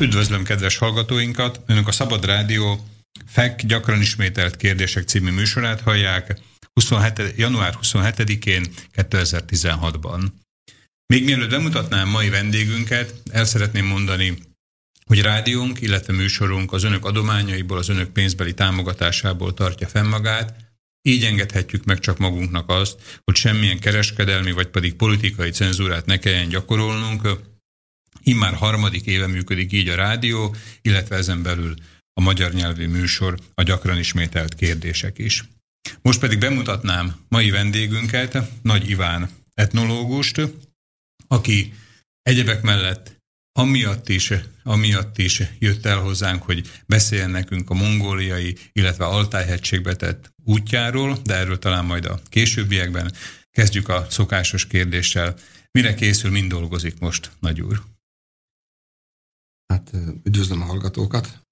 Üdvözlöm kedves hallgatóinkat! Önök a Szabad Rádió FEK gyakran ismételt kérdések című műsorát hallják 27, január 27-én 2016-ban. Még mielőtt bemutatnám mai vendégünket, el szeretném mondani, hogy rádiónk, illetve műsorunk az önök adományaiból, az önök pénzbeli támogatásából tartja fenn magát, így engedhetjük meg csak magunknak azt, hogy semmilyen kereskedelmi vagy pedig politikai cenzúrát ne kelljen gyakorolnunk. Immár harmadik éve működik így a rádió, illetve ezen belül a magyar nyelvű műsor, a gyakran ismételt kérdések is. Most pedig bemutatnám mai vendégünket, Nagy Iván etnológust, aki egyebek mellett amiatt is, amiatt is jött el hozzánk, hogy beszéljen nekünk a mongóliai, illetve Altájhegységbe tett útjáról, de erről talán majd a későbbiekben. Kezdjük a szokásos kérdéssel. Mire készül, mind dolgozik most, Nagy úr? Hát üdvözlöm a hallgatókat,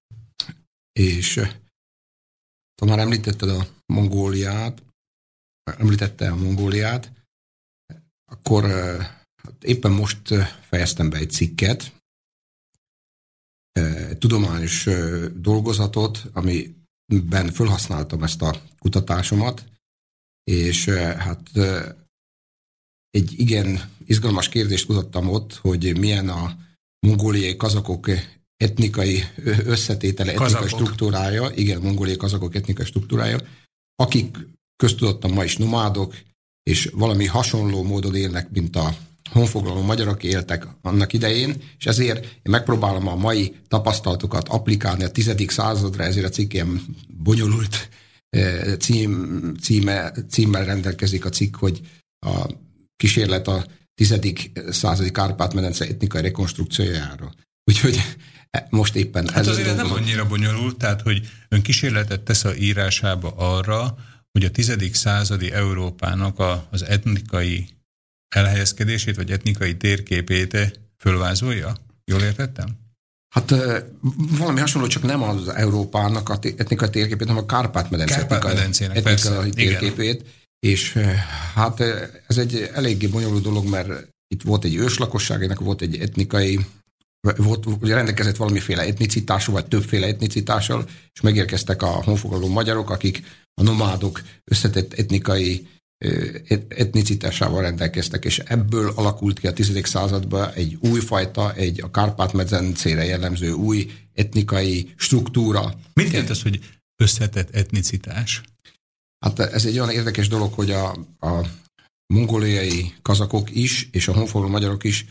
és te már említetted a Mongóliát, említette a Mongóliát, akkor hát éppen most fejeztem be egy cikket, tudományos dolgozatot, amiben felhasználtam ezt a kutatásomat, és hát egy igen izgalmas kérdést kutattam ott, hogy milyen a mongóliai kazakok etnikai összetétele, etnikai struktúrája, igen, mongóliai kazakok etnikai struktúrája, akik köztudottan ma is nomádok, és valami hasonló módon élnek, mint a honfoglaló magyarok éltek annak idején, és ezért én megpróbálom a mai tapasztalatokat applikálni a tizedik századra, ezért a cikkém bonyolult eh, cím, címe, címmel rendelkezik a cikk, hogy a kísérlet a tizedik századi Kárpát-medence etnikai rekonstrukciójára. Úgyhogy most éppen... Hát azért ez nem annyira bonyolult, tehát hogy ön kísérletet tesz a írásába arra, hogy a tizedik századi Európának a, az etnikai elhelyezkedését, vagy etnikai térképét fölvázolja? Jól értettem? Hát valami hasonló, csak nem az Európának a etnikai térképét, hanem a Kárpát-medence Kárpát-medencének, etnikai térképét. Igen. És hát ez egy eléggé bonyolult dolog, mert itt volt egy őslakosság, ennek volt egy etnikai volt, rendelkezett valamiféle etnicitással, vagy többféle etnicitással, és megérkeztek a honfoglaló magyarok, akik a nomádok összetett etnikai etnicitásával rendelkeztek, és ebből alakult ki a 10. században egy újfajta, egy a Kárpát-medencére jellemző új etnikai struktúra. Mit jelent ez, hogy összetett etnicitás? Hát ez egy olyan érdekes dolog, hogy a, a mongoliai kazakok is, és a honfoglaló magyarok is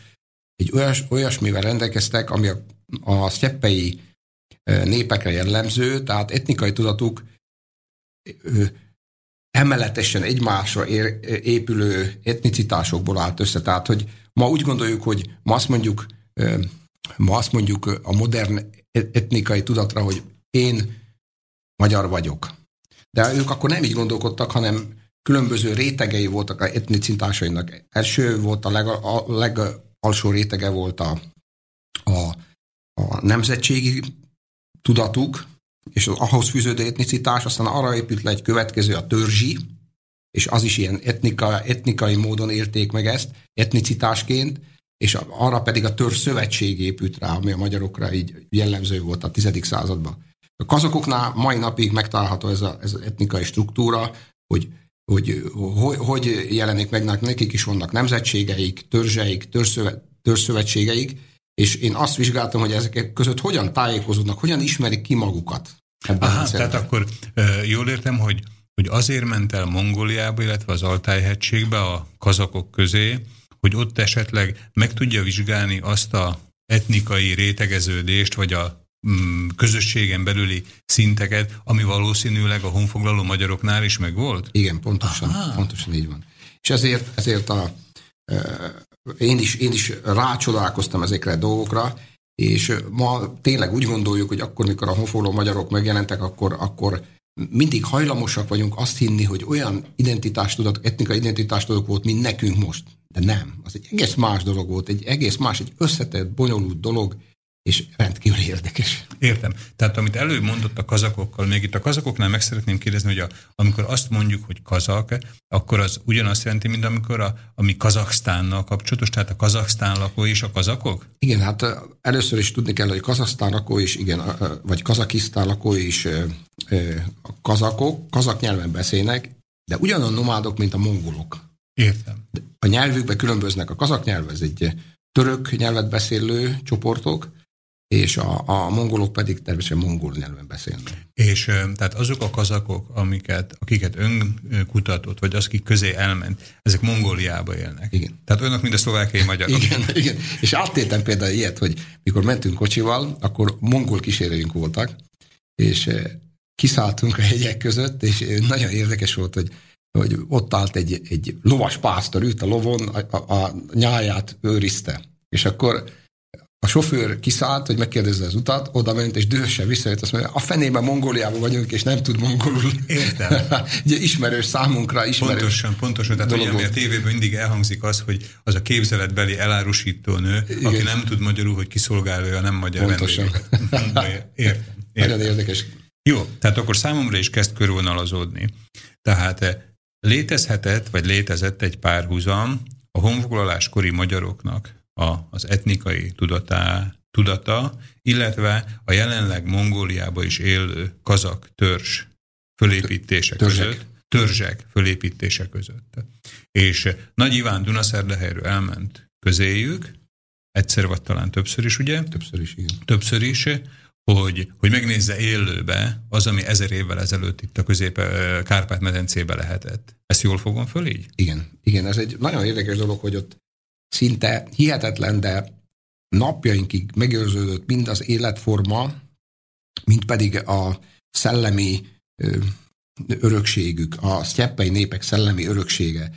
egy olyas, olyasmivel rendelkeztek, ami a, a sztyeppei népekre jellemző, tehát etnikai tudatuk emeletesen egymásra ér, épülő etnicitásokból állt össze. Tehát, hogy ma úgy gondoljuk, hogy ma azt mondjuk, ma azt mondjuk a modern etnikai tudatra, hogy én magyar vagyok. De ők akkor nem így gondolkodtak, hanem különböző rétegei voltak a etnicitásainak. Első volt a, leg, a legalsó rétege volt a, a, a nemzetségi tudatuk, és az ahhoz fűződő etnicitás, aztán arra épült le egy következő, a törzsi, és az is ilyen etnika, etnikai módon érték meg ezt, etnicitásként, és arra pedig a törzs szövetség épült rá, ami a magyarokra így jellemző volt a tizedik században. A kazakoknál mai napig megtalálható ez, az etnikai struktúra, hogy hogy, hogy hogy jelenik meg, nekik is vannak nemzetségeik, törzseik, törzszövetségeik, és én azt vizsgáltam, hogy ezek között hogyan tájékozódnak, hogyan ismerik ki magukat. Aha, tehát akkor jól értem, hogy, hogy azért ment el Mongóliába, illetve az Altájhegységbe a kazakok közé, hogy ott esetleg meg tudja vizsgálni azt a etnikai rétegeződést, vagy a közösségen belüli szinteket, ami valószínűleg a honfoglaló magyaroknál is megvolt? Igen, pontosan, Aha. pontosan így van. És ezért, ezért a, én is, én is rácsodálkoztam ezekre a dolgokra, és ma tényleg úgy gondoljuk, hogy akkor, mikor a honfoglaló magyarok megjelentek, akkor, akkor mindig hajlamosak vagyunk azt hinni, hogy olyan identitástudat, etnikai identitástudat volt, mint nekünk most. De nem. Az egy egész más dolog volt, egy egész más, egy összetett, bonyolult dolog, és rendkívül érdekes. Értem. Tehát amit előbb mondott a kazakokkal, még itt a kazakoknál meg szeretném kérdezni, hogy a, amikor azt mondjuk, hogy kazak, akkor az ugyanazt jelenti, mint amikor a, ami Kazaksztánnal kapcsolatos, tehát a Kazaksztán lakó és a kazakok? Igen, hát először is tudni kell, hogy Kazaksztán lakó is, igen, vagy Kazakisztán lakó is a kazakok, kazak nyelven beszélnek, de ugyanolyan nomádok, mint a mongolok. Értem. A nyelvükben különböznek. A kazak nyelv, ez egy török nyelvet beszélő csoportok, és a, a mongolok pedig természetesen mongol nyelven beszélnek. És tehát azok a kazakok, amiket, akiket ön kutatott, vagy az, akik közé elment, ezek Mongóliába élnek. Igen. Tehát olyanok, mint a szlovákiai magyarok. Igen, igen. És átéltem például ilyet, hogy mikor mentünk kocsival, akkor mongol kísérőink voltak, és kiszálltunk a hegyek között, és nagyon érdekes volt, hogy hogy ott állt egy, egy lovas pásztor, ült a lovon, a, a, a nyáját őrizte. És akkor a sofőr kiszállt, hogy megkérdezze az utat, oda ment, és dühösen visszajött, azt mondja, a fenében Mongóliában vagyunk, és nem tud mongolul. Értem. Ugye ismerős számunkra, ismerős Pontosan, pontosan. Tehát ugye, ami a tévében mindig elhangzik az, hogy az a képzeletbeli elárusító nő, Igen. aki nem tud magyarul, hogy kiszolgálja a nem magyar Pontosan. Értem, értem. Nagyon érdekes. Jó, tehát akkor számomra is kezd körvonalazódni. Tehát eh, létezhetett, vagy létezett egy párhuzam a honfoglaláskori magyaroknak a, az etnikai tudatá, tudata, illetve a jelenleg Mongóliában is élő kazak törzs fölépítése törzsek. között, törzsek fölépítése között. És Nagy Iván Dunaszerdehelyről elment közéjük, egyszer vagy talán többször is, ugye? Többször is, igen. Többször is, hogy, hogy megnézze élőbe az, ami ezer évvel ezelőtt itt a közép Kárpát-medencébe lehetett. Ezt jól fogom föl így? Igen, igen, ez egy nagyon érdekes dolog, hogy ott szinte hihetetlen, de napjainkig megőrződött mind az életforma, mind pedig a szellemi örökségük, a sztyeppei népek szellemi öröksége.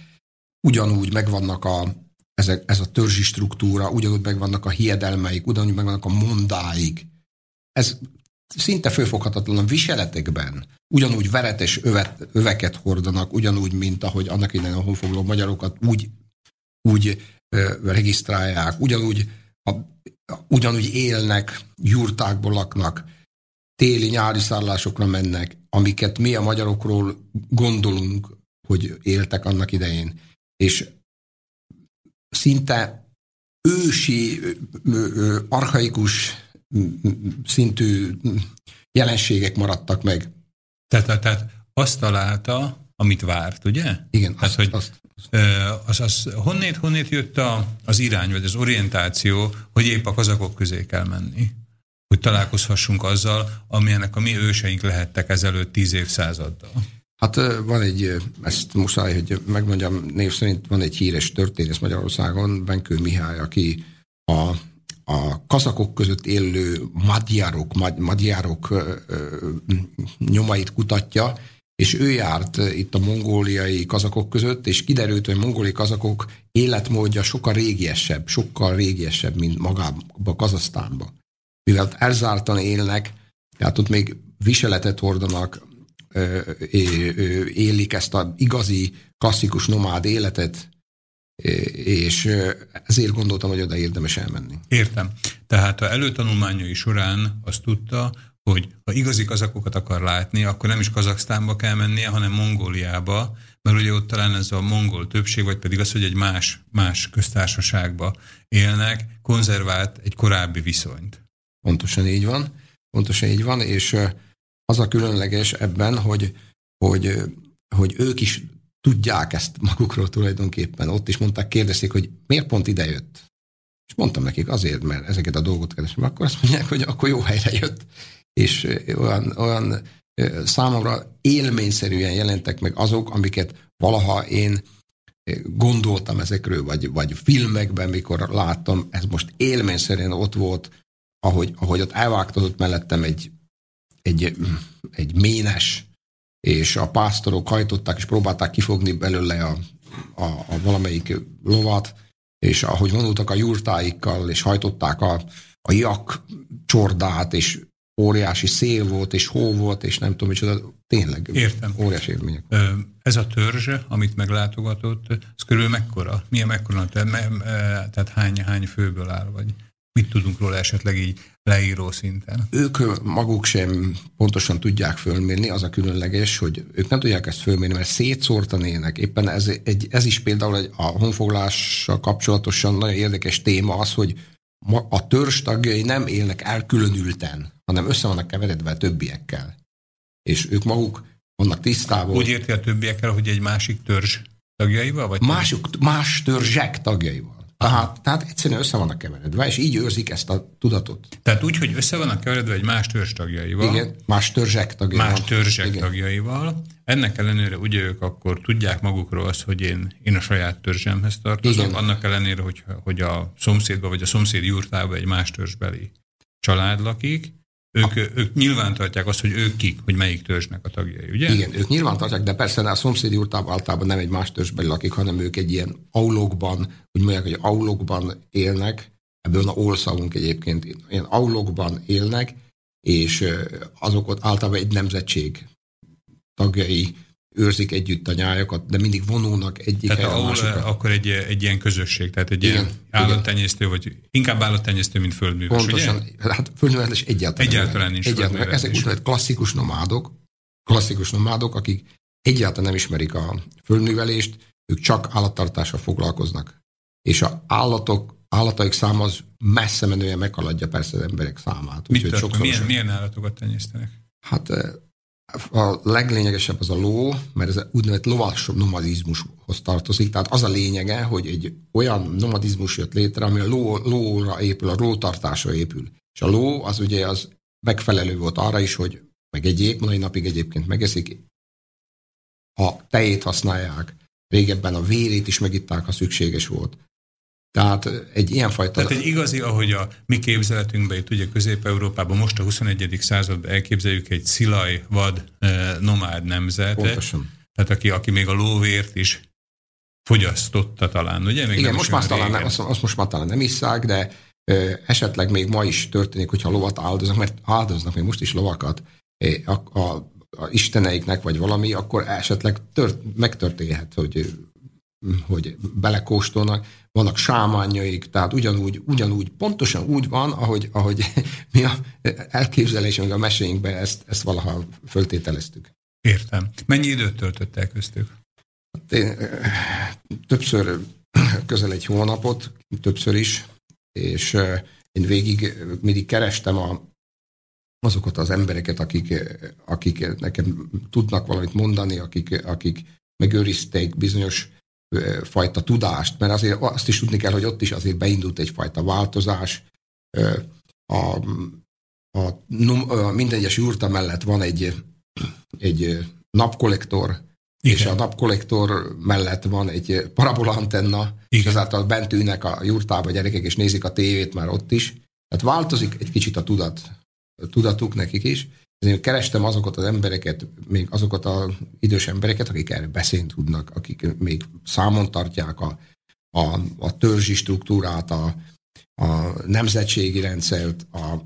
Ugyanúgy megvannak a, ez a, ez a törzsi struktúra, ugyanúgy megvannak a hiedelmeik, ugyanúgy megvannak a mondáik. Ez szinte főfoghatatlan a viseletekben. Ugyanúgy veretes övet, öveket hordanak, ugyanúgy, mint ahogy annak idején a honfoglaló magyarokat úgy, úgy regisztrálják, ugyanúgy, a, ugyanúgy élnek, jurtákból laknak, téli-nyári szállásokra mennek, amiket mi a magyarokról gondolunk, hogy éltek annak idején. És szinte ősi, archaikus szintű jelenségek maradtak meg. Tehát, tehát azt találta, amit várt, ugye? Igen, Tehát, azt, hogy azt, az, az, honnét, honnét jött a, az irány, vagy az orientáció, hogy épp a kazakok közé kell menni? Hogy találkozhassunk azzal, amilyenek a mi őseink lehettek ezelőtt tíz évszázaddal. Hát van egy, ezt muszáj, hogy megmondjam, név szerint van egy híres történész Magyarországon, Benkő Mihály, aki a, a kazakok között élő magyárok, magyárok nyomait kutatja, és ő járt eh, itt a mongóliai kazakok között, és kiderült, hogy a mongóliai kazakok életmódja sokkal régiesebb, sokkal régiesebb, mint magába Kazasztánba. Mivel elzártan élnek, tehát ott még viseletet hordanak, élik ezt a igazi, klasszikus nomád életet, és ezért gondoltam, hogy oda érdemes elmenni. Értem. Tehát a előtanulmányai során azt tudta, hogy ha igazi kazakokat akar látni, akkor nem is Kazaksztánba kell mennie, hanem Mongóliába, mert ugye ott talán ez a mongol többség, vagy pedig az, hogy egy más, más köztársaságba élnek, konzervált egy korábbi viszonyt. Pontosan így van. Pontosan így van, és az a különleges ebben, hogy, hogy, hogy ők is tudják ezt magukról tulajdonképpen. Ott is mondták, kérdezték, hogy miért pont ide jött. És mondtam nekik azért, mert ezeket a dolgot keresem. Akkor azt mondják, hogy akkor jó helyre jött és olyan, olyan számomra élményszerűen jelentek meg azok, amiket valaha én gondoltam ezekről, vagy, vagy filmekben, mikor láttam, ez most élményszerűen ott volt, ahogy, ahogy ott elvágtatott mellettem egy, egy, egy ménes, és a pásztorok hajtották, és próbálták kifogni belőle a, a, a valamelyik lovat, és ahogy vonultak a jurtáikkal, és hajtották a, a jak csordát, és óriási szél volt, és hó volt, és nem tudom micsoda, tényleg Értem. óriási élmények. Ez a törzs, amit meglátogatott, ez körül mekkora? Milyen mekkora? Tehát hány, hány főből áll? Vagy? Mit tudunk róla esetleg így leíró szinten? Ők maguk sem pontosan tudják fölmérni, az a különleges, hogy ők nem tudják ezt fölmérni, mert szétszórtan élnek. Éppen ez, egy, ez is például a honfoglással kapcsolatosan nagyon érdekes téma az, hogy a törzs tagjai nem élnek elkülönülten, hanem össze vannak keveredve a többiekkel. És ők maguk vannak tisztában. Úgy érti a többiekkel, hogy egy másik törzs tagjaival? Vagy Mások, más törzsek tagjaival. Tehát, tehát egyszerűen össze vannak keveredve, és így őrzik ezt a tudatot. Tehát úgy, hogy össze vannak keveredve egy más törzs tagjaival. Igen, más törzsek tagjaival. Más törzsek Igen. tagjaival. Ennek ellenére ugye ők akkor tudják magukról azt, hogy én, én a saját törzsemhez tartozom. Igen. Annak ellenére, hogy, hogy a szomszédba vagy a szomszéd jurtába egy más törzsbeli család lakik, ők, ők nyilván tartják azt, hogy ők kik, hogy melyik törzsnek a tagjai, ugye? Igen, ők nyilván tartják, de persze a szomszédi úrtában általában nem egy más törzsbeli lakik, hanem ők egy ilyen aulokban, úgy mondják, hogy aulokban élnek, ebből a olszavunk egyébként, ilyen aulokban élnek, és azok ott általában egy nemzetség tagjai, őrzik együtt a nyájakat, de mindig vonulnak egyik Tehát ahol, másikra. akkor egy, egy ilyen közösség, tehát egy igen, ilyen állattenyésztő, vagy inkább állattenyésztő, mint földműves, Pontosan, ugye? hát földművelés egyáltalán, egyáltalán nincs. Egyáltalán. Ezek úgynevezett klasszikus nomádok, klasszikus nomádok, akik egyáltalán nem ismerik a földművelést, ők csak állattartással foglalkoznak. És a állatok, állataik száma az messze menően meghaladja persze az emberek számát. Mit Úgy, milyen, milyen állatokat tenyésztenek? Hát a leglényegesebb az a ló, mert ez úgynevezett lovas nomadizmushoz tartozik. Tehát az a lényege, hogy egy olyan nomadizmus jött létre, ami a ló, lóra épül, a lótartásra épül. És a ló az ugye az megfelelő volt arra is, hogy megegyék, mai napig egyébként megeszik, a tejét használják, régebben a vérét is megitták, ha szükséges volt. Tehát egy ilyenfajta... Tehát egy igazi, ahogy a mi képzeletünkben itt ugye Közép-Európában most a 21. században elképzeljük egy szilaj, vad, eh, nomád nemzet. Pontosan. Tehát aki, aki még a lóvért is fogyasztotta talán, ugye? Még Igen, most már, talán nem, azt, azt most már talán nem isszák, de ö, esetleg még ma is történik, hogyha lovat áldoznak, mert áldoznak még most is lovakat a, a, a isteneiknek, vagy valami, akkor esetleg tört, megtörténhet, hogy hogy belekóstolnak, vannak sámányaik, tehát ugyanúgy, ugyanúgy, pontosan úgy van, ahogy, ahogy mi a elképzelésünk a meséinkben ezt, ezt valaha föltételeztük. Értem. Mennyi időt töltöttek köztük? Hát én, többször közel egy hónapot, többször is, és én végig mindig kerestem a, azokat az embereket, akik, akik nekem tudnak valamit mondani, akik, akik megőrizték bizonyos fajta tudást, mert azért azt is tudni kell, hogy ott is azért beindult egyfajta változás. A, a, a minden egyes jurta mellett van egy, egy napkollektor, igen. és a napkollektor mellett van egy parabola antenna, és ezáltal bent ülnek a jurtába a gyerekek, és nézik a tévét már ott is. Tehát változik egy kicsit a tudat, a tudatuk nekik is, ezért kerestem azokat az embereket, még azokat az idős embereket, akik erre beszélni tudnak, akik még számon tartják a, a, a törzsi struktúrát, a, a nemzetségi rendszert, a,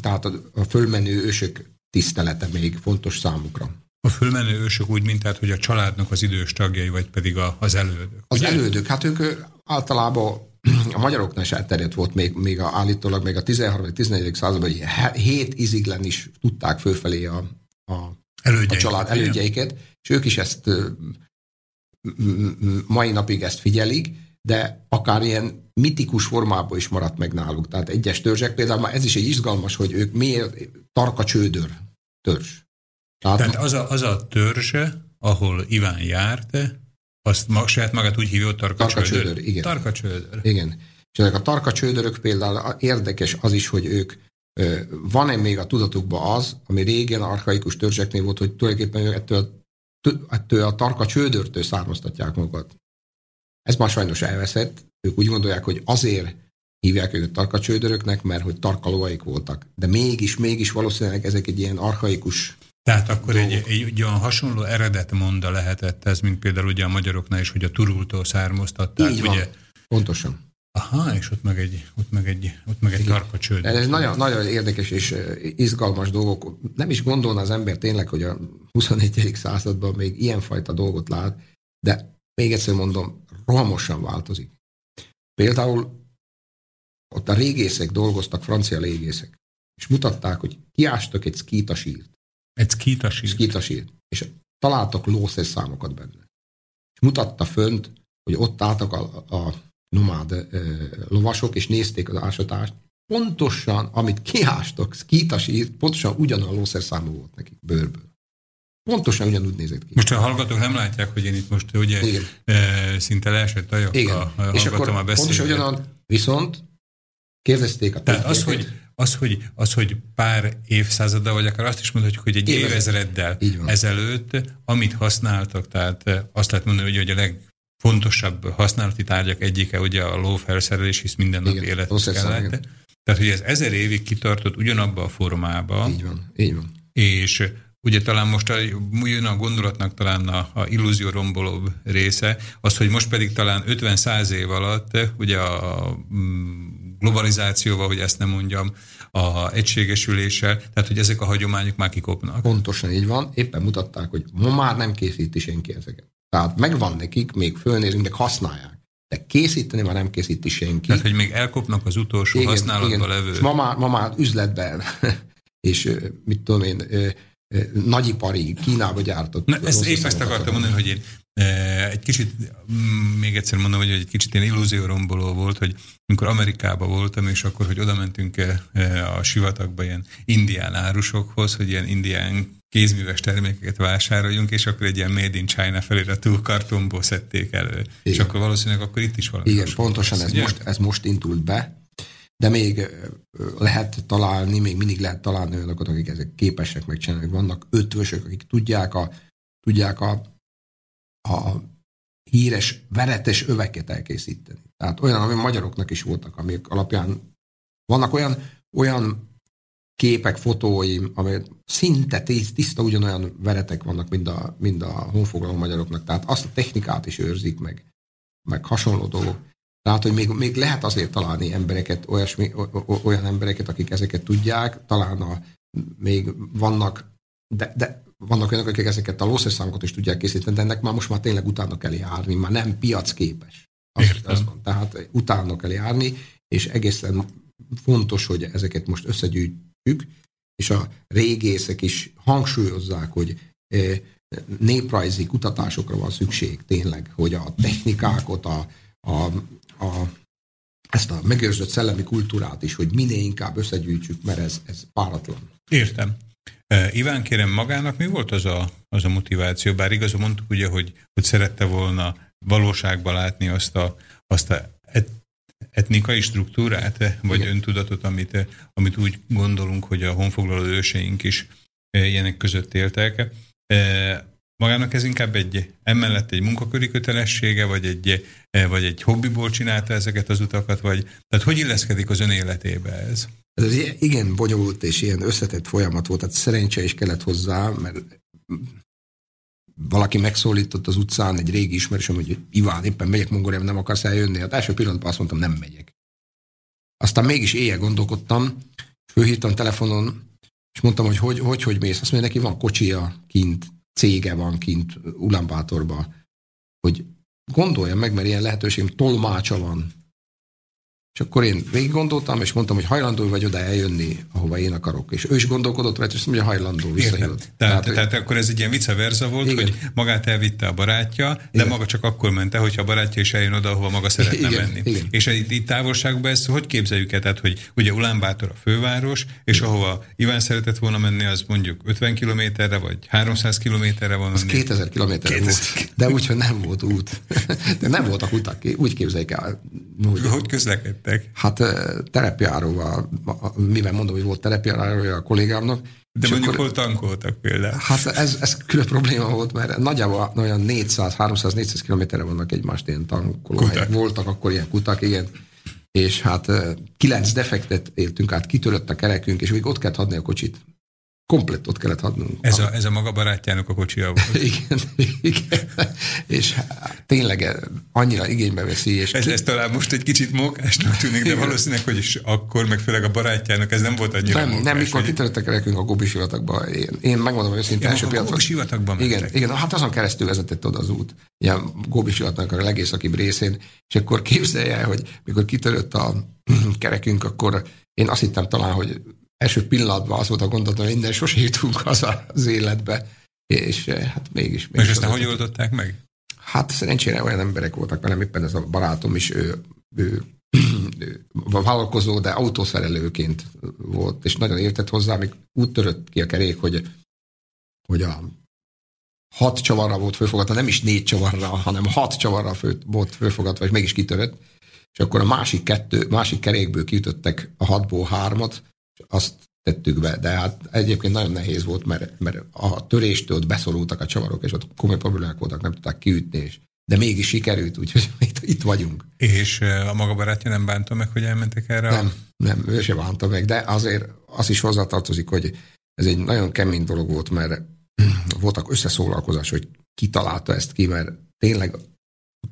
tehát a, a fölmenő ősök tisztelete még fontos számukra. A fölmenő ősök úgy, mint tehát, hogy a családnak az idős tagjai, vagy pedig a, az elődök. Az ugye? elődök, hát ők általában a magyaroknál is elterjedt volt még, még a, állítólag még a 13-14. században, hogy hét iziglen is tudták fölfelé a, a, a család elődjeiket, és ők is ezt mai napig ezt figyelik, de akár ilyen mitikus formában is maradt meg náluk. Tehát egyes törzsek, például ez is egy izgalmas, hogy ők miért tarka csődör törzs. Tehát, Tehát az, a, az a törzs, ahol Iván járt, azt ma, saját magát úgy hívja, hogy tarkacsődör. Tarkacsődör, igen. Tarkacsődör. Igen. És ezek a tarkacsődörök például érdekes az is, hogy ők van-e még a tudatukban az, ami régen archaikus törzseknél volt, hogy tulajdonképpen ettől, ettől a tarka csődörtől származtatják magukat. Ez már sajnos elveszett. Ők úgy gondolják, hogy azért hívják őket tarkacsődöröknek, mert hogy tarkalóaik voltak. De mégis, mégis valószínűleg ezek egy ilyen archaikus tehát akkor egy, egy, egy olyan hasonló eredet monda lehetett ez, mint például ugye a magyaroknál is, hogy a turultól származtatták. Így van. Ugye? Pontosan. Aha, és ott meg egy, ott meg egy, ott meg egy tarka csőd. Ez nagyon, nagyon érdekes és izgalmas dolgok. Nem is gondolna az ember tényleg, hogy a 21. században még ilyenfajta dolgot lát, de még egyszer mondom, rohamosan változik. Például ott a régészek dolgoztak, francia régészek, és mutatták, hogy kiástak egy szkítasírt. Egy szkítasírt? Szkítasírt. És találtak lószes számokat benne. És mutatta fönt, hogy ott álltak a, a nomád ö, lovasok, és nézték az ásatást. Pontosan, amit kiástak, szkítasírt, pontosan ugyanolyan lószer számú volt nekik bőrből. Pontosan ugyanúgy nézett ki. Most a hallgatók nem látják, hogy én itt most ugye Igen. E, szinte leesett a Igen. És akkor a pontosan ugyanaz, viszont kérdezték a Tehát az, hogy, az, hogy, az, hogy pár évszázaddal, vagy akár azt is mondhatjuk, hogy egy évezreddel ezelőtt, amit használtak, tehát azt lehet mondani, hogy a legfontosabb használati tárgyak egyike ugye a lófelszerelés, hisz minden nap életet kellett. Tehát, hogy ez ezer évig kitartott ugyanabba a formába. Így van, így van. És Ugye talán most a, jön a gondolatnak talán a, a illúzió rombolóbb része, az, hogy most pedig talán 50-100 év alatt, ugye a mm, globalizációval, hogy ezt nem mondjam, a egységesüléssel, tehát hogy ezek a hagyományok már kikopnak. Pontosan így van, éppen mutatták, hogy ma már nem készíti senki ezeket. Tehát megvan nekik, még fölnézünk, de használják. De készíteni már nem készíti senki. Tehát, hogy még elkopnak az utolsó igen, használatban igen. levő. ma már, ma már üzletben, és mit tudom én, nagyipari, Kínába gyártott. Na, ezt épp ezt akartam mondani, hogy én egy kicsit, mm, még egyszer mondom, hogy egy kicsit ilyen illúzióromboló volt, hogy amikor Amerikában voltam, és akkor, hogy oda mentünk a sivatagba ilyen indián árusokhoz, hogy ilyen indián kézműves termékeket vásároljunk, és akkor egy ilyen Made in China feliratú kartonból szedték elő. Igen. És akkor valószínűleg akkor itt is valami. Igen, pontosan ez most, ez most indult be, de még lehet találni, még mindig lehet találni olyanokat, akik ezek képesek megcsinálni. Vannak ötvösök, akik tudják a, tudják a, a híres veretes öveket elkészíteni. Tehát olyan, ami magyaroknak is voltak, amik alapján vannak olyan, olyan képek, fotóim, amelyek szinte tiszta ugyanolyan veretek vannak, mint a, mint a honfoglaló magyaroknak. Tehát azt a technikát is őrzik meg, meg hasonló dolgok. Tehát, hogy még, még lehet azért találni embereket, olyasmi, olyan embereket, akik ezeket tudják, talán a, még vannak, de, de vannak olyanok, akik ezeket a lószerszámokat is tudják készíteni, de ennek már most már tényleg utána kell járni, már nem piacképes. Azt, azt van. Tehát utána kell járni, és egészen fontos, hogy ezeket most összegyűjtjük, és a régészek is hangsúlyozzák, hogy eh, néprajzi kutatásokra van szükség tényleg, hogy a technikákat, a, a, a, ezt a megőrzött szellemi kultúrát is, hogy minél inkább összegyűjtsük, mert ez, ez páratlan. Értem. Iván, kérem, magának mi volt az a, az a motiváció? Bár igazán mondtuk ugye, hogy, hogy szerette volna valóságban látni azt a, azt a et, etnikai struktúrát, vagy Igen. öntudatot, amit, amit úgy gondolunk, hogy a honfoglaló őseink is ilyenek között éltek. Magának ez inkább egy, emellett egy munkaköri kötelessége, vagy egy, vagy egy hobbiból csinálta ezeket az utakat, vagy tehát hogy illeszkedik az ön életébe ez? Ez igen bonyolult és ilyen összetett folyamat volt, tehát szerencse is kellett hozzá, mert valaki megszólított az utcán, egy régi ismerősöm, hogy Iván, éppen megyek Mongóliába, nem akarsz eljönni? Hát első pillanatban azt mondtam, nem megyek. Aztán mégis éjjel gondolkodtam, főhívtam telefonon, és mondtam, hogy hogy, hogy, hogy mész. Azt mondja, neki van kocsia kint, cége van kint Ulaanbaatorban, hogy gondolja meg, mert ilyen lehetőségem tolmácsa van és akkor én végig gondoltam, és mondtam, hogy hajlandó vagy oda eljönni, ahova én akarok. És ő is gondolkodott rá, és azt mondja, hajlandó visszajött. Tehát, tehát, tehát akkor ez egy ilyen vice versa volt, igen. hogy magát elvitte a barátja, de igen. maga csak akkor mente, hogyha a barátja is eljön oda, ahova maga szeretne igen, menni. Igen. És itt távolságban ezt hogy képzeljük el? Tehát, hogy ugye Ulánbátor a főváros, és igen. ahova Iván szeretett volna menni, az mondjuk 50 kilométerre, vagy 300 kilométerre van. Az 2000 kilométerre volt, de úgyhogy nem volt út. De nem voltak utak, úgy képzeljük el. Hogy, hogy közlekedtek? Vettek? Hát terepjáróval, mivel mondom, hogy volt terepjárója a kollégámnak. De mondjuk akkor, hol tankoltak például? Hát ez, ez külön probléma volt, mert nagyjából olyan 400, 300, 400 kilométerre vannak egymást ilyen tankolóhelyek. Voltak akkor ilyen kutak, igen. És hát kilenc defektet éltünk át, kitörött a kerekünk, és még ott kellett adni a kocsit. Komplet ott kellett hadnunk. Ez a, ez a maga barátjának a kocsia volt. igen, igen. És tényleg annyira igénybe veszi. És ez, ez talán most egy kicsit mókásnak tűnik, de valószínűleg, hogy is akkor, meg főleg a barátjának, ez nem volt annyira Nem, mókás, nem mikor hogy... kitöröttek nekünk a Gobi sivatagba. Én, én megmondom őszintén, első a pillanatban. Gobi sivatagban Igen, mentek. igen, hát azon keresztül vezetett oda az út, ilyen Gobi sivatagnak a legészakibb részén, és akkor képzelje el, hogy mikor kitörött a kerekünk, akkor én azt hittem talán, hogy első pillanatban az volt a gondolatom, hogy innen sose jutunk haza az életbe, és eh, hát mégis. És mégis aztán az- hogy oldották meg? Hát szerencsére olyan emberek voltak velem, éppen ez a barátom is, ő, ő, ő vállalkozó, de autószerelőként volt, és nagyon értett hozzá, még úgy törött ki a kerék, hogy, hogy a hat csavarra volt fölfogatva, nem is négy csavarra, hanem hat csavarra fő, volt fölfogatva, és mégis kitörött, és akkor a másik kettő, másik kerékből kiütöttek a hatból hármat, és azt tettük be, de hát egyébként nagyon nehéz volt, mert, mert a töréstől ott beszorultak a csavarok, és ott komoly problémák voltak, nem tudták kiütni, és de mégis sikerült, úgyhogy itt, itt vagyunk. És a maga barátja nem bánta meg, hogy elmentek erre? Nem, nem, ő se bánta meg, de azért az is hozzátartozik, hogy ez egy nagyon kemény dolog volt, mert voltak összeszólalkozás, hogy ki találta ezt ki, mert tényleg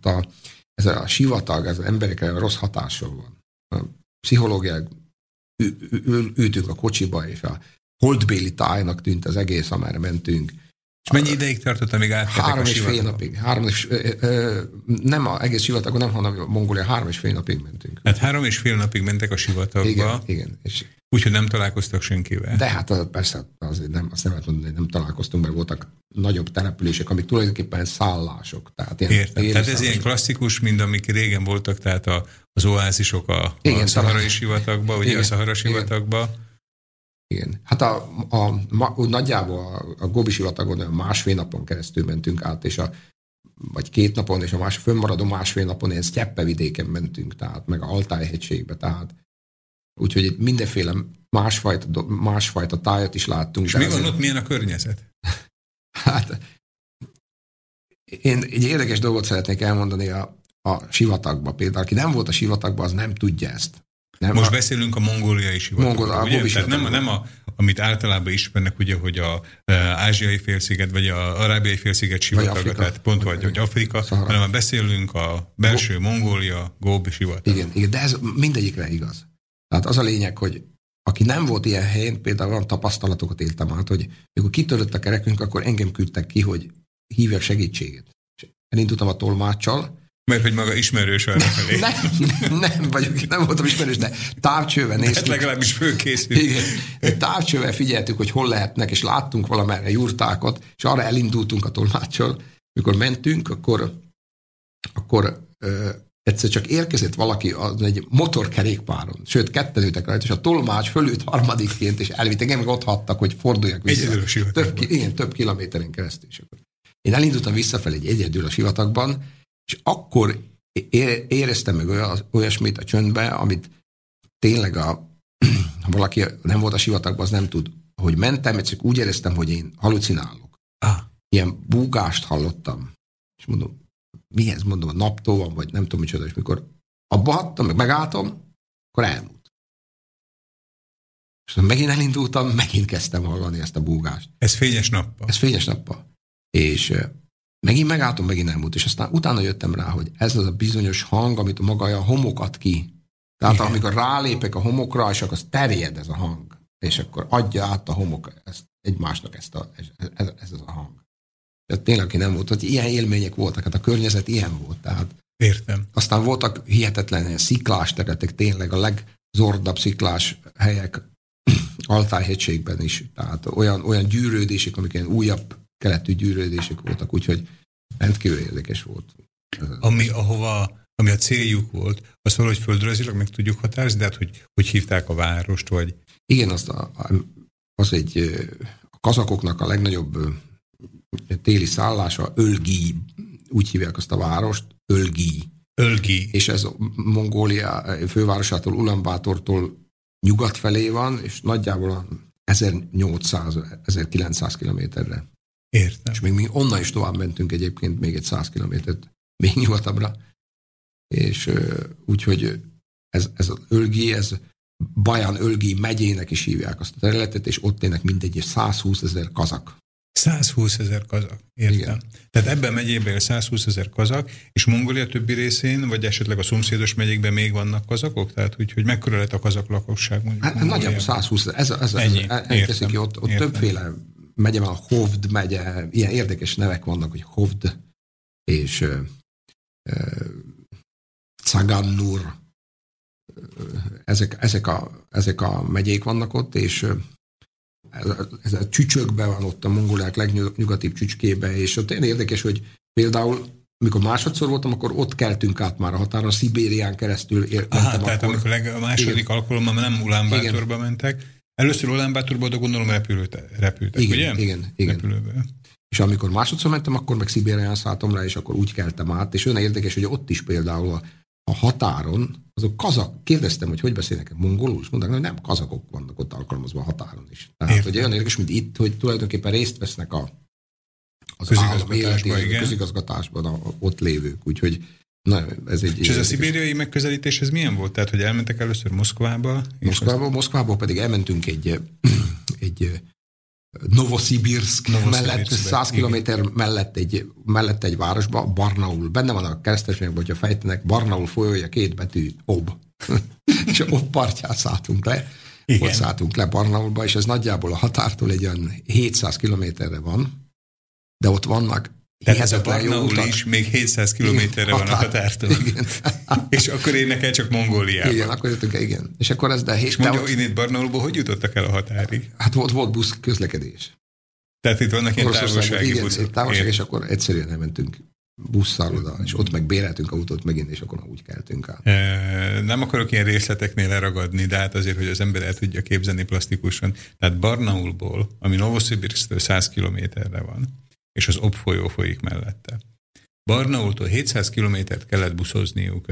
a, ez a sivatag, ez az emberekre rossz hatással van. A ü- ül- ültünk a kocsiba, és a holdbéli tájnak tűnt az egész, amerre mentünk. És mennyi ideig tartott, amíg átmentek Három és fél napig. Három és, ö, ö, nem a egész sivatagon, nem, hanem a Mongolia három és fél napig mentünk. Hát három és fél napig mentek a sivatagba, Igen, igen. És úgyhogy nem találkoztak senkivel. De hát persze, azért nem, azt nem lehet mondani, hogy nem találkoztunk, mert voltak nagyobb települések, amik tulajdonképpen szállások. Tehát ilyen Értem. Tehát ez ilyen klasszikus, mint amik régen voltak, tehát a, az oázisok a, Igen, a szaharai sivatagba, ugye Igen, a szahara igen. sivatagba. Igen. Hát a, a, ma, úgy nagyjából a, a Gobi sivatagon másfél napon keresztül mentünk át, és a vagy két napon, és a más, fönnmaradó másfél napon ilyen sztyeppe vidéken mentünk, tehát meg a Altájhegységbe, tehát úgyhogy itt mindenféle másfajta, másfajta tájat is láttunk. És mi van ott, milyen a környezet? Hát én egy érdekes dolgot szeretnék elmondani a, a sivatagba. Például, aki nem volt a sivatagban, az nem tudja ezt. Nem, Most a, beszélünk a mongóliai sivatagról, Mongol- a ugye? Gobi Tehát nem, a- nem a, amit általában ismernek, ugye, hogy a e, ázsiai félsziget, vagy a arábiai félsziget sivataga, tehát pont vagy, hogy Afrika, Szahara. hanem beszélünk a belső Mongólia, Góbi sivatag. igen, igen, de ez mindegyikre igaz. Tehát az a lényeg, hogy aki nem volt ilyen helyen, például olyan tapasztalatokat éltem át, hogy mikor kitörött a kerekünk, akkor engem küldtek ki, hogy hívjak segítséget. És elindultam a tolmáccsal, Mert hogy maga ismerős arra felé. nem, nem vagyok, nem voltam ismerős, de távcsővel Hát néztük. legalábbis fölkészült. Igen. Távcsővel figyeltük, hogy hol lehetnek, és láttunk valamerre jurtákat, és arra elindultunk a tolmáccsal. Mikor mentünk, akkor, akkor ö, egyszer csak érkezett valaki az egy motorkerékpáron, sőt, ketten ültek rajta, és a tolmács fölült harmadikként, és elvitt engem, ott hagytak, hogy forduljak vissza. Egyedül a. Több, igen, több kilométeren keresztül. És akkor én elindultam visszafelé egy egyedül a sivatagban, és akkor éreztem meg olyasmit a csöndbe, amit tényleg a, ha valaki nem volt a sivatagban, az nem tud. Hogy mentem, csak úgy éreztem, hogy én halucinálok. Ah, Ilyen búgást hallottam. És mondom, mi ez? Mondom, a naptól van, vagy nem tudom micsoda, és mikor abba hagytam, meg megálltam, akkor elmúlt. És megint elindultam, megint kezdtem hallani ezt a búgást. ez fényes nappal. Ez fényes nappal. És megint megálltam, megint elmúlt. És aztán utána jöttem rá, hogy ez az a bizonyos hang, amit maga a homokat ki. Tehát Igen. amikor rálépek a homokra, és akkor az terjed ez a hang. És akkor adja át a homok ezt, egymásnak ezt a, ez, ez, ez az a hang. Tehát tényleg, aki nem volt, hogy ilyen élmények voltak, hát a környezet ilyen volt. Tehát Értem. aztán voltak hihetetlen sziklás területek, tényleg a legzordabb sziklás helyek Altájhegységben is. Tehát olyan, olyan gyűrődések, amik ilyen újabb keletű gyűrődések voltak, úgyhogy rendkívül érdekes volt. Ami, ahova, ami a céljuk volt, azt valahogy földrajzilag meg tudjuk határozni, de hát, hogy, hogy hívták a várost, vagy Igen, azt a, az egy a kazakoknak a legnagyobb téli szállása, Ölgi, úgy hívják azt a várost, Ölgi. Ölgi. és ez Mongólia fővárosától, Ulaanbaatortól nyugat felé van, és nagyjából a 1800-1900 kilométerre. Értem. És még mi onnan is tovább mentünk egyébként még egy 100 kilométert, még nyugatabbra. És úgyhogy ez, ez az Ölgi, ez Bajan Ölgi megyének is hívják azt a területet, és ott ének mindegy 120 ezer kazak. 120 ezer kazak, értem. Igen. Tehát ebben megyében 120 ezer kazak, és Mongolia többi részén, vagy esetleg a szomszédos megyékben még vannak kazakok? Tehát, hogy, hogy mekkora lett a kazak lakosság? Mondjuk hát, nagyjából 120 ezer, ez, ez, Ennyi. ez, ez értem, ki, ott, ott értem. többféle megye van, a Hovd megye, ilyen érdekes nevek vannak, hogy Hovd és uh, uh, Cagannur, ezek, ezek, a, ezek a megyék vannak ott, és ez a, ez a csücsökben van ott a mongolák legnyugatibb csücskébe, és ott olyan érdekes, hogy például amikor másodszor voltam, akkor ott keltünk át már a határon, a Szibérián keresztül éltem. Aha, tehát akkor, amikor a második igen. alkalommal nem Ulánbátorba mentek, először Ulánbátorba, de gondolom repülőt, repültek, igen, ugye? Igen, igen. Repülőbe. És amikor másodszor mentem, akkor meg Szibérián szálltam rá, és akkor úgy keltem át, és olyan érdekes, hogy ott is például a, a határon, azok kazak, kérdeztem, hogy hogy beszélnek mongolul, és mondták, hogy nem, kazakok vannak ott alkalmazva a határon is. Tehát, Értem. hogy olyan érdekes, mint itt, hogy tulajdonképpen részt vesznek a, az állam életében, a közigazgatásban a, ott lévők, úgyhogy Na, ez egy és ez a szibériai megközelítés, ez milyen volt? Tehát, hogy elmentek először Moszkvába? Moszkvába, azt... Moszkvába pedig elmentünk egy, egy Novosibirsk, mellett, 100 km mellett egy, mellett egy városba, Barnaul. Benne van a keresztességben, hogyha fejtenek, Barnaul folyója két betű, Ob. és ott partját szálltunk le. Igen. Ott szálltunk le Barnaulba, és ez nagyjából a határtól egy olyan 700 kilométerre van, de ott vannak tehát a Barnaul is még 700 kilométerre van a határtól. Igen. és akkor érnek el csak Mongóliába. Igen, akkor jöttünk igen. És akkor ez de... És mondja, hogy itt Barnaulból hogy jutottak el a határig? Hát volt, volt busz közlekedés. Tehát itt vannak ilyen távolsági igen, buszok. távolság, és akkor egyszerűen nem mentünk busszal oda, és ott meg béreltünk autót megint, és akkor úgy keltünk át. E, nem akarok ilyen részleteknél leragadni, de hát azért, hogy az ember el tudja képzelni plastikusan. Tehát Barnaulból, ami Novosibirsztől 100 kilométerre van, és az Ob folyó folyik mellette. Barnaultól 700 kilométert kellett buszozniuk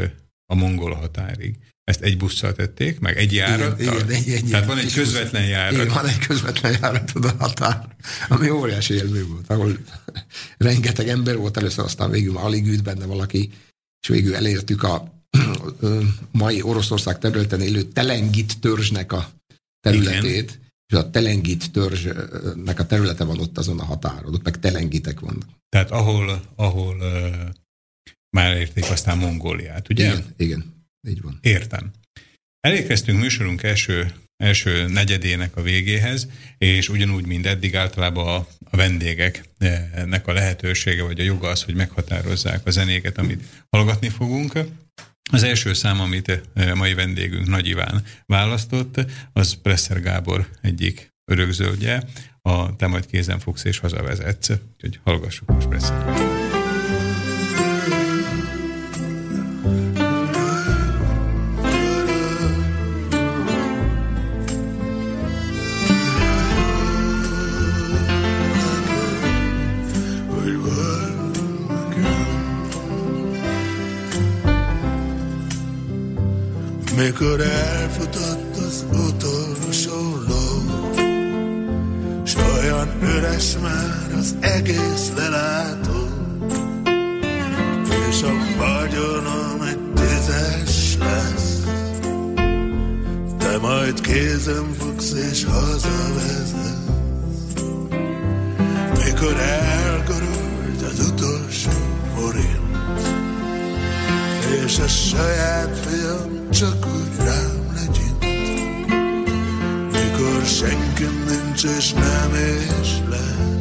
a mongol határig. Ezt egy busszal tették, meg egy járat. Igen, igen, egy, egy, Tehát van egy közvetlen járat. Igen, van egy közvetlen járat a határ, ami óriási élmény volt, ahol rengeteg ember volt először, aztán végül alig üt benne valaki, és végül elértük a mai Oroszország területen élő Telengit törzsnek a területét, Igen és a telengit törzsnek a területe van ott azon a határon, ott meg telengitek vannak. Tehát ahol, ahol uh, már érték aztán Mongóliát, ugye? Igen, igen, így van. Értem. Elérkeztünk műsorunk első, első negyedének a végéhez, és ugyanúgy, mint eddig általában a, a vendégeknek a lehetősége, vagy a joga az, hogy meghatározzák a zenéket, amit hallgatni fogunk. Az első szám, amit eh, mai vendégünk Nagy Iván választott, az Presser Gábor egyik örökzöldje, a Te majd kézen fogsz és hazavezetsz. Úgyhogy hallgassuk most Presser Gábor. Mikor elfutott az utolsó ló, s olyan üres már az egész lelátó, és a vagyonom egy tízes lesz, te majd kézem fogsz és hazavezetsz. Mikor elgorult és a saját fiam csak úgy rám legyint. Mikor senki nincs és nem és lesz,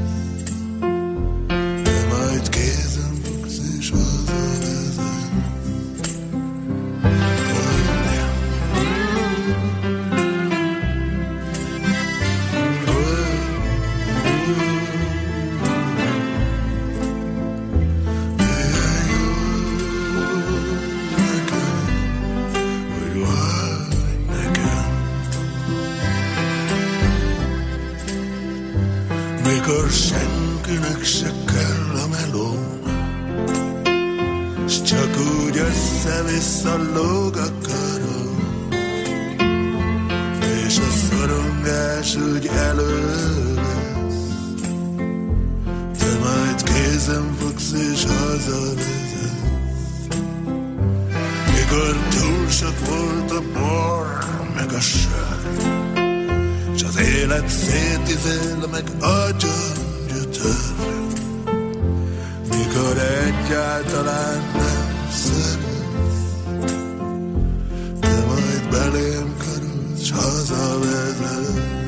igazság. S az élet szétizél meg agyon gyötör, mikor egyáltalán nem szeretsz. De majd belém karolsz, s hazavezetsz.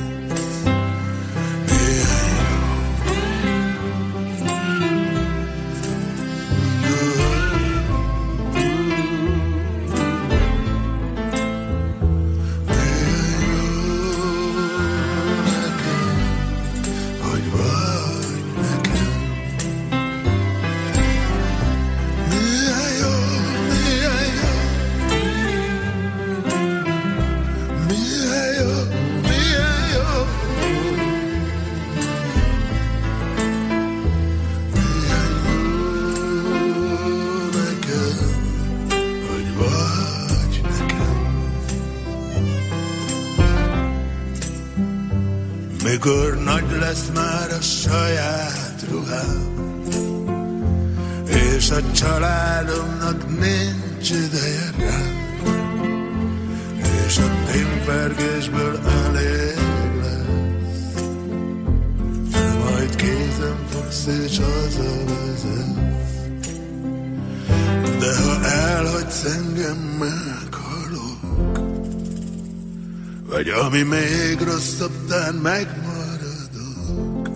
Megmaradok.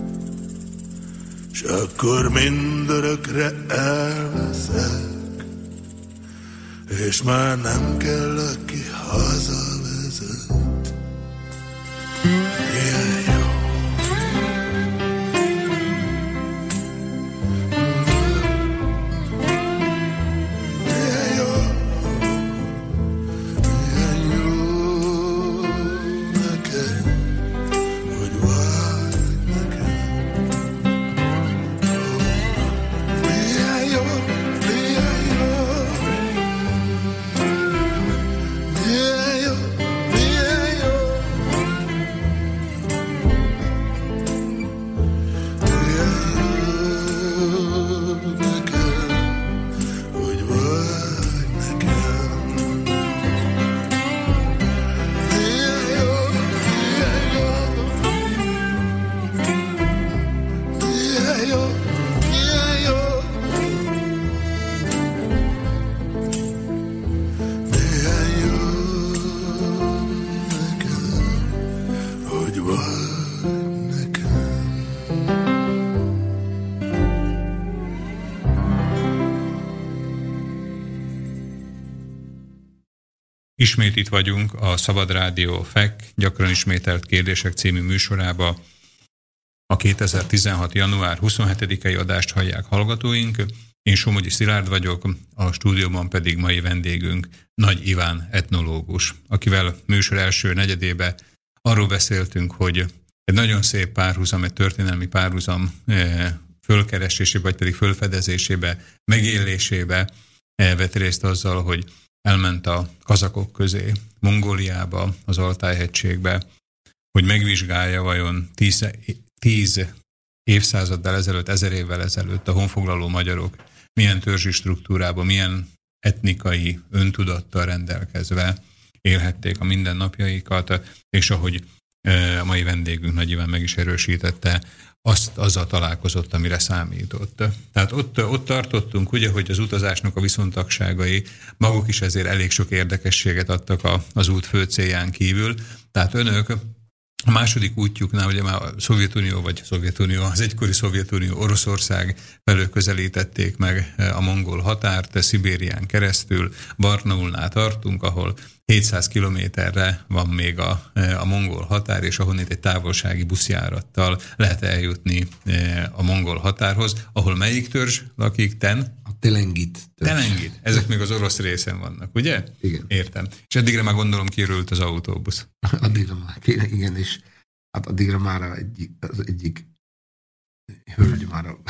S akkor mindörökre elveszek. És már nem kell, itt vagyunk a Szabad Rádió FEK gyakran ismételt kérdések című műsorába. A 2016. január 27-i adást hallják hallgatóink. Én Somogyi Szilárd vagyok, a stúdióban pedig mai vendégünk Nagy Iván etnológus, akivel műsor első negyedébe arról beszéltünk, hogy egy nagyon szép párhuzam, egy történelmi párhuzam eh, fölkeresésébe, vagy pedig fölfedezésébe, megélésébe eh, vett részt azzal, hogy elment a kazakok közé, Mongóliába, az Altájhegységbe, hogy megvizsgálja vajon tíz, tíz évszázaddal ezelőtt, ezer évvel ezelőtt a honfoglaló magyarok milyen törzsi struktúrában, milyen etnikai öntudattal rendelkezve élhették a mindennapjaikat, és ahogy a mai vendégünk Nagy Iván meg is erősítette, azt azzal találkozott, amire számított. Tehát ott, ott tartottunk, ugye, hogy az utazásnak a viszontagságai maguk is ezért elég sok érdekességet adtak a, az út fő célján kívül. Tehát önök a második útjuknál ugye már a Szovjetunió, vagy Szovjetunió, az egykori Szovjetunió, Oroszország felől közelítették meg a mongol határt, Szibérián keresztül, Barnaulnál tartunk, ahol 700 kilométerre van még a, a mongol határ, és ahonnét egy távolsági buszjárattal lehet eljutni a mongol határhoz, ahol melyik törzs lakik? Ten? A telengit. Telengit. Ezek még az orosz részen vannak, ugye? Igen. Értem. És eddigre már gondolom kiürült az autóbusz. Addigra már igen, és hát addigra már a egyik, az egyik hölgy már a,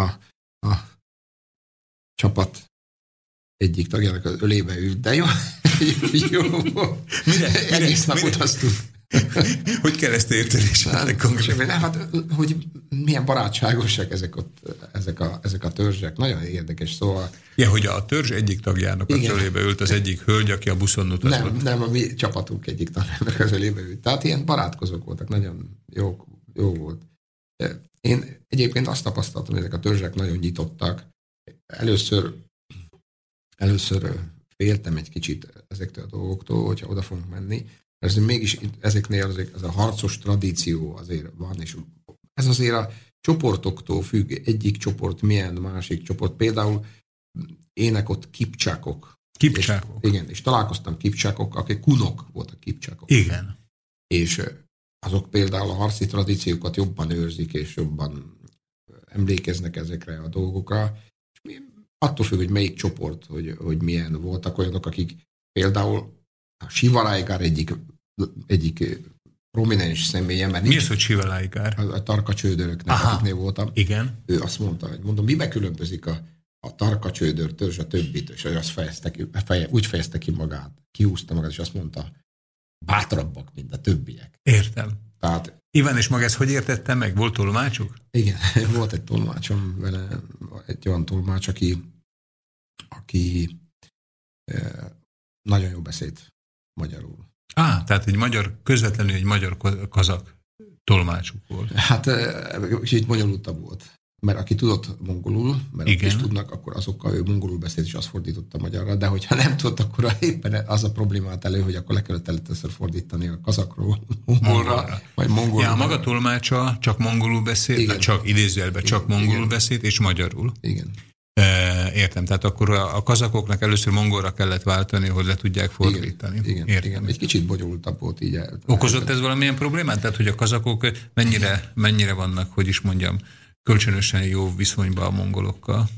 a, a csapat egyik tagjának az ölébe ült, de jó, jó, Mire? egész nap Mire? utaztunk. hogy kell ezt érteni? Hát, semmi, nem, hát, hogy milyen barátságosak ezek, ott, ezek, a, ezek a törzsek. Nagyon érdekes, szóval... Ja, hogy a törzs egyik tagjának a Igen. körébe ült az egyik hölgy, aki a buszon utazott. Nem, nem, a mi csapatunk egyik tanának az ölébe ült. Tehát ilyen barátkozók voltak, nagyon jó, jó volt. Én egyébként azt tapasztaltam, hogy ezek a törzsek nagyon nyitottak. Először, először féltem egy kicsit ezektől a dolgoktól, hogyha oda fogunk menni. Ez mégis ezeknél azért, ez a harcos tradíció azért van, és ez azért a csoportoktól függ, egyik csoport milyen, másik csoport. Például ének ott kipcsákok. Kipcsákok. És, igen, és találkoztam kipcsákok, akik kunok voltak kipcsákok. Igen. És azok például a harci tradíciókat jobban őrzik, és jobban emlékeznek ezekre a dolgokra. És mi, attól függ, hogy melyik csoport, hogy, hogy milyen voltak olyanok, akik például a Sivarájgár egyik, egyik prominens személye, mert Mi az, hogy Sivalájgár? a, a tarkacsődöröknek, Aha. akiknél voltam, Igen. ő azt mondta, hogy mondom, mibe különbözik a, a tarkacsődör törzs a többit, és ő azt fejezte ki, feje, úgy fejezte ki magát, kihúzta magát, és azt mondta, bátrabbak, mint a többiek. Értem. Tehát Iván és maga ezt hogy értette meg? Volt tolmácsuk? igen, volt egy tolmácsom vele, egy olyan tolmács, aki, aki eh, nagyon jó beszélt magyarul. Á, tehát egy magyar, közvetlenül egy magyar kazak tolmácsuk volt. Hát kicsit bonyolultabb volt. Mert aki tudott mongolul, mert Igen. Igen. is tudnak, akkor azokkal ő mongolul beszélt, és azt fordította magyarra, de hogyha nem tudott, akkor éppen az a problémát elő, hogy akkor le kellett először fordítani a kazakról mongolra, vagy mongolra. Ja, a maga tolmácsa csak mongolul beszélt, Igen. csak idézőjelben csak Igen. mongolul beszélt, és magyarul. Igen. E, értem, tehát akkor a, a kazakoknak először mongolra kellett váltani, hogy le tudják fordítani. Igen, igen, értem. igen. Egy kicsit bonyolultabb volt így. el- Okozott ez valamilyen problémát? Tehát, hogy a kazakok mennyire, mennyire vannak, hogy is mondjam, kölcsönösen jó viszonyban a mongolokkal?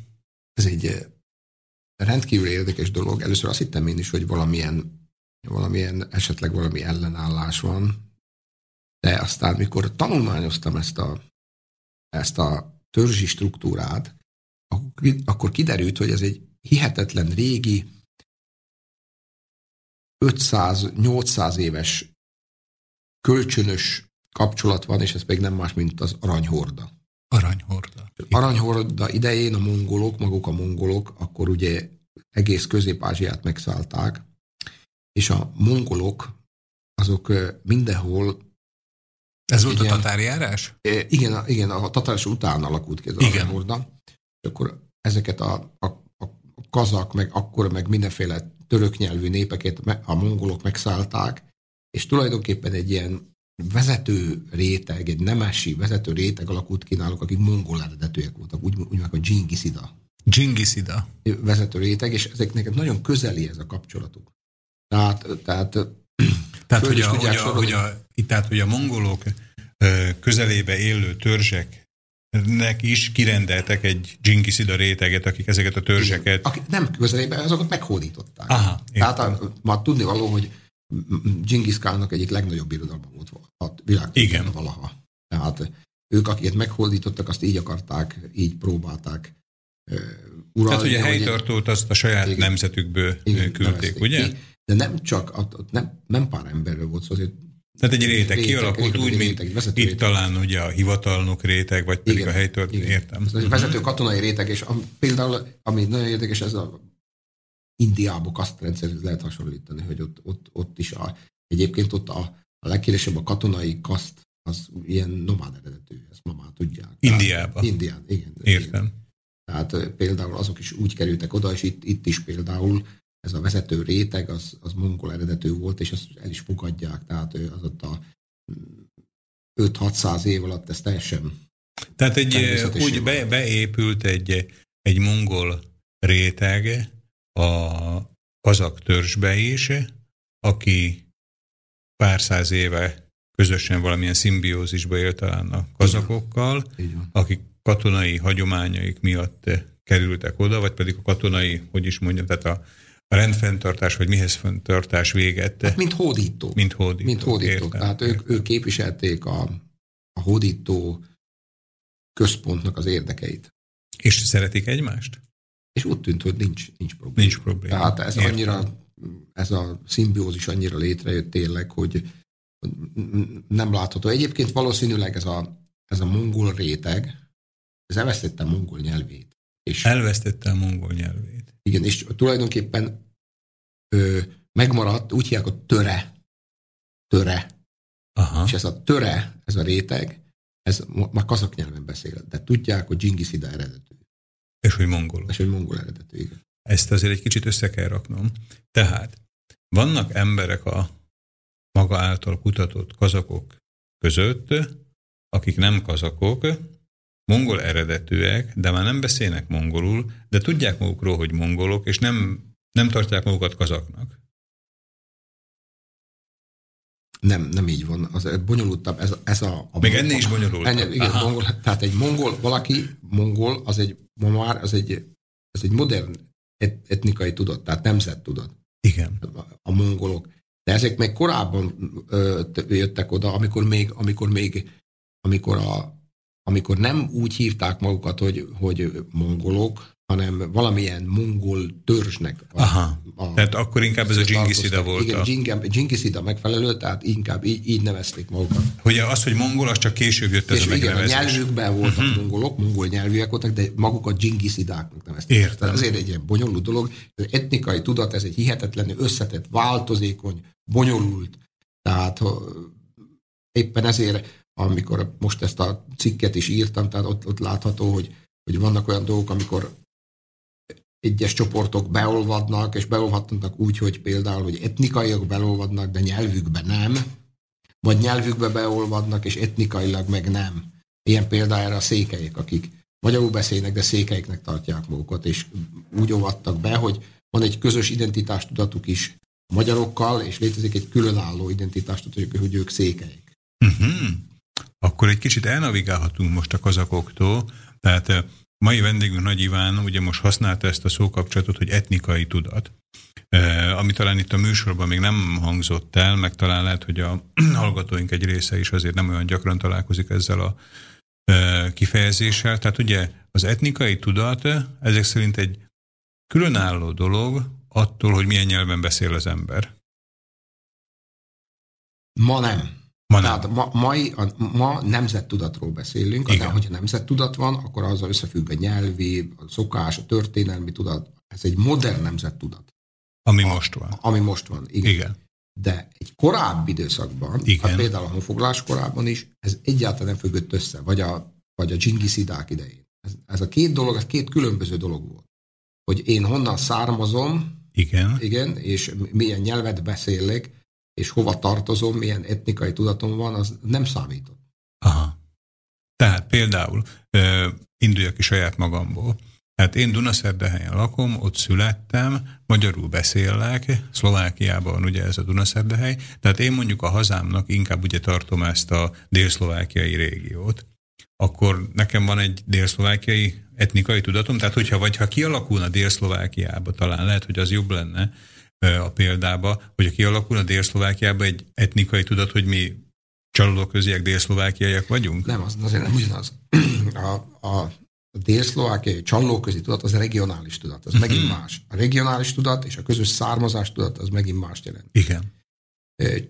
Ez egy eh, rendkívül érdekes dolog. Először azt hittem én is, hogy valamilyen, valamilyen esetleg valami ellenállás van, de aztán, mikor tanulmányoztam ezt a, ezt a törzsi struktúrát, akkor ki- akkor kiderült, hogy ez egy hihetetlen régi, 500-800 éves kölcsönös kapcsolat van, és ez pedig nem más, mint az aranyhorda. Aranyhorda. Aranyhorda idején a mongolok, maguk a mongolok, akkor ugye egész Közép-Ázsiát megszállták, és a mongolok azok mindenhol, Ez volt Igen. a tatárjárás? igen, a- igen, a tatárás után alakult ki ez az Igen. aranyhorda, és akkor ezeket a, a, a kazak, meg akkor meg mindenféle török nyelvű népeket a mongolok megszállták, és tulajdonképpen egy ilyen vezető réteg, egy nemesi vezető réteg alakult ki náluk, akik mongol eredetűek voltak, úgy, úgy meg a Dzsingiszida Dzsingiszida. vezető réteg, és ezeknek nagyon közeli ez a kapcsolatuk. Tehát, tehát Tehát, hogy a, hogy, a, sorolni. hogy, a, tehát, hogy a mongolok közelébe élő törzseknek is kirendeltek egy dzsingiszida réteget, akik ezeket a törzseket... akik nem közelében, azokat meghódították. Aha, Tehát a, ma tudni való, hogy Genghis Khannak egyik legnagyobb birodalma volt a világ Igen. valaha. Tehát ők, akiket meghódítottak, azt így akarták, így próbálták uh, uralni. Tehát, hogy a helytartót azt a saját Igen. nemzetükből igen, küldték, nevezték ugye? ki. De nem csak, ott, ott nem, nem pár emberről volt szó, azért Tehát egy réteg Réteg, kialakult réteg, úgy, mint réteg, itt réteg. talán ugye a hivatalnok réteg, vagy pedig Igen, a helytört, igen. értem. Ez egy vezető katonai réteg, és am, például, ami nagyon érdekes, ez a Indiába kasztrendszerhez lehet hasonlítani, hogy ott, ott, ott is a, egyébként ott a, a leghíresebb a katonai kaszt, az ilyen nomád eredetű, ezt ma már tudják. Indiába. Indián, igen. Igen. Értem. Tehát ö, például azok is úgy kerültek oda, és itt, itt is például ez a vezető réteg, az, az mongol eredetű volt, és azt el is fogadják, tehát ő az ott a mm, 5-600 év alatt ez teljesen Tehát egy, úgy be, beépült egy, egy mongol réteg a kazak törzsbe is, aki pár száz éve közösen valamilyen szimbiózisba élt talán a kazakokkal, akik katonai hagyományaik miatt kerültek oda, vagy pedig a katonai, hogy is mondjam, tehát a, a rendfenntartás, vagy mihez fenntartás véget, Hát, mint hódító. mint hódítók. mint hódítók. értem. Tehát ők, ők képviselték a, a hódító központnak az érdekeit. És szeretik egymást? És úgy tűnt, hogy nincs, nincs probléma. Nincs probléma. Tehát ez Értem. annyira, ez a szimbiózis annyira létrejött tényleg, hogy nem látható. Egyébként valószínűleg ez a, ez a mongol réteg, ez elvesztette a mongol nyelvét. És, Elvesztette a mongol nyelvét. Igen, és tulajdonképpen ö, megmaradt, úgy hívják a töre. Töre. Aha. És ez a töre, ez a réteg, ez ma kazak nyelven beszél. De tudják, hogy ide eredetű. És hogy mongolok. És hogy mongol eredetű, igen. Ezt azért egy kicsit össze kell raknom. Tehát vannak emberek a maga által kutatott kazakok között, akik nem kazakok, mongol eredetűek, de már nem beszélnek mongolul, de tudják magukról, hogy mongolok, és nem, nem tartják magukat kazaknak. Nem, nem így van. Az bonyolultabb. Ez, ez a, a Még ennél is bonyolultabb. Ennyi, igen, Aha. mongol, tehát egy mongol, valaki mongol, az egy, ma már az egy, az egy modern et, etnikai tudat, tehát nemzet tudat. Igen. a, a mongolok. De ezek még korábban ö, jöttek oda, amikor még, amikor még, amikor a, amikor nem úgy hívták magukat, hogy, hogy mongolok, hanem valamilyen mongol törzsnek. A, Aha. a, Tehát akkor inkább ez a Genghis Ida tartoztak. volt. Igen, A, Genghis- Genghis Ida megfelelő, tehát inkább így, így nevezték magukat. hogy az, hogy mongol, az csak később jött ez a igen, a megnevezés. nyelvükben voltak uh-huh. mongolok, mongol nyelvűek voltak, de magukat dzsingисzidáknak nevezték. Értem. Tehát ezért egy ilyen bonyolult dolog. Az etnikai tudat, ez egy hihetetlenül összetett, változékony, bonyolult. Tehát éppen ezért, amikor most ezt a cikket is írtam, tehát ott, ott látható, hogy, hogy vannak olyan dolgok, amikor egyes csoportok beolvadnak, és beolvadnak úgy, hogy például, hogy etnikaiak beolvadnak, de nyelvükben nem, vagy nyelvükbe beolvadnak, és etnikailag meg nem. Ilyen például a székelyek, akik magyarul beszélnek, de székelyeknek tartják magukat, és úgy olvadtak be, hogy van egy közös identitástudatuk is magyarokkal, és létezik egy különálló identitástudatuk, hogy ők székelyek. Uh-huh. Akkor egy kicsit elnavigálhatunk most a kazakoktól, tehát eh, mai vendégünk Nagy Iván ugye most használta ezt a szókapcsolatot, hogy etnikai tudat. Eh, ami talán itt a műsorban még nem hangzott el, meg talán lehet, hogy a hallgatóink egy része is azért nem olyan gyakran találkozik ezzel a eh, kifejezéssel. Tehát ugye az etnikai tudat ezek szerint egy különálló dolog attól, hogy milyen nyelven beszél az ember. Ma nem. Ma nem. Tehát ma, mai, a, ma nemzettudatról beszélünk, Igen. de hogyha nemzettudat van, akkor azzal összefügg a nyelvi, a szokás, a történelmi tudat. Ez egy modern nemzettudat, Ami most van. ami most van. Igen. Igen. De egy korábbi időszakban, Igen. hát például a honfoglás korában is, ez egyáltalán nem függött össze, vagy a, vagy a dzsingiszidák idején. Ez, ez a két dolog, ez két különböző dolog volt. Hogy én honnan származom, Igen. igen, és milyen nyelvet beszélek, és hova tartozom, milyen etnikai tudatom van, az nem számított. Aha. Tehát például ö, induljak ki saját magamból. Hát én Dunaszerdahelyen lakom, ott születtem, magyarul beszélek, Szlovákiában ugye ez a Dunaszerdahely, tehát én mondjuk a hazámnak inkább ugye tartom ezt a délszlovákiai régiót. Akkor nekem van egy délszlovákiai etnikai tudatom, tehát hogyha vagy ha kialakulna Délszlovákiába, talán lehet, hogy az jobb lenne a példába, hogyha kialakulna Délszlovákiába egy etnikai tudat, hogy mi csalódóköziek délszlovákiaiak vagyunk? Nem, az azért nem ugyanaz. A, a dél-szlovákiai csallóközi tudat az a regionális tudat, az megint más. A regionális tudat és a közös származás tudat az megint mást jelent. Igen.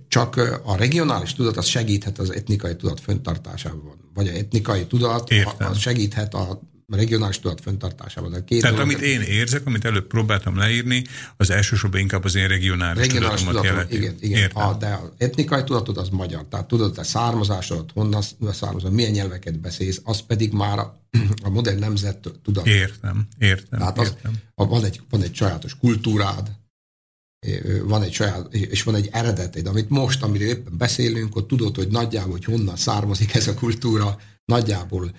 Csak a regionális tudat az segíthet az etnikai tudat föntartásában. Vagy a etnikai tudat Értem. az segíthet a regionális tudat föntartásában. De két Tehát amit én érzek, amit előbb próbáltam leírni, az elsősorban inkább az én regionális, regionális tudatomat tudatot, jelenti. igen, igen. A, de az etnikai tudatod az magyar, tehát tudod te származásod, honnan származod, milyen nyelveket beszélsz, az pedig már a, a modern nemzet tudat. Értem, értem, Tehát az, értem. a- van, egy, van egy sajátos kultúrád, van egy saját, és van egy eredeted, amit most, amiről éppen beszélünk, ott tudod, hogy nagyjából, hogy honnan származik ez a kultúra, nagyjából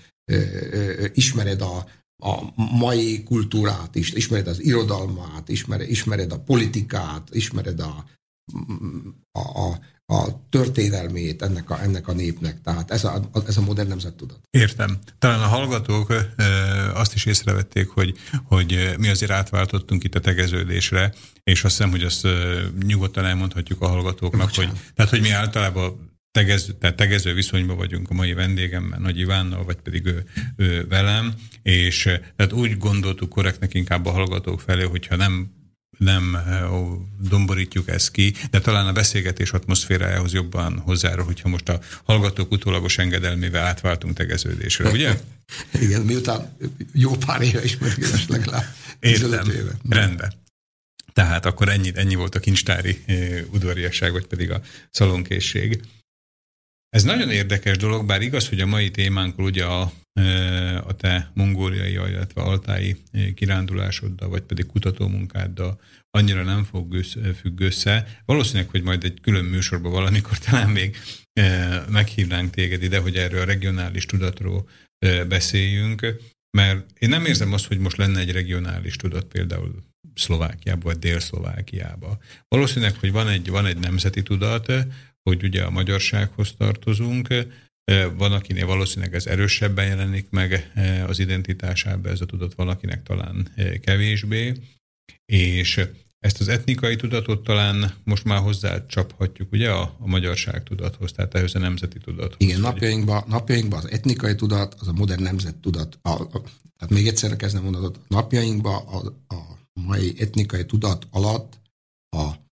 ismered a, a mai kultúrát is, ismered az irodalmát, ismered, ismered a politikát, ismered a, a, a, a történelmét ennek a, ennek a népnek. Tehát ez a, ez a modern nemzettudat. Értem. Talán a hallgatók azt is észrevették, hogy, hogy mi azért átváltottunk itt a tegeződésre, és azt hiszem, hogy azt nyugodtan elmondhatjuk a hallgatóknak, Bocsánat. hogy, tehát, hogy mi általában tegező, tehát tegező viszonyban vagyunk a mai vendégemmel, Nagy Ivánnal, vagy pedig ő, ő velem, és ö, tehát úgy gondoltuk korrektnek inkább a hallgatók felé, hogyha nem nem eh, domborítjuk ezt ki, de talán a beszélgetés atmoszférájához jobban hozzárul, hogyha most a hallgatók utólagos engedelmével átváltunk tegeződésre, ugye? Igen, miután jó pár éve ismerjük legalább. 15 Értem. éve. Rendben. Tehát akkor ennyi, ennyi volt a kincstári eh, udvariasság, vagy pedig a szalonkészség. Ez nagyon érdekes dolog, bár igaz, hogy a mai témánkról ugye a, a te mongóliai, illetve altái kirándulásoddal, vagy pedig kutatómunkáddal annyira nem fog össze, függ össze. Valószínűleg, hogy majd egy külön műsorban valamikor talán még meghívnánk téged ide, hogy erről a regionális tudatról beszéljünk, mert én nem érzem azt, hogy most lenne egy regionális tudat például Szlovákiában vagy Dél-Szlovákiában. Valószínűleg, hogy van egy, van egy nemzeti tudat, hogy ugye a magyarsághoz tartozunk, van, akinél valószínűleg ez erősebben jelenik meg az identitásában, ez a tudat van, akinek talán kevésbé, és ezt az etnikai tudatot talán most már hozzá csaphatjuk, ugye, a, a magyarság tudathoz, tehát ehhez a nemzeti tudathoz. Igen, napjainkban, napjainkban az etnikai tudat, az a modern nemzet tudat. A, a, tehát még egyszer kezdem mondatot, napjainkban a, a mai etnikai tudat alatt a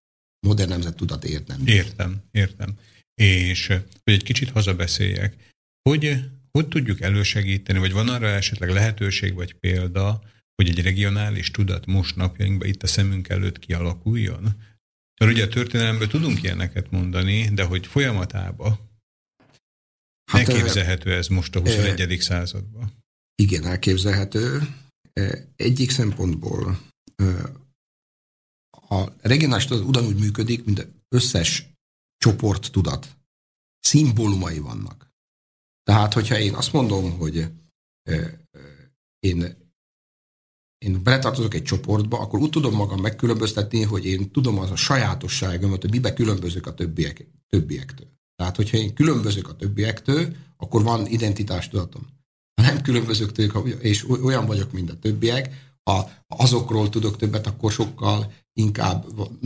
modern nemzet tudat értem. Értem, értem. És hogy egy kicsit hazabeszéljek, hogy, hogy tudjuk elősegíteni, vagy van arra esetleg lehetőség, vagy példa, hogy egy regionális tudat most napjainkban itt a szemünk előtt kialakuljon? Mert ugye a történelemből tudunk ilyeneket mondani, de hogy folyamatában hát, elképzelhető ez most a 21. században. Igen, elképzelhető. Egyik szempontból a regionális tudat ugyanúgy működik, mint összes csoport tudat. Szimbólumai vannak. Tehát, hogyha én azt mondom, hogy én, én beletartozok egy csoportba, akkor úgy tudom magam megkülönböztetni, hogy én tudom az a sajátosságomat, hogy mibe különbözök a többiek, többiektől. Tehát, hogyha én különbözök a többiektől, akkor van identitástudatom. Ha nem különbözök tőlük, és olyan vagyok, mint a többiek, ha azokról tudok többet, akkor sokkal inkább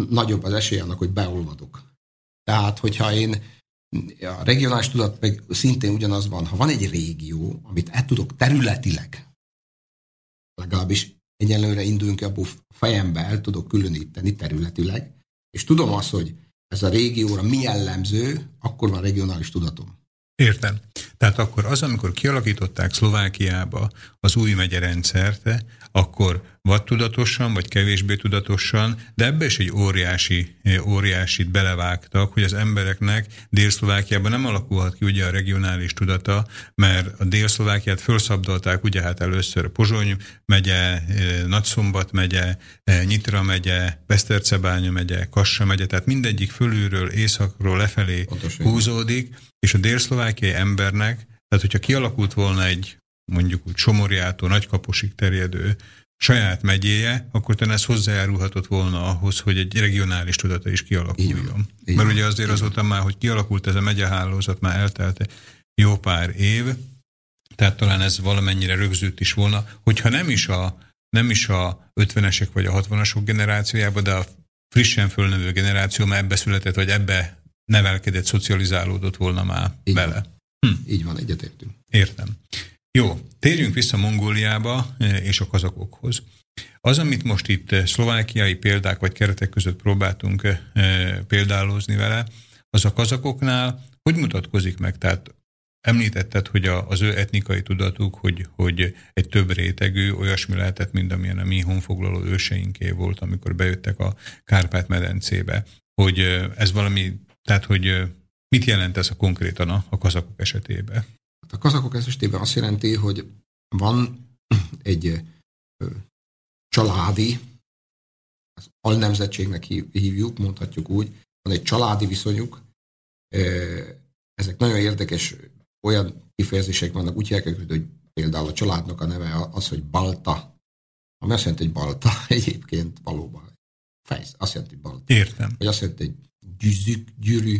nagyobb az esély annak, hogy beolvadok. Tehát, hogyha én a regionális tudat meg szintén ugyanaz van, ha van egy régió, amit el tudok területileg, legalábbis egyenlőre indulunk abból fejembe el tudok különíteni területileg, és tudom azt, hogy ez a régióra mi jellemző, akkor van regionális tudatom. Értem. Tehát akkor az, amikor kialakították Szlovákiába az új megyerendszert, akkor vagy tudatosan, vagy kevésbé tudatosan, de ebbe is egy óriási, óriásit belevágtak, hogy az embereknek Dél-Szlovákiában nem alakulhat ki ugye a regionális tudata, mert a Dél-Szlovákiát felszabdalták ugye hát először Pozsony megye, Nagyszombat megye, Nyitra megye, Besztercebánya megye, Kassa megye, tehát mindegyik fölülről, északról lefelé Pontosan. húzódik, és a dél-szlovákiai embernek, tehát hogyha kialakult volna egy mondjuk úgy Somorjától Nagykaposig terjedő saját megyéje, akkor talán ez hozzájárulhatott volna ahhoz, hogy egy regionális tudata is kialakuljon. Igen. Mert ugye azért azóta már, hogy kialakult ez a megyehálózat, már eltelt jó pár év, tehát talán ez valamennyire rögzült is volna, hogyha nem is a, nem is a 50-esek vagy a 60-asok generációjában, de a frissen fölnövő generáció már ebbe született, vagy ebbe nevelkedett, szocializálódott volna már Így bele. Van. Hm. Így van, egyetértünk. Értem. Jó, térjünk vissza Mongóliába eh, és a kazakokhoz. Az, amit most itt eh, szlovákiai példák vagy keretek között próbáltunk eh, példálozni vele, az a kazakoknál hogy mutatkozik meg? Tehát említetted, hogy az ő etnikai tudatuk, hogy, hogy egy több rétegű, olyasmi lehetett, mint amilyen a mi honfoglaló őseinké volt, amikor bejöttek a Kárpát-medencébe. Hogy ez valami, tehát hogy mit jelent ez a konkrétan a, a kazakok esetében? A kazakok esetében azt jelenti, hogy van egy családi, az alnemzetségnek hívjuk, mondhatjuk úgy, van egy családi viszonyuk. Ezek nagyon érdekes olyan kifejezések vannak, úgy hívják, hogy például a családnak a neve az, hogy Balta, ami azt jelenti, hogy Balta egyébként valóban. Fejsz, azt jelenti, hogy Balta. Értem. Vagy azt jelenti, hogy gyűzük, gyűrű,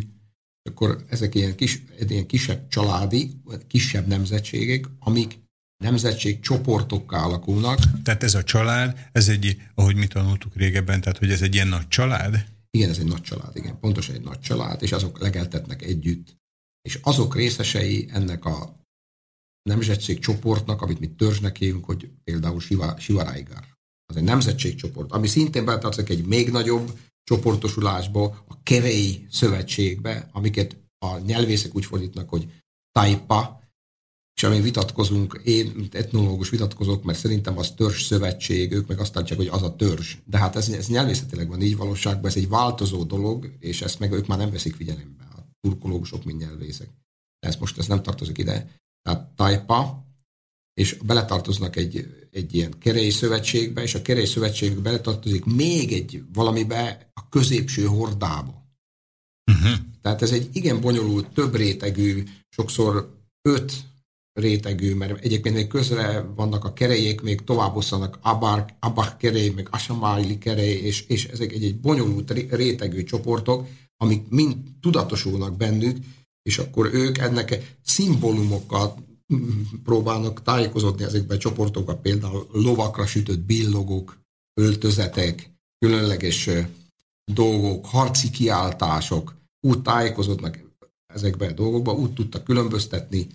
akkor ezek ilyen, kis, ilyen kisebb családi, kisebb nemzetségek, amik nemzetség csoportokká alakulnak. Tehát ez a család, ez egy, ahogy mi tanultuk régebben, tehát hogy ez egy ilyen nagy család? Igen, ez egy nagy család, igen, pontosan egy nagy család, és azok legeltetnek együtt. És azok részesei ennek a nemzetség csoportnak, amit mi törzsnek hívunk, hogy például Siva, Sivaráigár. az egy nemzetségcsoport, ami szintén beletartozik egy még nagyobb csoportosulásba, a Kerei Szövetségbe, amiket a nyelvészek úgy fordítnak, hogy Taipa, és amin vitatkozunk, én, mint etnológus vitatkozok, mert szerintem az törzs szövetség, ők meg azt tartják, hogy az a törzs. De hát ez, ez nyelvészetileg van így valóságban, ez egy változó dolog, és ezt meg ők már nem veszik figyelembe, a turkológusok, mint nyelvészek. De ez most ez nem tartozik ide. Tehát Taipa, és beletartoznak egy, egy ilyen kerély szövetségbe, és a kerély szövetségbe beletartozik még egy valamibe a középső hordába. Uh-huh. Tehát ez egy igen bonyolult, több rétegű, sokszor öt rétegű, mert egyébként még közre vannak a kerejék, még tovább osztanak Abar, Abach kerej, meg Asamáli kerej, és, és ezek egy, egy bonyolult rétegű csoportok, amik mind tudatosulnak bennük, és akkor ők ennek szimbólumokat próbálnak tájékozódni ezekben a csoportokban, például lovakra sütött billogok, öltözetek, különleges dolgok, harci kiáltások, úgy tájékozódnak ezekben a dolgokban, úgy tudtak különböztetni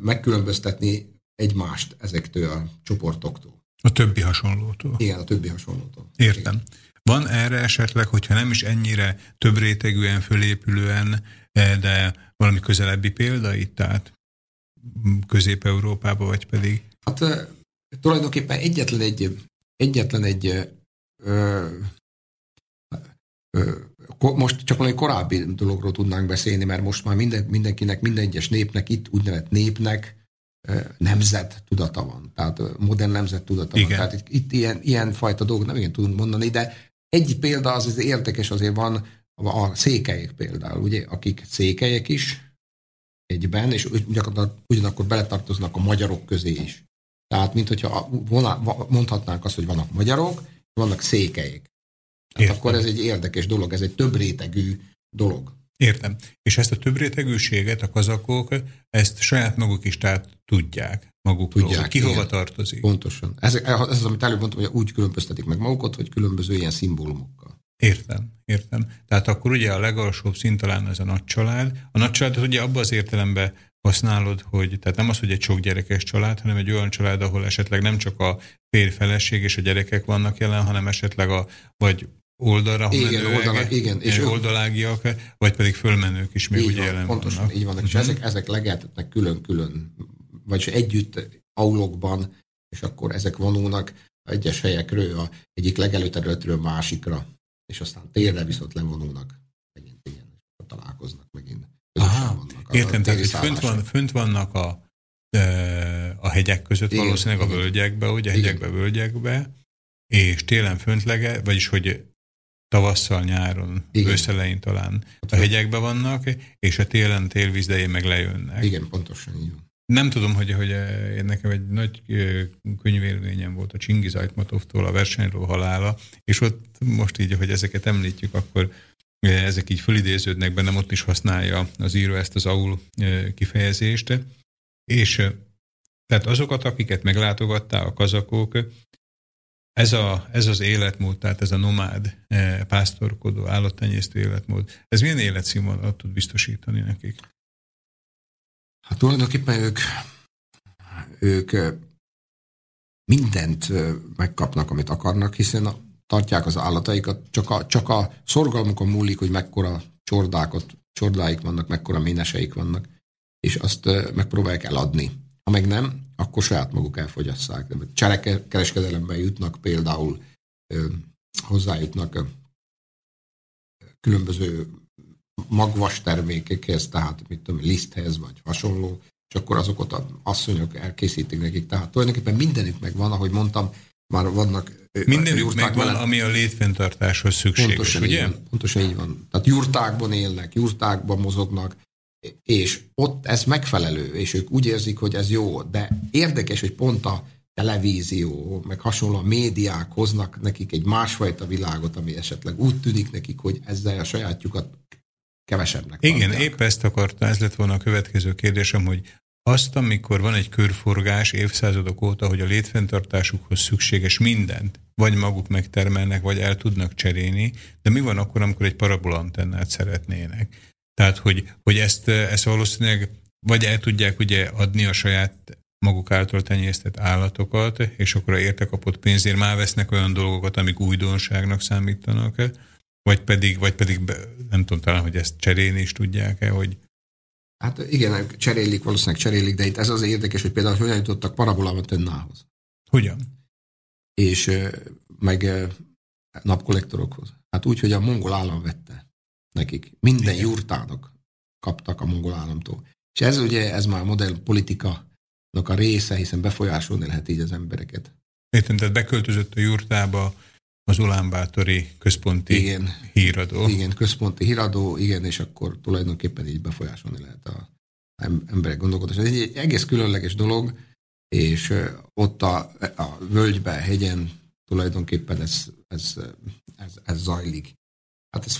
megkülönböztetni egymást ezektől a csoportoktól. A többi hasonlótól. Igen, a többi hasonlótól. Értem. Igen. Van erre esetleg, hogyha nem is ennyire több rétegűen, fölépülően, eh, de valami közelebbi példa itt, tehát Közép-Európába, vagy pedig? Hát tulajdonképpen egyetlen egy, egyetlen egy ö, ö, most csak valami korábbi dologról tudnánk beszélni, mert most már minden, mindenkinek, minden egyes népnek, itt úgynevezett népnek nemzet tudata van. Tehát modern nemzet tudata igen. van. Tehát itt, itt ilyen, ilyen fajta dolgok nem igen tudunk mondani, de egy példa az, az érdekes azért van, a székelyek például, ugye, akik székelyek is egyben, és ugyanakkor, beletartoznak a magyarok közé is. Tehát, mint hogyha mondhatnánk azt, hogy vannak magyarok, vannak székelyek. Hát akkor ez egy érdekes dolog, ez egy több rétegű dolog. Értem. És ezt a több rétegűséget a kazakok, ezt saját maguk is tehát tudják magukról, tudják, ki igen. hova tartozik. Pontosan. Ez, ez az, amit előbb mondtam, hogy úgy különböztetik meg magukat, hogy különböző ilyen szimbólumokkal. Értem, értem. Tehát akkor ugye a legalsóbb szint talán ez a nagy család. A nagy család ugye abban az értelemben használod, hogy tehát nem az, hogy egy sok gyerekes család, hanem egy olyan család, ahol esetleg nem csak a férj, feleség és a gyerekek vannak jelen, hanem esetleg a, vagy oldalra igen, oldala, igen, és oldalágiak, vagy pedig fölmenők is még ugye jelen pontosan, vannak. így vannak. És uh-huh. ezek, ezek legeltetnek külön-külön, vagyis együtt aulokban, és akkor ezek vonulnak egyes helyekről, a egyik legelőterületről másikra, és aztán térre viszont levonulnak, megint igen, találkoznak megint. Aha, vannak értem, tehát hogy fönt, van, fönt vannak a, a hegyek között igen, valószínűleg igen. a völgyekbe, ugye a hegyekbe, völgyekbe, és télen föntlege, vagyis hogy tavasszal, nyáron, őszelején talán a hegyekbe vannak, és a télen, télvízdején meg lejönnek. Igen, pontosan így van. Nem tudom, hogy, hogy én nekem egy nagy könyvélményem volt a Csingiz Ajtmatovtól a versenyről halála, és ott most így, hogy ezeket említjük, akkor ezek így fölidéződnek bennem, ott is használja az író ezt az aul kifejezést, és tehát azokat, akiket meglátogattál, a kazakok, ez, a, ez az életmód, tehát ez a nomád, eh, pásztorkodó, állattenyésztő életmód, ez milyen életszínvonalat tud biztosítani nekik? Hát tulajdonképpen ők, ők mindent megkapnak, amit akarnak, hiszen tartják az állataikat, csak a, csak a szorgalmukon múlik, hogy mekkora csordákat, csordáik vannak, mekkora méneseik vannak, és azt megpróbálják eladni. Ha meg nem, akkor saját maguk elfogyasszák. Cserekereskedelemben jutnak például, hozzájutnak különböző magvas termékekhez, tehát mit tudom, liszthez vagy hasonló, és akkor azokat az asszonyok elkészítik nekik. Tehát tulajdonképpen mindenük megvan, ahogy mondtam, már vannak Mindenük megvan, mellett. ami a létfenntartáshoz szükséges, pontosan ugye? Így van, pontosan így van. Tehát jurtákban élnek, jurtákban mozognak, és ott ez megfelelő, és ők úgy érzik, hogy ez jó, de érdekes, hogy pont a televízió, meg hasonló a médiák hoznak nekik egy másfajta világot, ami esetleg úgy tűnik nekik, hogy ezzel a sajátjukat kevesebbnek Igen, tartják. épp ezt akarta, ez lett volna a következő kérdésem, hogy azt, amikor van egy körforgás évszázadok óta, hogy a létfenntartásukhoz szükséges mindent, vagy maguk megtermelnek, vagy el tudnak cserélni, de mi van akkor, amikor egy parabolantennát szeretnének? Tehát, hogy, hogy ezt, ezt valószínűleg vagy el tudják ugye adni a saját maguk által tenyésztett állatokat, és akkor a érte kapott pénzért már vesznek olyan dolgokat, amik újdonságnak számítanak, vagy pedig, vagy pedig nem tudom talán, hogy ezt cserélni is tudják-e, hogy Hát igen, cserélik, valószínűleg cserélik, de itt ez az érdekes, hogy például hogyan jutottak parabolámat önnához. Hogyan? És meg napkollektorokhoz. Hát úgy, hogy a mongol állam vette nekik. Minden Igen. jurtának kaptak a mongol államtól. És ez ugye, ez már modern politika a része, hiszen befolyásolni lehet így az embereket. Értem, tehát beköltözött a jurtába az Ulánbátori központi igen, híradó. Igen, központi híradó, igen, és akkor tulajdonképpen így befolyásolni lehet a emberek gondolkodása. Ez egy egész különleges dolog, és ott a, a völgybe, hegyen tulajdonképpen ez, ez, ez, ez zajlik. Hát ez...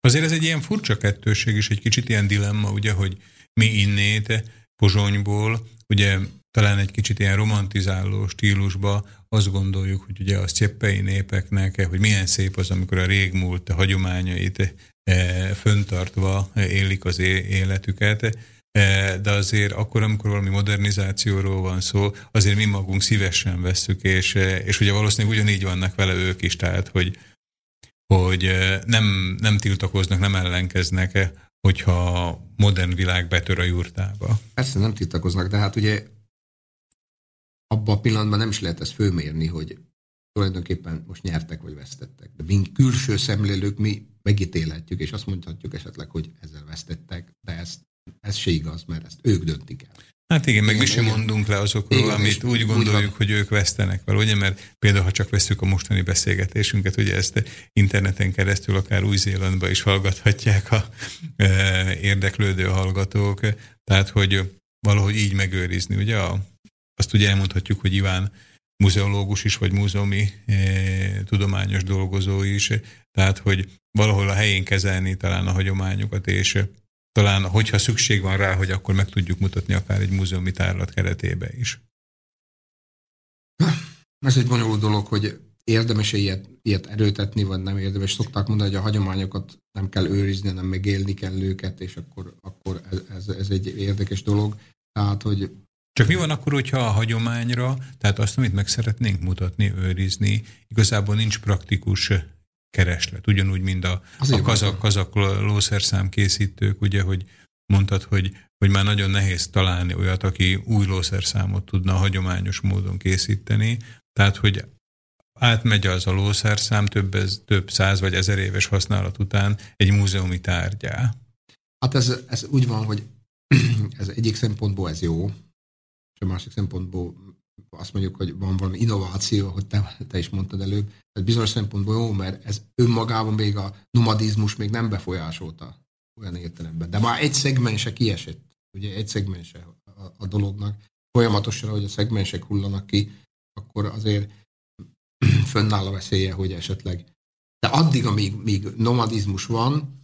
Azért ez egy ilyen furcsa kettőség, és egy kicsit ilyen dilemma, ugye, hogy mi innét Pozsonyból, ugye talán egy kicsit ilyen romantizáló stílusba azt gondoljuk, hogy ugye a sztyeppei népeknek, hogy milyen szép az, amikor a régmúlt hagyományait e, föntartva élik az életüket, e, de azért akkor, amikor valami modernizációról van szó, azért mi magunk szívesen vesszük, és, és ugye valószínűleg ugyanígy vannak vele ők is, tehát hogy, hogy nem, nem tiltakoznak, nem ellenkeznek, hogyha modern világ betör a jurtába. Persze nem tiltakoznak, de hát ugye abban a pillanatban nem is lehet ezt fölmérni, hogy tulajdonképpen most nyertek vagy vesztettek. De mint külső szemlélők mi megítélhetjük, és azt mondhatjuk esetleg, hogy ezzel vesztettek, de ez, ez se igaz, mert ezt ők döntik el. Hát igen, meg igen, mi sem mondunk le azokról, igen, amit úgy gondoljuk, úgy hogy ők vesztenek vele, ugye, mert például, ha csak veszük a mostani beszélgetésünket, ugye ezt interneten keresztül akár Új-Zélandba is hallgathatják a e, érdeklődő hallgatók, tehát, hogy valahogy így megőrizni, ugye, a, azt ugye elmondhatjuk, hogy Iván muzeológus is, vagy múzeumi e, tudományos dolgozó is, tehát, hogy valahol a helyén kezelni talán a hagyományokat, és talán, hogyha szükség van rá, hogy akkor meg tudjuk mutatni akár egy múzeumi tárlat keretébe is. Ez egy bonyolult dolog, hogy érdemes -e ilyet, ilyet erőtetni, vagy nem érdemes. Szokták mondani, hogy a hagyományokat nem kell őrizni, hanem megélni kell őket, és akkor, akkor ez, ez, ez egy érdekes dolog. Tehát, hogy csak mi van akkor, hogyha a hagyományra, tehát azt, amit meg szeretnénk mutatni, őrizni, igazából nincs praktikus kereslet. Ugyanúgy, mint a, a kazak, kazak lószerszám készítők, ugye, hogy mondtad, hogy, hogy már nagyon nehéz találni olyat, aki új lószerszámot tudna hagyományos módon készíteni. Tehát, hogy átmegy az a lószerszám több, több száz vagy ezer éves használat után egy múzeumi tárgyá. Hát ez, ez úgy van, hogy ez egyik szempontból ez jó, a másik szempontból azt mondjuk, hogy van valami innováció, hogy te, te is mondtad előbb, ez bizonyos szempontból jó, mert ez önmagában még a nomadizmus még nem befolyásolta olyan értelemben. De már egy szegmense kiesett, ugye egy szegmense a, a dolognak. Folyamatosan, hogy a szegmensek hullanak ki, akkor azért fönnáll a veszélye, hogy esetleg. De addig, amíg még nomadizmus van,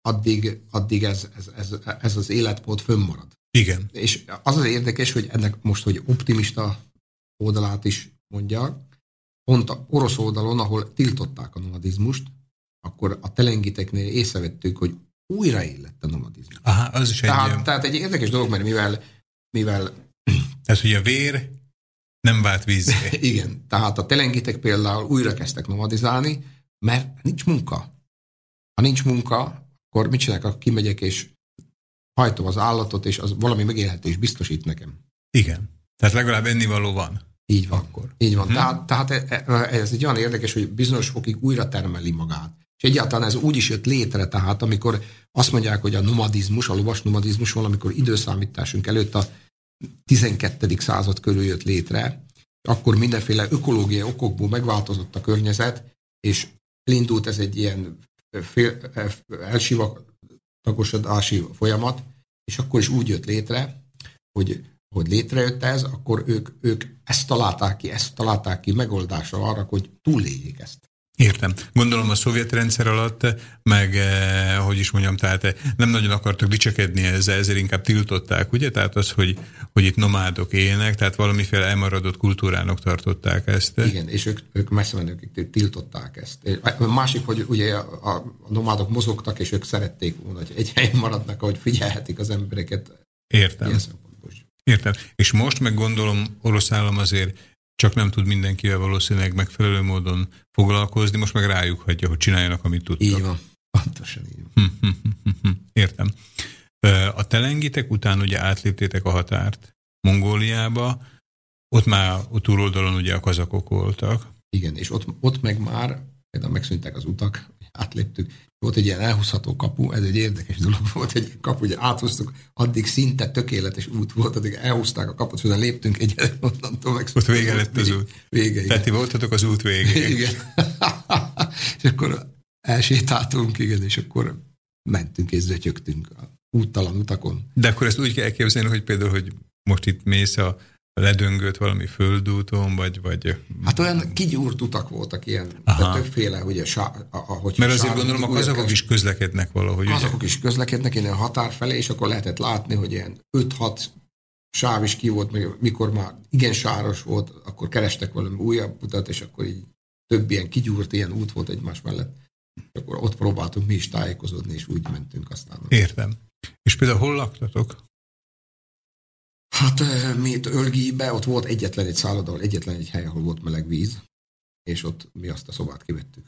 addig, addig ez, ez, ez, ez az életmód fönnmarad. Igen. És az az érdekes, hogy ennek most, hogy optimista oldalát is mondja, pont a orosz oldalon, ahol tiltották a nomadizmust, akkor a telengiteknél észrevettük, hogy újraillett a nomadizmus. Aha, az is tehát, egy... Tehát egy érdekes dolog, mert mivel, mivel tehát, hogy a vér nem vált víz. Igen, tehát a telengitek például újra kezdtek nomadizálni, mert nincs munka. Ha nincs munka, akkor mit csinálok, akkor kimegyek és hajtom az állatot, és az valami megélhetés biztosít nekem. Igen. Tehát legalább ennivaló van. Így van. Akkor. Így van. Hm. Tehát, tehát e, e, ez egy olyan érdekes, hogy bizonyos fokig újra termeli magát. És egyáltalán ez úgy is jött létre, tehát amikor azt mondják, hogy a nomadizmus, a lovas nomadizmus valamikor időszámításunk előtt a 12. század körül jött létre, akkor mindenféle ökológiai okokból megváltozott a környezet, és elindult ez egy ilyen fél, elsivatagosodási folyamat, és akkor is úgy jött létre, hogy hogy létrejött ez, akkor ők, ők ezt találták ki, ezt találták ki megoldásra arra, hogy túléljék ezt. Értem. Gondolom a szovjet rendszer alatt, meg eh, hogy is mondjam, tehát eh, nem nagyon akartak dicsekedni ezzel, ezért inkább tiltották, ugye? Tehát az, hogy, hogy itt nomádok élnek, tehát valamiféle elmaradott kultúrának tartották ezt. Igen, és ők, ők messze menőkig tiltották ezt. A másik, hogy ugye a, a nomádok mozogtak, és ők szerették volna, hogy egy helyen maradnak, ahogy figyelhetik az embereket. Értem. Értem. És most meg gondolom, orosz állam azért csak nem tud mindenkivel valószínűleg megfelelő módon foglalkozni, most meg rájuk hagyja, hogy csináljanak, amit tudtak. Így van. Pontosan így van. Értem. Ö, A telengitek után ugye átléptétek a határt Mongóliába, ott már a túloldalon ugye a kazakok voltak. Igen, és ott, ott meg már például megszűntek az utak, átléptük. Volt egy ilyen elhúzható kapu, ez egy érdekes dolog volt, egy kapu, ugye áthúztuk, addig szinte tökéletes út volt, addig elhúzták a kaput, szóval léptünk egy onnantól meg. Ott vége lett az út. Vége. Tehát ti voltatok az út végén. Igen. és akkor elsétáltunk, igen, és akkor mentünk és zötyögtünk a úttalan utakon. De akkor ezt úgy kell elképzelni, hogy például, hogy most itt mész a ledöngött valami földúton, vagy... vagy Hát olyan kigyúrt utak voltak ilyen, Aha. de többféle, ugye, sá, ahogy mert azért gondolom, a kazakok is közlekednek valahogy. ugye? Azok is közlekednek innen a határ felé, és akkor lehetett látni, hogy ilyen 5-6 sáv is ki volt, meg mikor már igen sáros volt, akkor kerestek valami újabb utat, és akkor így több ilyen kigyúrt ilyen út volt egymás mellett. És akkor ott próbáltunk mi is tájékozódni, és úgy mentünk aztán. Értem. És például hol laktatok? Hát mi itt Ölgibe, ott volt egyetlen egy szálloda, egyetlen egy hely, ahol volt meleg víz, és ott mi azt a szobát kivettük.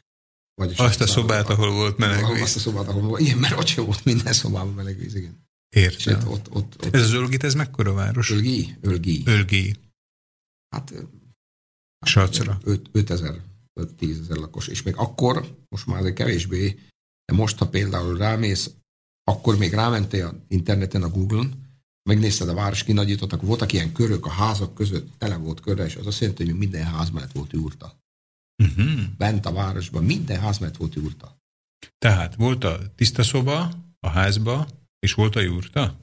Vagyis Azt a szobát, ahol volt meleg Azt víz. a szobát, ahol volt. Igen, mert ott sem volt minden szobában meleg víz, igen. Értem. ott, ott, ott, Ez az Ölgit, ez mekkora város? Ölgi? Ölgi. Ölgi. Hát, ö, Sacra. 5000, 10 ezer lakos. És még akkor, most már azért kevésbé, de most, ha például rámész, akkor még rámentél a interneten, a Google-on, megnézted a város kinagyított, akkor voltak ilyen körök a házak között, tele volt körre, és az azt jelenti, hogy minden ház mellett volt jurta. Uh-huh. Bent a városban minden ház mellett volt jurta. Tehát volt a tiszta szoba a házba, és volt a jurta?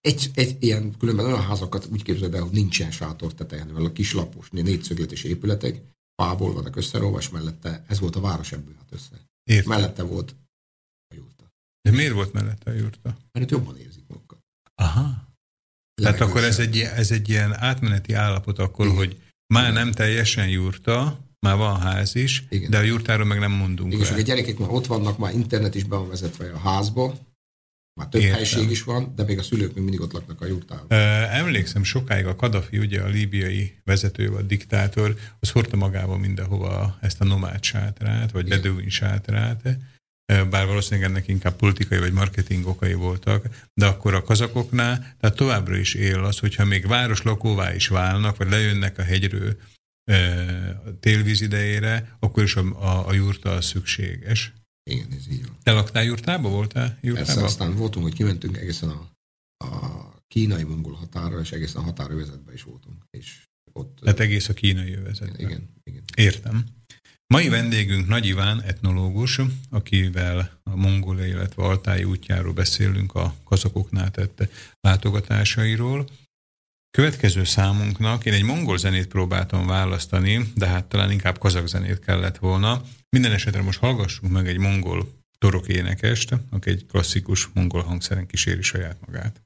Egy, egy ilyen, különben olyan házakat úgy képzeld el, hogy nincsen sátor tetejen, mert a kislapos, négyszögletes épületek, fából vannak összeróva, és mellette, ez volt a város ebből hát össze. Értem. Mellette volt a jurta. De miért volt mellette a jurta? Mert itt jobban érzik magukat. Aha. Tehát akkor ez egy, ilyen- ez egy ilyen átmeneti állapot akkor, Igen. hogy már Igen. nem teljesen jurta, már van ház is, Igen. de a jurtáról meg nem mondunk Igen, és le. a gyerekek már ott vannak, már internet is be van vezetve a házba, már több Értem. helység is van, de még a szülők még mindig ott laknak a jurtában. Emlékszem, sokáig a Kadafi, ugye a líbiai vezető, vagy diktátor, az hordta magával mindenhova ezt a nomád sátrát, vagy Igen. beduin sátrát, bár valószínűleg ennek inkább politikai vagy marketing okai voltak, de akkor a kazakoknál, tehát továbbra is él az, hogyha még város lakóvá is válnak, vagy lejönnek a hegyről a télvíz idejére, akkor is a, a, a jurta az szükséges. Igen, ez így van. Te laktál jurtába? Voltál Persze, jurtába? aztán voltunk, hogy kimentünk egészen a, a kínai-mongol határra, és egészen a határövezetbe is voltunk. És ott... Tehát egész a kínai övezetben. igen, igen. Értem. Mai vendégünk Nagy Iván, etnológus, akivel a mongólia, illetve altáji útjáról beszélünk a kazakoknál tett látogatásairól. Következő számunknak én egy mongol zenét próbáltam választani, de hát talán inkább kazak zenét kellett volna. Minden esetre most hallgassunk meg egy mongol torok énekest, aki egy klasszikus mongol hangszeren kíséri saját magát.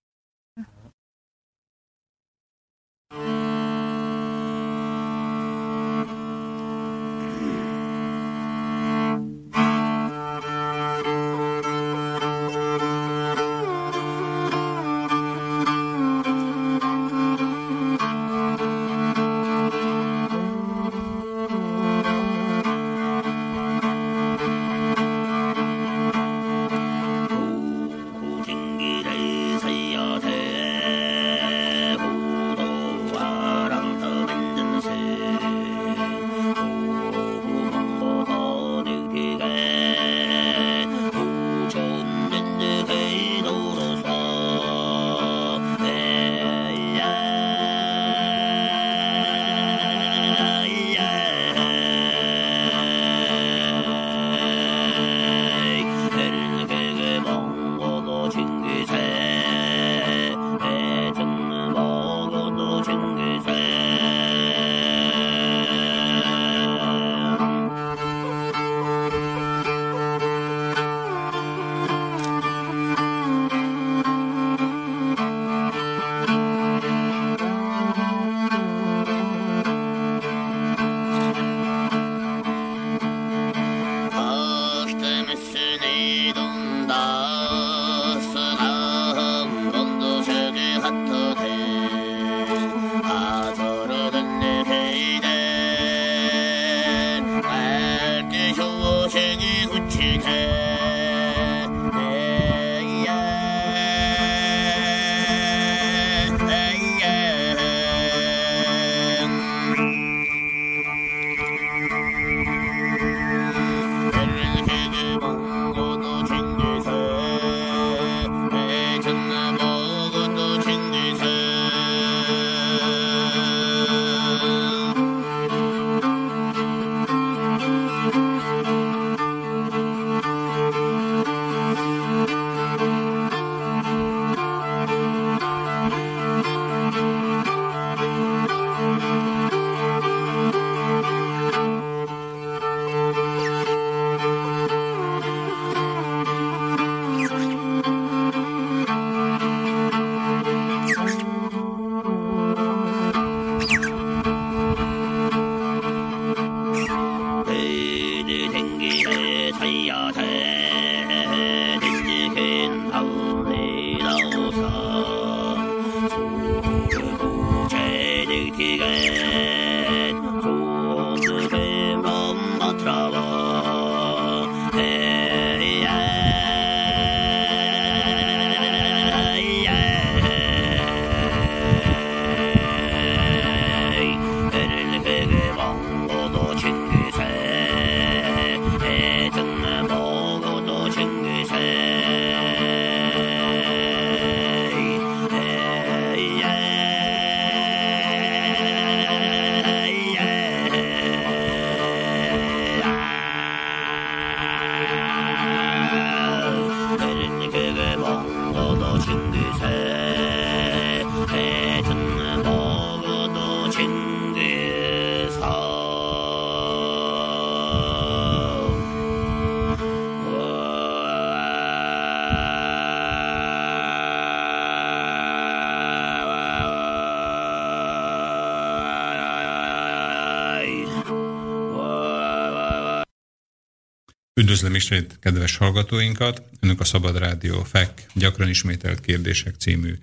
Üdvözlöm ismét kedves hallgatóinkat! Önök a Szabad Rádió FEK gyakran ismételt kérdések című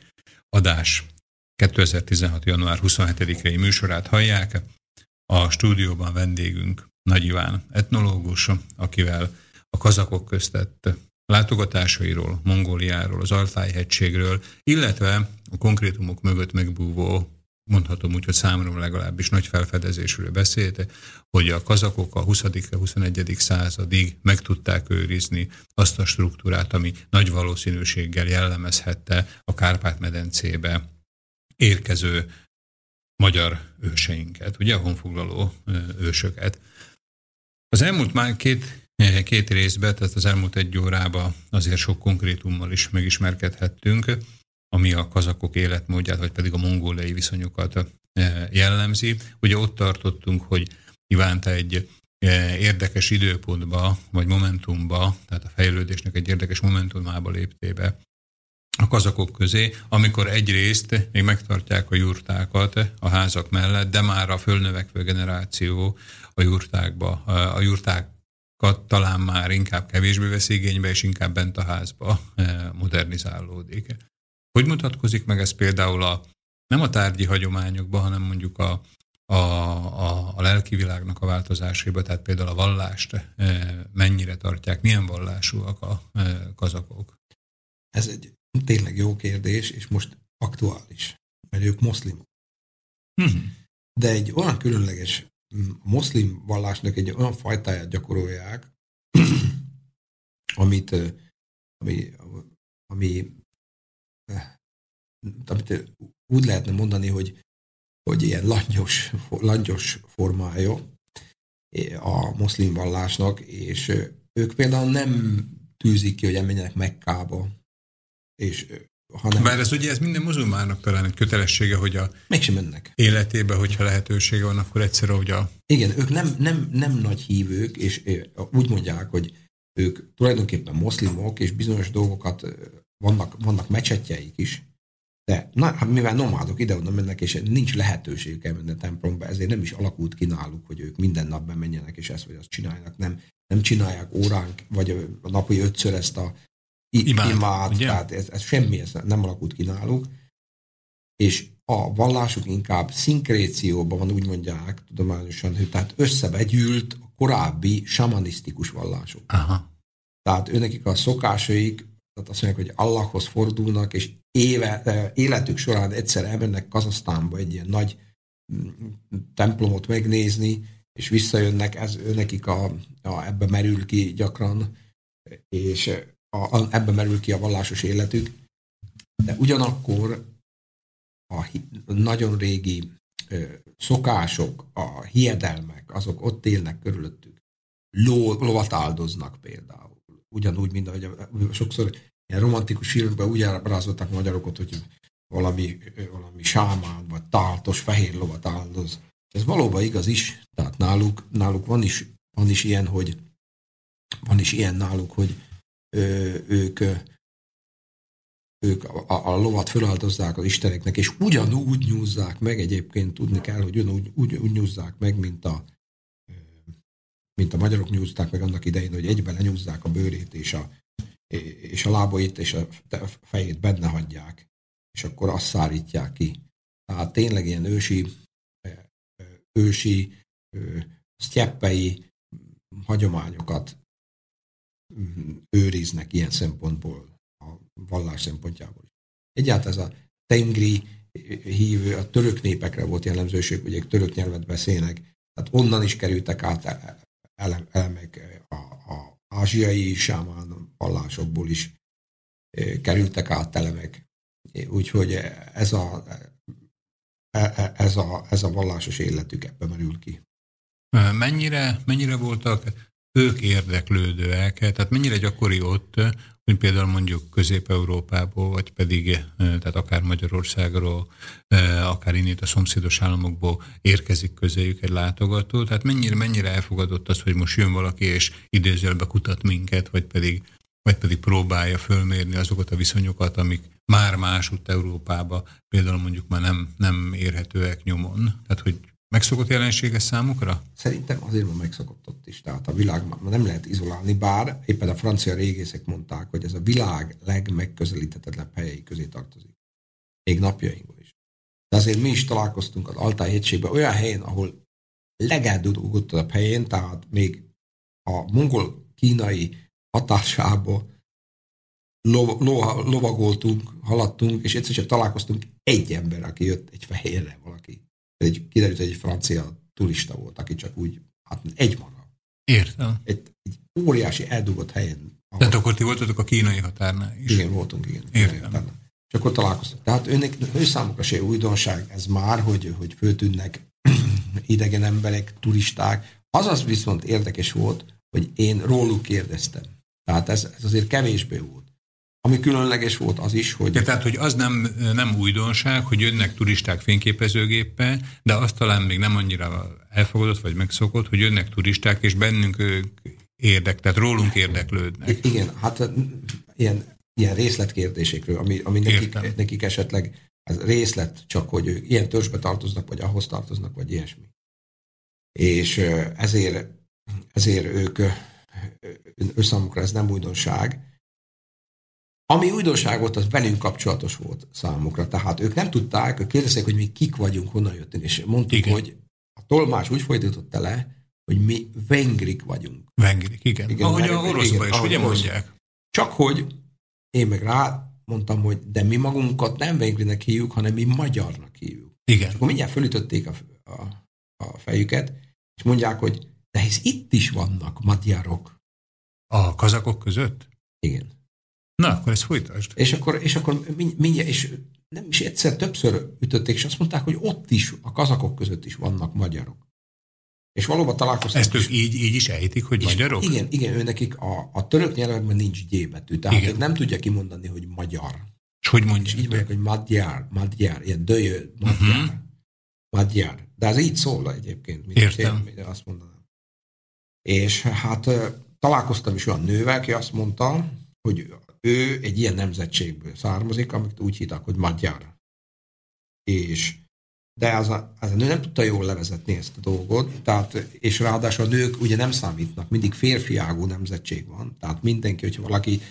adás 2016. január 27-i műsorát hallják. A stúdióban vendégünk Nagy Iván etnológus, akivel a kazakok köztett látogatásairól, Mongóliáról, az Altáj-hegységről, illetve a konkrétumok mögött megbúvó mondhatom úgy, hogy számomra legalábbis nagy felfedezésről beszélt, hogy a kazakok a 20. 21. századig meg tudták őrizni azt a struktúrát, ami nagy valószínűséggel jellemezhette a Kárpát-medencébe érkező magyar őseinket, ugye a honfoglaló ősöket. Az elmúlt már két, két részben, tehát az elmúlt egy órában azért sok konkrétummal is megismerkedhettünk ami a kazakok életmódját, vagy pedig a mongóliai viszonyokat eh, jellemzi. Ugye ott tartottunk, hogy Ivánta egy eh, érdekes időpontba, vagy momentumba, tehát a fejlődésnek egy érdekes momentumába léptébe a kazakok közé, amikor egyrészt még megtartják a jurtákat a házak mellett, de már a fölnövekvő generáció a jurtákba, a jurtákat talán már inkább kevésbé vesz igénybe, és inkább bent a házba eh, modernizálódik. Hogy mutatkozik meg ez például a, nem a tárgyi hagyományokban, hanem mondjuk a, a, a, a lelki világnak a változásába, tehát például a vallást e, mennyire tartják, milyen vallásúak a e, kazakok? Ez egy tényleg jó kérdés, és most aktuális, mert ők moszlimok. Uh-huh. De egy olyan különleges moszlim vallásnak egy olyan fajtáját gyakorolják, amit, ami, ami amit úgy lehetne mondani, hogy, hogy ilyen langyos, langyos formája a muszlim vallásnak, és ők például nem tűzik ki, hogy elmenjenek Mekkába, és hanem... Bár ez ugye ez minden muzulmának talán egy kötelessége, hogy a Mégsem mennek. életébe, hogyha lehetősége van, akkor egyszer, hogy a... Igen, ők nem, nem, nem nagy hívők, és úgy mondják, hogy ők tulajdonképpen moszlimok, és bizonyos dolgokat vannak, vannak mecsetjeik is, de na, hát mivel nomádok ide-oda mennek, és nincs lehetőségük elmenni a templomba, ezért nem is alakult ki náluk, hogy ők minden nap bemenjenek, és ezt vagy azt csinálják. Nem, nem csinálják óránk, vagy a napi ötször ezt a imád, imád tehát ez, ez semmi, ez nem alakult ki náluk. És a vallásuk inkább szinkrécióban van, úgy mondják tudományosan, hogy tehát összevegyült a korábbi samanisztikus vallások. Aha. Tehát őnekik a szokásaik tehát azt mondják, hogy Allahhoz fordulnak, és éve, életük során egyszer elmennek Kazasztánba egy ilyen nagy mm, templomot megnézni, és visszajönnek, ez nekik a, a, ebbe merül ki gyakran, és a, a, ebbe merül ki a vallásos életük. De ugyanakkor a nagyon régi ö, szokások, a hiedelmek, azok ott élnek körülöttük. Ló, lovat áldoznak például ugyanúgy, mint ahogy sokszor ilyen romantikus filmben úgy ábrázolták magyarokat, hogy valami, valami sámán, vagy táltos fehér lovat áldoz. Ez valóban igaz is, tehát náluk, náluk van, is, van is ilyen, hogy van is ilyen náluk, hogy ö, ők ők a, a lovat feláldozzák az isteneknek, és ugyanúgy nyúzzák meg, egyébként tudni kell, hogy ugyanúgy úgy, úgy nyúzzák meg, mint a, mint a magyarok nyúzták meg annak idején, hogy egyben lenyúzzák a bőrét és a, és a lábait és a fejét benne hagyják, és akkor azt szárítják ki. Tehát tényleg ilyen ősi, ősi, ö, sztyeppei hagyományokat mm, őriznek ilyen szempontból, a vallás szempontjából. Egyáltalán ez a tengri hívő, a török népekre volt jellemzőség, ők török nyelvet beszélnek, tehát onnan is kerültek át ele- elemek a, a ázsiai sámán vallásokból is eh, kerültek át elemek. Úgyhogy ez a, e- e- ez a, ez a vallásos életük ebbe merül ki. Mennyire, mennyire voltak ők érdeklődőek, tehát mennyire gyakori ott, hogy például mondjuk Közép-Európából, vagy pedig eh, tehát akár Magyarországról, eh, akár innét a szomszédos államokból érkezik közéjük egy látogató, tehát mennyire, mennyire elfogadott az, hogy most jön valaki és idézőjelbe kutat minket, vagy pedig, vagy pedig próbálja fölmérni azokat a viszonyokat, amik már másút Európába például mondjuk már nem, nem érhetőek nyomon. Tehát, hogy megszokott jelensége számukra? Szerintem azért van megszokott ott is. Tehát a világ nem lehet izolálni, bár éppen a francia régészek mondták, hogy ez a világ legmegközelíthetetlenebb helyei közé tartozik. Még napjainkban is. De azért mi is találkoztunk az Altály hegységben olyan helyen, ahol legeldolgottabb helyén, tehát még a mongol-kínai hatásába lov, lov, lovagoltunk, haladtunk, és egyszer csak találkoztunk egy ember, aki jött egy fehérre valaki. Egy, kiderült, hogy egy francia turista volt, aki csak úgy, hát egy maga. Értem. Egy, egy óriási eldugott helyen. ahol- Tehát akkor ti voltatok a kínai határnál is. igen, voltunk, igen. Értem. És akkor találkoztunk. Tehát őnek, ő számukra se újdonság ez már, hogy, hogy föltűnnek idegen emberek, turisták. Az az viszont érdekes volt, hogy én róluk kérdeztem. Tehát ez, ez azért kevésbé volt. Ami különleges volt az is, hogy... Ja, tehát, hogy az nem, nem újdonság, hogy jönnek turisták fényképezőgéppel, de azt talán még nem annyira elfogadott vagy megszokott, hogy jönnek turisták, és bennünk ők érdek, tehát rólunk érdeklődnek. Igen, hát mm, ilyen, ilyen részletkérdésekről, ami, ami nekik, Értem. nekik esetleg ez részlet csak, hogy ők ilyen törzsbe tartoznak, vagy ahhoz tartoznak, vagy ilyesmi. És ezért, ezért ők, ő számukra ez nem újdonság. Ami újdonság volt, az velünk kapcsolatos volt számukra. Tehát ők nem tudták, ők kérdezték, hogy mi kik vagyunk, honnan jöttünk, és mondtuk, Igen. hogy a tolmás úgy folytatotta le, hogy mi vengrik vagyunk. Vengrik, igen. igen Ahogy a oroszban is, ugye mondják? Csak hogy én meg rá mondtam, hogy de mi magunkat nem vengrinek hívjuk, hanem mi magyarnak hívjuk. Igen. És akkor mindjárt fölütötték a, a, a fejüket, és mondják, hogy de hisz itt is vannak magyarok. A kazakok között? Igen. Na, akkor ezt folytasd. És akkor, és akkor mind- mindjárt, és nem is egyszer, többször ütötték, és azt mondták, hogy ott is, a kazakok között is vannak magyarok. És valóban találkoztak. Ezt ők így, így is ejtik, hogy magyarok? Igen, igen, ő nekik a, a török nyelvekben nincs G betű, tehát Igen. nem tudja kimondani, hogy magyar. És hogy És mondják? így mondják, hogy magyar, magyar, ilyen döjő, magyar, uh-huh. magyar. De ez így szól egyébként. Mint Értem. Én, azt mondanám. És hát találkoztam is olyan nővel, aki azt mondta, hogy ő egy ilyen nemzetségből származik, amit úgy hívták, hogy magyar. És de az a, az a nő nem tudta jól levezetni ezt a dolgot, tehát, és ráadásul a nők ugye nem számítnak, mindig férfiágú nemzetség van, tehát mindenki, hogyha valaki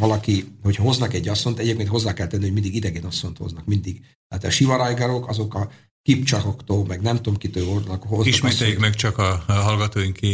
valaki, hogy hoznak egy asszonyt, egyébként hozzá kell tenni, hogy mindig idegen asszonyt hoznak, mindig. Tehát a sivarájgarok, azok a kipcsakoktól, meg nem tudom kitől hoznak Ismételjük meg csak a a hallgatóink eh,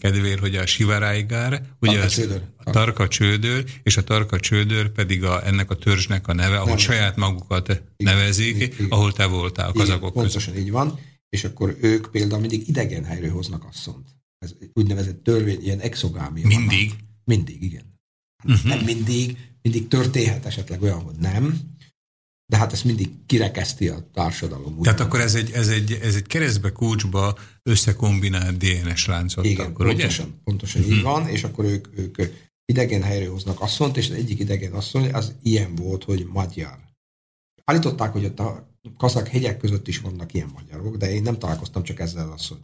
kedvéért, hogy a Sivaráigár, ugye Tarka csődör. a tarka csődör, és a tarka csődör pedig a, ennek a törzsnek a neve, ahol Nem. saját magukat nevezik, igen, igen. ahol te voltál a Igen, kazakok között. pontosan így van, és akkor ők például mindig idegen helyről hoznak asszont. Ez úgynevezett törvény, ilyen exogámia. Mindig. Mindig, igen. Uh-huh. Nem mindig, mindig történhet esetleg olyan, hogy nem, de hát ezt mindig kirekeszti a társadalom. Tehát akkor ez egy, ez egy, ez egy keresztbe kulcsba összekombinált DNS láncot. Igen, akkor, ugye? pontosan, pontosan így van, és akkor ők, ők idegen helyre hoznak asszonyt, és az egyik idegen asszony az ilyen volt, hogy magyar. Állították, hogy ott a kazak hegyek között is vannak ilyen magyarok, de én nem találkoztam csak ezzel az asszony.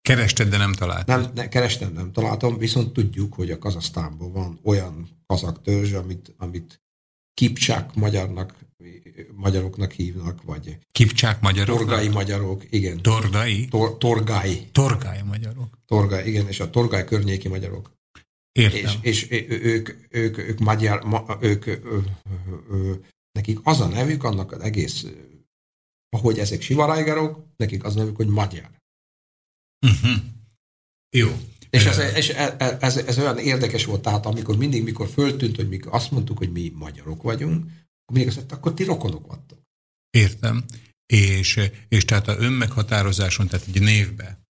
Kerested, de nem találtad. Nem, ne, kerestem, nem találtam, viszont tudjuk, hogy a Kazasztánban van olyan kazak törzs, amit, amit kipcsák magyarnak, magyaroknak hívnak, vagy Kipcsák magyarok? torgai magyarok, igen. Tordai? Tor, torgai, Torgály magyarok. torgai, igen, és a torgai környéki magyarok. Értem. És, és ők, ők, ők, magyar, ma, ők, ö, ö, ö, nekik az a nevük, annak az egész ahogy ezek sivarájgarok, nekik az nevük, hogy magyar. Uh-huh. Jó. És, ez, és ez, ez, ez olyan érdekes volt, tehát amikor mindig, mikor föltűnt, hogy mi azt mondtuk, hogy mi magyarok vagyunk, mindig azt akkor ti rokonok vagytok. Értem. És, és tehát a önmeghatározáson, tehát egy névbe,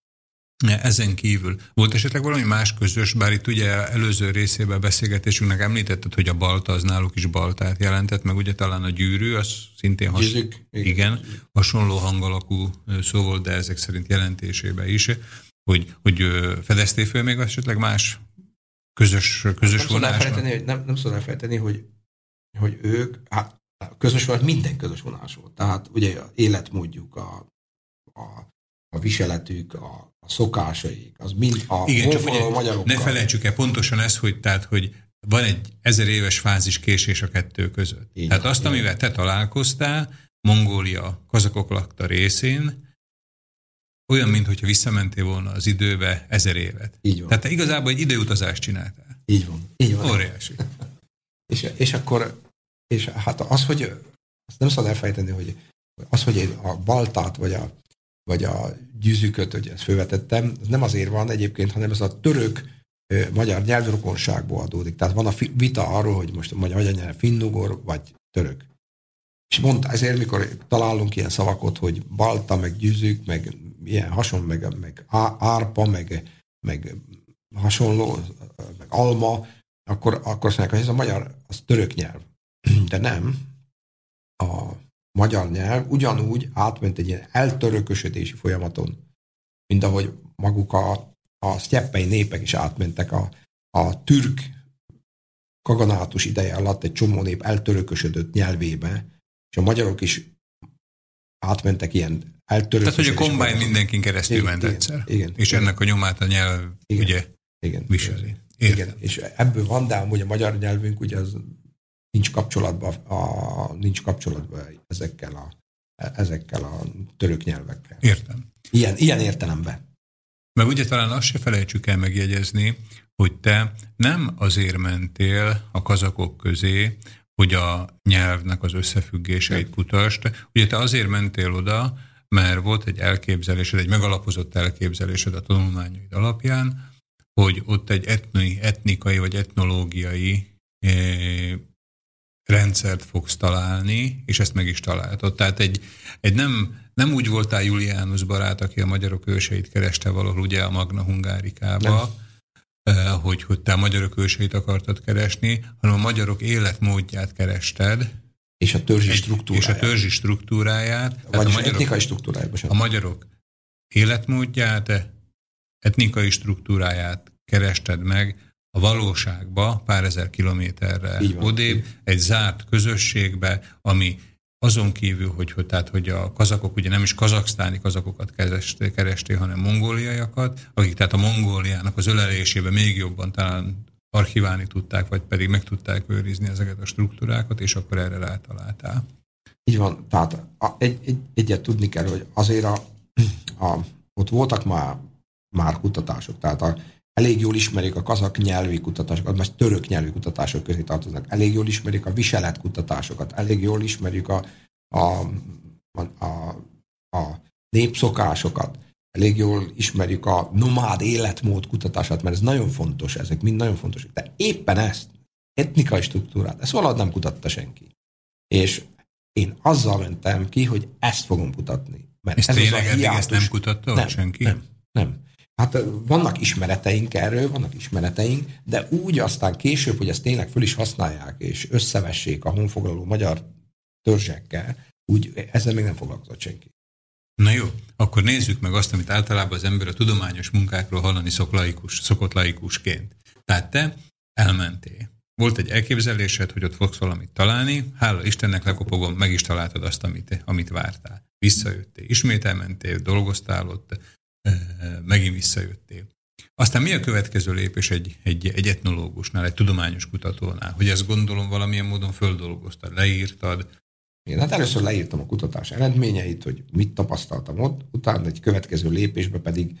ezen kívül volt esetleg valami más közös, bár itt ugye előző részében a beszélgetésünknek említetted, hogy a balta az náluk is baltát jelentett, meg ugye talán a gyűrű, az szintén has, Gyűrűk, igen. igen, hasonló hangalakú szó volt, de ezek szerint jelentésében is, hogy, hogy fedezték föl még esetleg más közös, közös nem elfelejteni, hogy, nem, nem szabad elfelejteni, hogy, hogy ők, hát a közös vonás, minden közös vonás volt. Tehát ugye a életmódjuk, a, a, a viseletük, a, a szokásaik, az mind a Igen, csak ugye magyarokkal. ne felejtsük el pontosan ez, hogy, tehát, hogy van egy ezer éves fázis késés a kettő között. Így tehát azt, amivel te találkoztál, Mongólia kazakok lakta részén, olyan, mintha visszamentél volna az időbe ezer évet. Így van. Tehát te igazából egy időutazást csináltál. Így van. Így van. Óriási. És, és akkor, és hát az, hogy azt nem szabad elfejteni, hogy az, hogy a baltát vagy a, vagy a gyűzüköt, hogy ezt fölvetettem, ez nem azért van egyébként, hanem ez a török magyar nyelvrokonságból adódik. Tehát van a vita arról, hogy most a magyar anyanyelv finnugor vagy török. És mondta, ezért, mikor találunk ilyen szavakot, hogy balta, meg gyűzük, meg ilyen hasonló, meg, meg árpa, meg, meg hasonló, meg alma, akkor, akkor azt mondják, hogy ez a magyar, az török nyelv. De nem. A magyar nyelv ugyanúgy átment egy ilyen eltörökösödési folyamaton, mint ahogy maguk a, a sztyeppei népek is átmentek a, a türk kaganátus ideje alatt egy csomó nép eltörökösödött nyelvébe, és a magyarok is átmentek ilyen Tehát, eltörökösödési hogy a kombány mindenkin keresztül Igen, ment igen, egyszer. igen, és igen. ennek a nyomát a nyelv Igen. ugye Igen. viseli. Értem. Igen, és ebből van, de amúgy a magyar nyelvünk ugye az nincs kapcsolatban, a, nincs kapcsolatban ezekkel a, ezekkel a török nyelvekkel. Értem. Ilyen, ilyen értelemben. Meg ugye talán azt se felejtsük el megjegyezni, hogy te nem azért mentél a kazakok közé, hogy a nyelvnek az összefüggéseit kutasd. Ugye te azért mentél oda, mert volt egy elképzelésed, egy megalapozott elképzelésed a tanulmányaid alapján, hogy ott egy etni, etnikai vagy etnológiai eh, rendszert fogsz találni, és ezt meg is találtad. Tehát egy, egy nem, nem úgy voltál Juliánus barát, aki a magyarok őseit kereste valahol ugye a Magna Hungárikába, eh, hogy, hogy te a magyarok őseit akartad keresni, hanem a magyarok életmódját kerested, És a törzsi egy- struktúráját. és a törzsi struktúráját. Vagyis a magyarok, etnikai struktúráját. a magyarok életmódját, etnikai struktúráját kerested meg a valóságba pár ezer kilométerre odébb, egy zárt közösségbe, ami azon kívül, hogy, hogy, tehát, hogy a kazakok ugye nem is kazaksztáni kazakokat keresték, keresték, hanem mongóliaiakat, akik tehát a Mongóliának az ölelésébe még jobban talán archiválni tudták, vagy pedig meg tudták őrizni ezeket a struktúrákat, és akkor erre rátaláltál. Így van, tehát a, egy, egy, egyet tudni kell, hogy azért a, a, ott voltak már, már kutatások, tehát a, elég jól ismerik a kazak nyelvi kutatásokat, most török nyelvi kutatások közé tartoznak, elég jól ismerik a viselet kutatásokat, elég jól ismerjük a, a, a, a, a népszokásokat, elég jól ismerjük a nomád életmód kutatását, mert ez nagyon fontos, ezek mind nagyon fontosak. De éppen ezt, etnikai struktúrát, ezt valahogy nem kutatta senki. És én azzal mentem ki, hogy ezt fogom kutatni. Mert És ez tényleg eddig ezt hiátus- nem kutatta nem, senki? Nem, nem. Hát vannak ismereteink erről, vannak ismereteink, de úgy aztán később, hogy ezt tényleg föl is használják, és összevessék a honfoglaló magyar törzsekkel, úgy ezzel még nem foglalkozott senki. Na jó, akkor nézzük meg azt, amit általában az ember a tudományos munkákról hallani szok laikus, szokott laikusként. Tehát te elmentél. Volt egy elképzelésed, hogy ott fogsz valamit találni, hála Istennek lekopogom, meg is találtad azt, amit, amit vártál. Visszajöttél, ismét elmentél, dolgoztál ott, megint visszajöttél. Aztán mi a következő lépés egy, egy, egy etnológusnál, egy tudományos kutatónál? Hogy ezt gondolom valamilyen módon földolgoztad, leírtad, Én hát először leírtam a kutatás eredményeit, hogy mit tapasztaltam ott, utána egy következő lépésbe pedig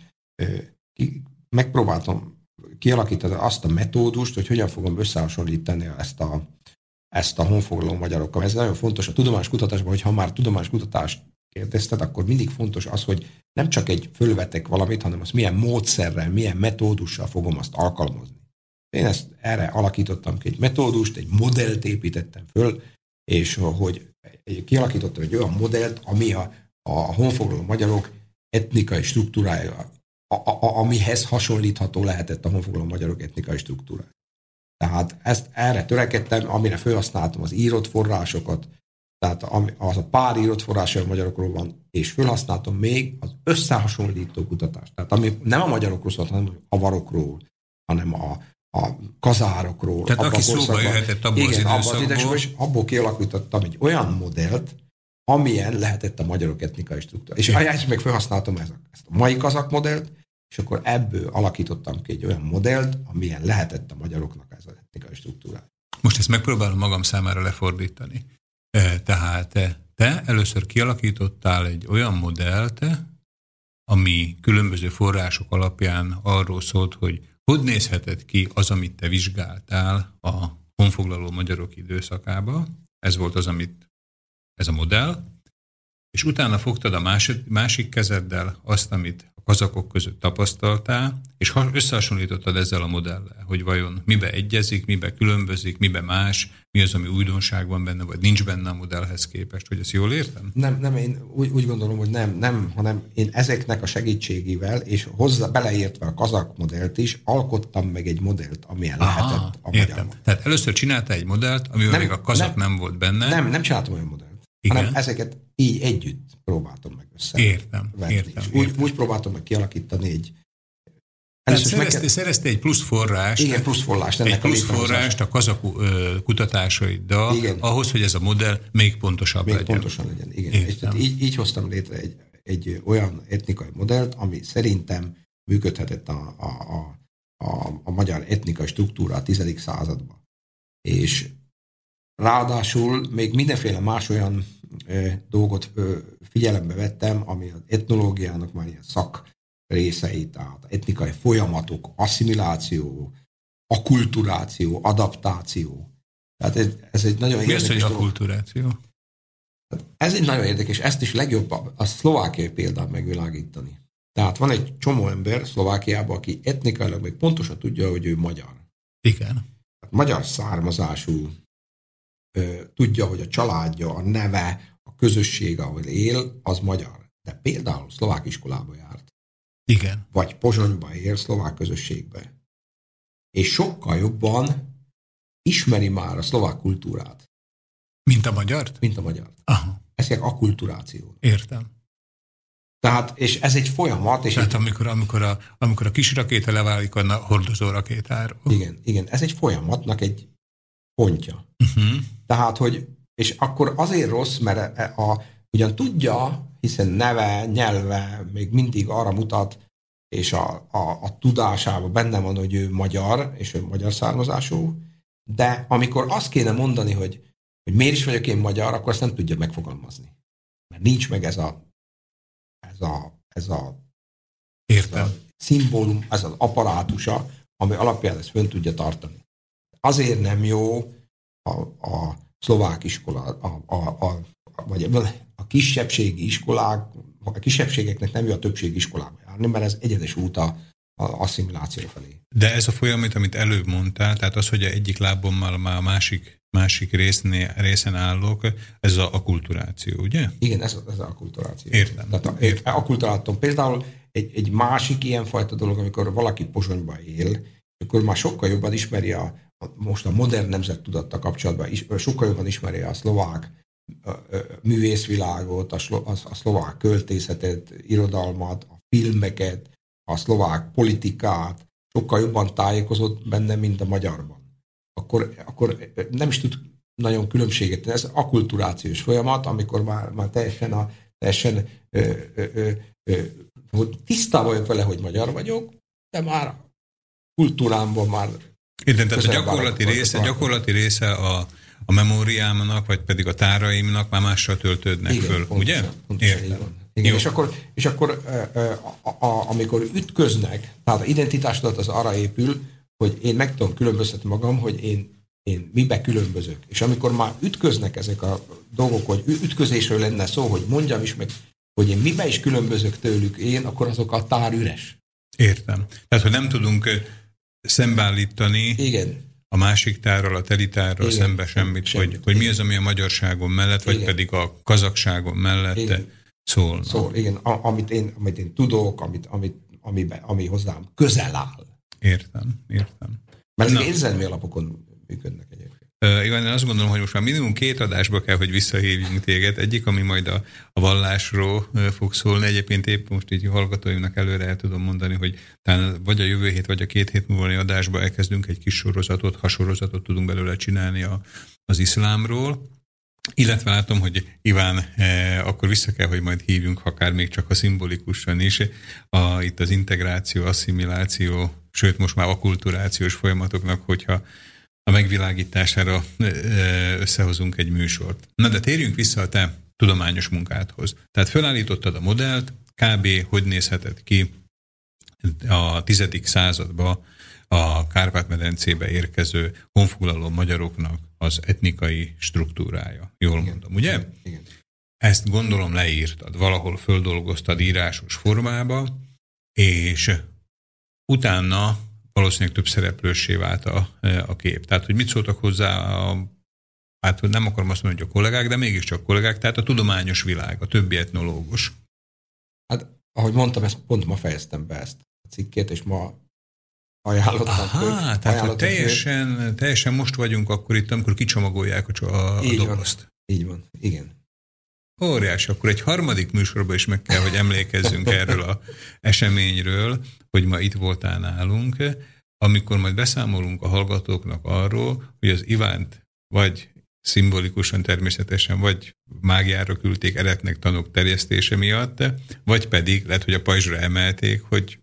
ki, megpróbáltam kialakítani azt a metódust, hogy hogyan fogom összehasonlítani ezt a, ezt a honfoglaló magyarokkal. Ez nagyon fontos a tudományos kutatásban, hogy ha már tudományos kutatást kérdezted, akkor mindig fontos az, hogy nem csak egy fölvetek valamit, hanem azt milyen módszerrel, milyen metódussal fogom azt alkalmazni. Én ezt erre alakítottam ki egy metódust, egy modellt építettem föl, és hogy kialakítottam egy olyan modellt, ami a, a honfoglaló magyarok etnikai struktúrája, a, a, amihez hasonlítható lehetett a honfoglaló magyarok etnikai struktúrája. Tehát ezt erre törekedtem, amire felhasználtam az írott forrásokat, tehát az a pár írott forrás, a magyarokról van, és felhasználtam még az összehasonlító kutatást. Tehát ami nem a magyarokról szólt, hanem a avarokról, hanem a, a kazárokról. Tehát aki szóba jöhetett abból igen, az időszakból. időszakból. És abból kialakítottam egy olyan modellt, amilyen lehetett a magyarok etnikai struktúra. És ezt meg felhasználtam ezt a mai kazak modellt, és akkor ebből alakítottam ki egy olyan modellt, amilyen lehetett a magyaroknak ez az etnikai struktúra. Most ezt megpróbálom magam számára lefordítani. Tehát te először kialakítottál egy olyan modellt, ami különböző források alapján arról szólt, hogy hogy nézhetett ki az, amit te vizsgáltál a honfoglaló magyarok időszakába. Ez volt az, amit ez a modell, és utána fogtad a másik, másik kezeddel azt, amit kazakok között tapasztaltál, és összehasonlítottad ezzel a modellel, hogy vajon mibe egyezik, mibe különbözik, mibe más, mi az, ami újdonság van benne, vagy nincs benne a modellhez képest, hogy ezt jól értem? Nem, nem én úgy, úgy gondolom, hogy nem, nem, hanem én ezeknek a segítségével, és hozzá beleértve a kazak modellt is, alkottam meg egy modellt, Aha, lehetett a értem. magyar Tehát először csináltál egy modellt, amivel nem, még a kazak nem, nem volt benne. Nem, nem csináltam olyan modellt. Igen. hanem ezeket így együtt próbáltam meg össze. Értem, venni. értem, és úgy, értem. úgy próbáltam meg kialakítani egy tehát szerezte, kell... szerezte egy plusz forrást. Igen, plusz forrást. Ennek egy plusz a forrást a kazak kutatásaiddal, igen. ahhoz, hogy ez a modell még pontosabb még legyen. pontosan legyen, igen. És tehát így, így hoztam létre egy, egy olyan etnikai modellt, ami szerintem működhetett a, a, a, a, a magyar etnikai struktúra a 10. században. És Ráadásul még mindenféle más olyan dolgot figyelembe vettem, ami az etnológiának már ilyen szak részei, tehát etnikai folyamatok, asszimiláció, akulturáció, adaptáció. Tehát ez, ez egy nagyon Mi érdekes az, hogy akulturáció? Ez egy nagyon érdekes, ezt is legjobb a szlovákiai példán megvilágítani. Tehát van egy csomó ember Szlovákiában, aki etnikailag még pontosan tudja, hogy ő magyar. Igen. Tehát magyar származású tudja, hogy a családja, a neve, a közösség, ahol él, az magyar. De például szlovák iskolába járt. Igen. Vagy Pozsonyba ér, szlovák közösségbe. És sokkal jobban ismeri már a szlovák kultúrát. Mint a magyart? Mint a magyart. Aha. Ez egy akulturáció. Értem. Tehát, és ez egy folyamat. És Tehát egy... amikor, amikor, a, amikor a kis rakéta leválik a hordozó rakétáról. Igen, igen, ez egy folyamatnak egy pontja. Uh-huh. Tehát, hogy, és akkor azért rossz, mert e, a, ugyan tudja, hiszen neve, nyelve még mindig arra mutat, és a, a, a tudásában benne van, hogy ő magyar, és ő magyar származású, de amikor azt kéne mondani, hogy, hogy miért is vagyok én magyar, akkor azt nem tudja megfogalmazni. Mert nincs meg ez a ez a, ez a, Értem. Ez a szimbólum, ez az apparátusa, ami alapján ezt fönn tudja tartani. Azért nem jó a, a szlovák iskola, a, a, a, vagy a kisebbségi iskolák, a kisebbségeknek nem jó a többségi iskolába járni, mert ez egyenes út a, a asszimiláció felé. De ez a folyamat, amit előbb mondtál, tehát az, hogy egyik lábommal már a másik, másik résznél, részen állok, ez a akulturáció, ugye? Igen, ez, ez a akulturáció. Értem. Tehát a, értem. akulturátom. Például egy, egy másik ilyenfajta dolog, amikor valaki Pozsonyban él, akkor már sokkal jobban ismeri a, most a modern nemzet tudatta kapcsolatban is, sokkal jobban ismeri a szlovák művészvilágot, a, a szlovák költészetet, irodalmat, a filmeket, a szlovák politikát, sokkal jobban tájékozott benne, mint a magyarban. Akkor, akkor nem is tud nagyon különbséget tenni. Ez akulturációs folyamat, amikor már, már teljesen, a, teljesen ö, ö, ö, ö, tisztában vagyok vele, hogy magyar vagyok, de már kultúrámban már igen, tehát a gyakorlati része, gyakorlati része a, a memóriámnak, vagy pedig a táraimnak már mással töltődnek Igen, föl, pontosan, ugye? Pontosan, Értem. Igen, és akkor, és akkor a, a, amikor ütköznek, tehát a identitásodat az arra épül, hogy én meg tudom különböztetni magam, hogy én én mibe különbözök. És amikor már ütköznek ezek a dolgok, hogy ütközésről lenne szó, hogy mondjam is meg, hogy én mibe is különbözök tőlük én, akkor azok a tár üres. Értem. Tehát, hogy nem tudunk szembeállítani Igen. a másik tárral, a telitárral Igen. szembe semmit, Semmit. Hogy, hogy mi az, ami a magyarságon mellett, vagy Igen. pedig a kazakságon mellett Igen. szólna. Szóval igen, a, amit, én, amit én tudok, amit, amit, amibe, ami hozzám közel áll. Értem, értem. Mert Na. érzelmi alapokon működnek egyébként. Én azt gondolom, hogy most már minimum két adásba kell, hogy visszahívjunk téged. Egyik, ami majd a, a vallásról fog szólni. Egyébként épp most így hallgatóimnak előre el tudom mondani, hogy talán vagy a jövő hét, vagy a két hét múlva adásba elkezdünk egy kis sorozatot, hasorozatot tudunk belőle csinálni a, az iszlámról. Illetve látom, hogy Iván, eh, akkor vissza kell, hogy majd hívjunk, akár még csak a szimbolikusan is, a, itt az integráció, asszimiláció, sőt most már akulturációs folyamatoknak, hogyha a megvilágítására összehozunk egy műsort. Na de térjünk vissza a te tudományos munkádhoz. Tehát felállítottad a modellt, kb. hogy nézhetett ki a tizedik században a Kárpát-medencébe érkező honfoglaló magyaroknak az etnikai struktúrája. Jól mondom, ugye? Igen. igen. Ezt gondolom leírtad, valahol földolgoztad írásos formába, és utána valószínűleg több szereplőssé vált a, a kép. Tehát, hogy mit szóltak hozzá a hát nem akarom azt mondani, hogy a kollégák, de mégiscsak kollégák, tehát a tudományos világ, a többi etnológus. Hát, ahogy mondtam, ezt pont ma fejeztem be ezt a cikkét, és ma ajánlottam föl. Aha, tehát hogy ajánlottam föl. teljesen, teljesen most vagyunk akkor itt, amikor kicsomagolják a, a, a Így van. dobozt. Így van, igen. Óriási, akkor egy harmadik műsorban is meg kell, hogy emlékezzünk erről a eseményről, hogy ma itt voltál nálunk, amikor majd beszámolunk a hallgatóknak arról, hogy az Ivánt vagy szimbolikusan természetesen, vagy mágiára küldték eretnek tanok terjesztése miatt, vagy pedig lehet, hogy a pajzsra emelték, hogy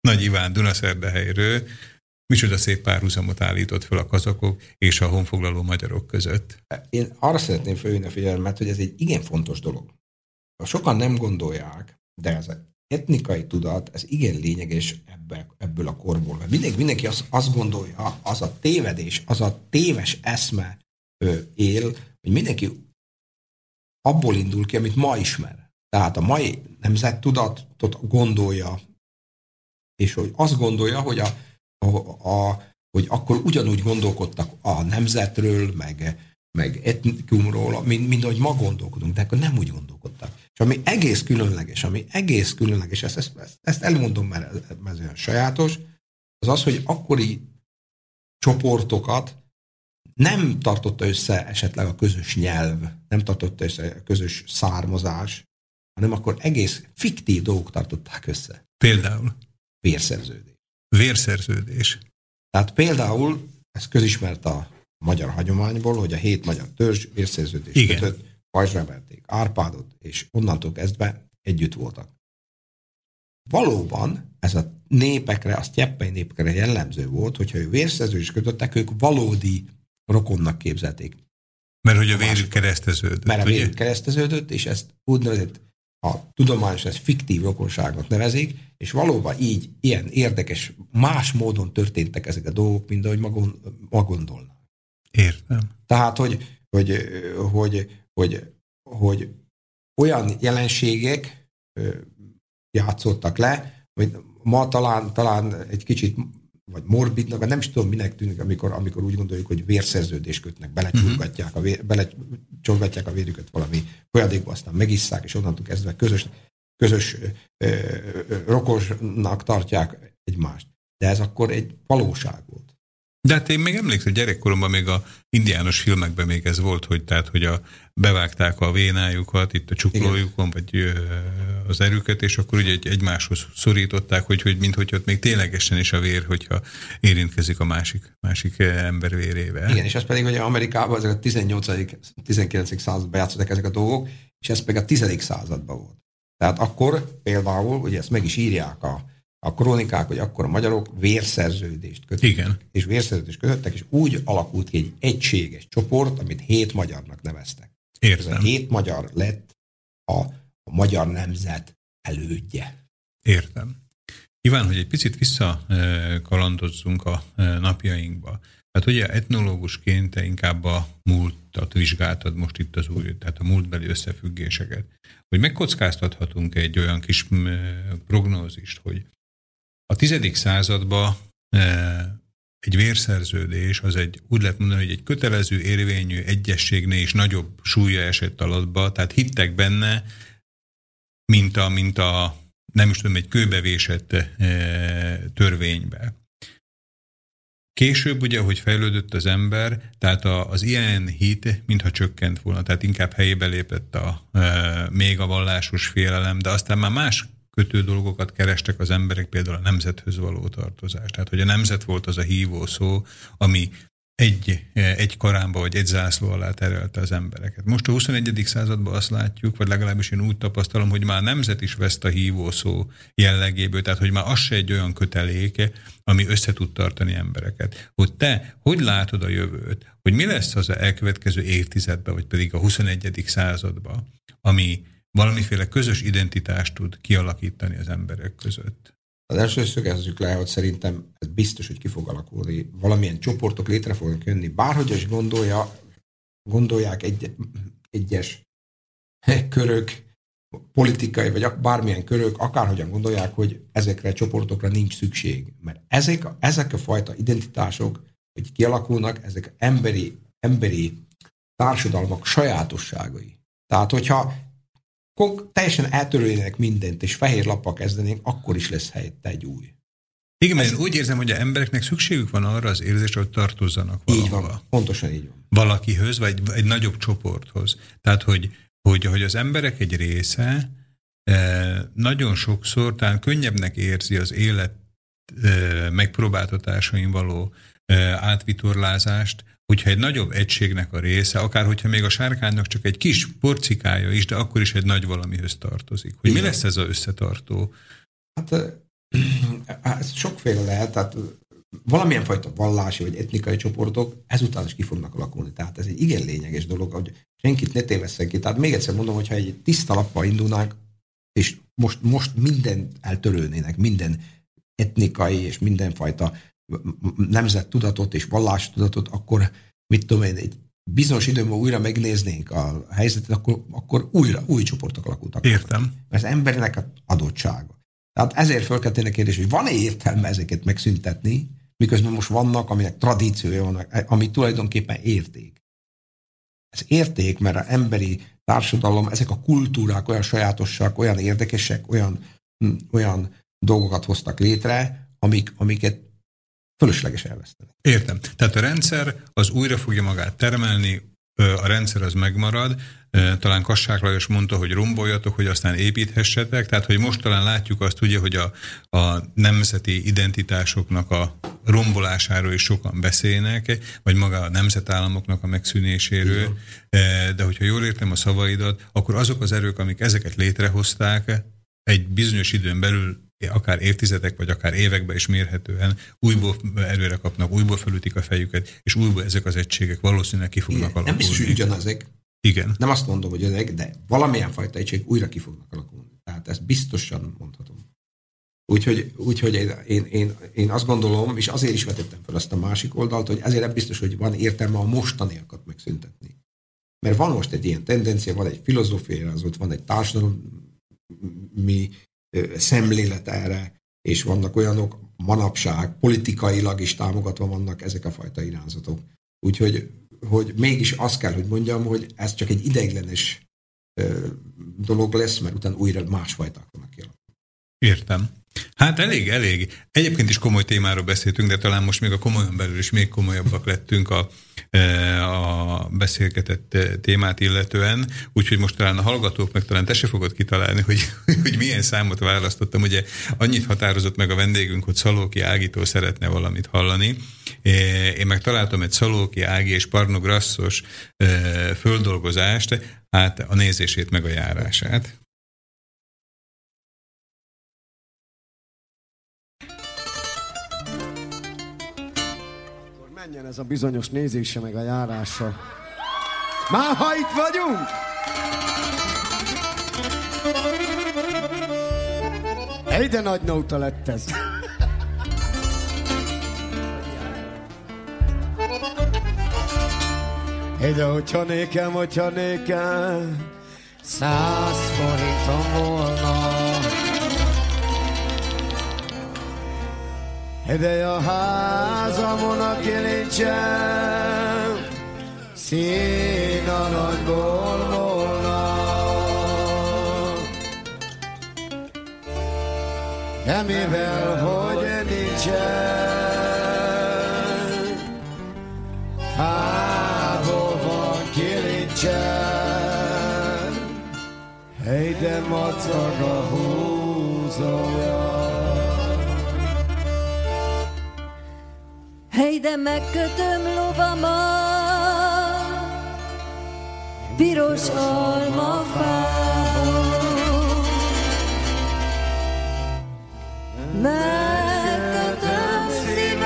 Nagy Iván Dunaszerdehelyről micsoda szép párhuzamot állított fel a kazakok és a honfoglaló magyarok között. Én arra szeretném felhívni a figyelmet, hogy ez egy igen fontos dolog. Sokan nem gondolják, de ez etnikai tudat, ez igen lényeges ebbe, ebből a korból. Mert mindenki, mindenki azt, azt gondolja, az a tévedés, az a téves eszme ö, él, hogy mindenki abból indul ki, amit ma ismer. Tehát a mai nemzettudatot gondolja, és hogy azt gondolja, hogy, a, a, a, hogy akkor ugyanúgy gondolkodtak a nemzetről, meg, meg etnikumról, mint, mint ahogy ma gondolkodunk, de akkor nem úgy gondolkodtak. És ami egész különleges, ami egész különleges, ezt, ezt, ezt, elmondom, mert ez, ez olyan sajátos, az az, hogy akkori csoportokat nem tartotta össze esetleg a közös nyelv, nem tartotta össze a közös származás, hanem akkor egész fiktív dolgok tartották össze. Például Vérszerződés. Vérszerződés. Tehát például, ez közismert a magyar hagyományból, hogy a hét magyar törzs vérszerződést Igen. kötött, pajzsra verték Árpádot, és onnantól kezdve együtt voltak. Valóban ez a népekre, a sztyeppei népekre jellemző volt, hogyha ő vérszerződést kötöttek, ők valódi rokonnak képzelték. Mert hogy a vérük kereszteződött, Mert a vérük kereszteződött, és ezt úgynevezett a tudományos ezt fiktív rokonságnak nevezik, és valóban így, ilyen érdekes, más módon történtek ezek a dolgok, mint ahogy ma, gond, ma gondolnak. Értem. Tehát, hogy, hogy, hogy, hogy, hogy olyan jelenségek játszottak le, hogy ma talán, talán egy kicsit vagy morbidnak, nem is tudom, minek tűnik, amikor, amikor úgy gondoljuk, hogy vérszerződést kötnek, belecsorgatják a, vér, belecsorgatják a vérüket valami folyadékba, aztán megisszák, és onnantól kezdve közös, közös ö, ö, rokosnak tartják egymást. De ez akkor egy valóság volt. De hát én még emlékszem, gyerekkoromban még a indiános filmekben még ez volt, hogy tehát, hogy a, bevágták a vénájukat itt a csuklójukon, vagy ö, az erőket, és akkor ugye egy, egymáshoz szorították, hogy, hogy mint hogy ott még ténylegesen is a vér, hogyha érintkezik a másik, másik ember vérével. Igen, és ez pedig, hogy Amerikában ezek a 18 19. században játszottak ezek a dolgok, és ez pedig a 10. században volt. Tehát akkor például, ugye ezt meg is írják a, a kronikák, hogy akkor a magyarok vérszerződést kötöttek. Igen. És vérszerződést kötöttek, és úgy alakult ki egy egységes csoport, amit hét magyarnak neveztek. Ez a Értem. hét magyar lett a, a magyar nemzet elődje. Értem. Iván, hogy egy picit visszakalandozzunk a e, napjainkba. Hát ugye etnológusként te inkább a múltat vizsgáltad most itt az új, tehát a múltbeli összefüggéseket. Hogy megkockáztathatunk egy olyan kis mm, prognózist, hogy a tizedik században e, egy vérszerződés az egy, úgy lehet mondani, hogy egy kötelező érvényű egyességnél is nagyobb súlya esett alatba, tehát hittek benne, mint a, mint a nem is tudom, egy kőbevésett e, törvénybe. Később ugye, hogy fejlődött az ember, tehát a, az ilyen hit mintha csökkent volna, tehát inkább helyébe lépett a, e, még a vallásos félelem, de aztán már más kötő dolgokat kerestek az emberek, például a nemzethez való tartozást. Tehát, hogy a nemzet volt az a hívó szó, ami egy, egy karámba vagy egy zászló alá terelte az embereket. Most a 21. században azt látjuk, vagy legalábbis én úgy tapasztalom, hogy már a nemzet is veszt a hívó szó jellegéből, tehát hogy már az se egy olyan köteléke, ami össze tud tartani embereket. Hogy te hogy látod a jövőt, hogy mi lesz az a elkövetkező évtizedben, vagy pedig a 21. században, ami valamiféle közös identitást tud kialakítani az emberek között. Az első szögezzük le, hogy szerintem ez biztos, hogy ki fog alakulni. Valamilyen csoportok létre fognak jönni. Bárhogy is gondolja, gondolják egy, egyes körök, politikai, vagy bármilyen körök, akárhogyan gondolják, hogy ezekre a csoportokra nincs szükség. Mert ezek, ezek a fajta identitások, hogy kialakulnak, ezek emberi, emberi társadalmak sajátosságai. Tehát, hogyha teljesen eltörölnének mindent, és fehér lappal kezdenénk, akkor is lesz helyette egy új. Igen, mert én úgy érzem, hogy a embereknek szükségük van arra az érzésre, hogy tartozzanak valahova. Így van, pontosan így van. Valakihöz, vagy egy nagyobb csoporthoz. Tehát, hogy, hogy, hogy az emberek egy része eh, nagyon sokszor talán könnyebbnek érzi az élet eh, megpróbáltatásain való eh, átvitorlázást, hogyha egy nagyobb egységnek a része, akár hogyha még a sárkánynak csak egy kis porcikája is, de akkor is egy nagy valamihez tartozik. Hogy Igen. mi lesz ez az összetartó? Hát ez sokféle lehet, tehát valamilyen fajta vallási vagy etnikai csoportok ezután is ki fognak alakulni. Tehát ez egy igen lényeges dolog, hogy senkit ne tévesszen ki. Tehát még egyszer mondom, hogyha egy tiszta lappal indulnánk, és most, most mindent eltörölnének, minden etnikai és mindenfajta nemzettudatot és vallástudatot, akkor mit tudom én, egy bizonyos időben újra megnéznénk a helyzetet, akkor, akkor újra új csoportok alakultak. Értem. Az embernek a adottsága. Tehát ezért a kérdés, hogy van-e értelme ezeket megszüntetni, miközben most vannak, aminek tradíciója van, ami tulajdonképpen érték. Ez érték, mert az emberi társadalom, ezek a kultúrák olyan sajátossak, olyan érdekesek, olyan, olyan dolgokat hoztak létre, amik, amiket fölösleges elveszteni. Értem. Tehát a rendszer az újra fogja magát termelni, a rendszer az megmarad, talán Kassák Lajos mondta, hogy romboljatok, hogy aztán építhessetek, tehát hogy most talán látjuk azt ugye, hogy a, a nemzeti identitásoknak a rombolásáról is sokan beszélnek, vagy maga a nemzetállamoknak a megszűnéséről, Igen. de hogyha jól értem a szavaidat, akkor azok az erők, amik ezeket létrehozták, egy bizonyos időn belül akár évtizedek, vagy akár években is mérhetően újból erőre kapnak, újból felütik a fejüket, és újból ezek az egységek valószínűleg ki fognak Igen, alakulni. Nem biztos, hogy ugyanazek. Igen. Nem azt mondom, hogy ezek, de valamilyen fajta egység újra ki fognak alakulni. Tehát ezt biztosan mondhatom. Úgyhogy, úgyhogy én, én, én, én azt gondolom, és azért is vetettem fel azt a másik oldalt, hogy ezért nem biztos, hogy van értelme a mostaniakat megszüntetni. Mert van most egy ilyen tendencia, van egy filozófia, az ott van egy társadalmi szemlélet erre, és vannak olyanok manapság, politikailag is támogatva vannak ezek a fajta irányzatok. Úgyhogy hogy mégis azt kell, hogy mondjam, hogy ez csak egy ideiglenes dolog lesz, mert utána újra másfajták vannak kialakulni. Értem. Hát elég, elég. Egyébként is komoly témáról beszéltünk, de talán most még a komolyan belül is még komolyabbak lettünk a, a beszélgetett témát illetően, úgyhogy most talán a hallgatók meg talán te se fogod kitalálni, hogy, hogy milyen számot választottam. Ugye annyit határozott meg a vendégünk, hogy Szalóki Ágitól szeretne valamit hallani. Én meg találtam egy Szalóki Ági és Parnograsszos földolgozást, hát a nézését meg a járását. ez a bizonyos nézése meg a járása. Már ha itt vagyunk! Egyre nagy nóta lett ez. Ide, hogyha nékem, hogyha nékem, száz forintom volna. Ideje a házamon a kilincsem, szín a nagyból volna. De mivel, hogy nincsen, fából van kilincsen, hely de macag húzója. Hely, megkötöm lovamat, piros almafából. Megkötöm szívemet,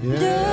gyönyör.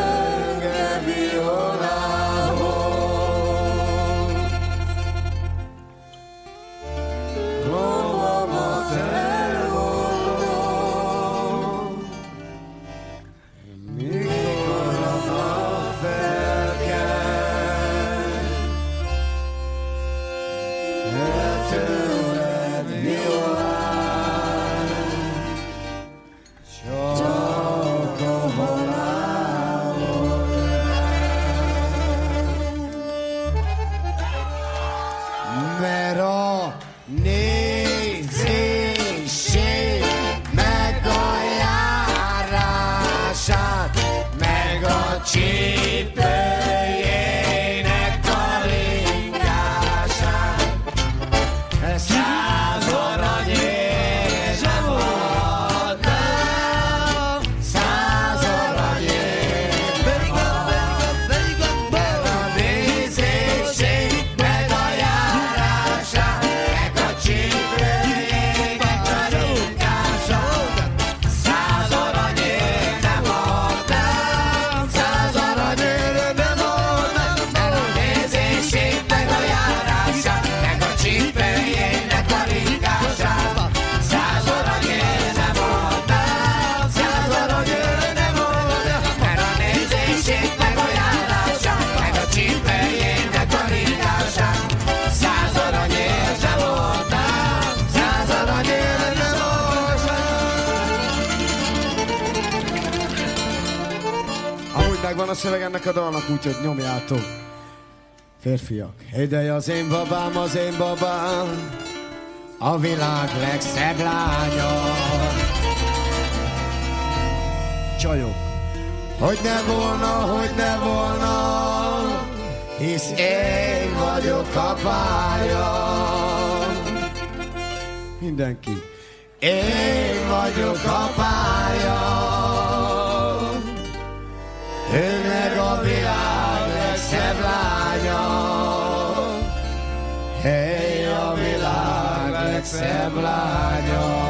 úgyhogy nyomjátok. Férfiak, ideje az én babám, az én babám, a világ legszebb lánya. Csajok, hogy ne volna, hogy ne volna, hisz én vagyok a párja. Mindenki, én vagyok a párja. se bladio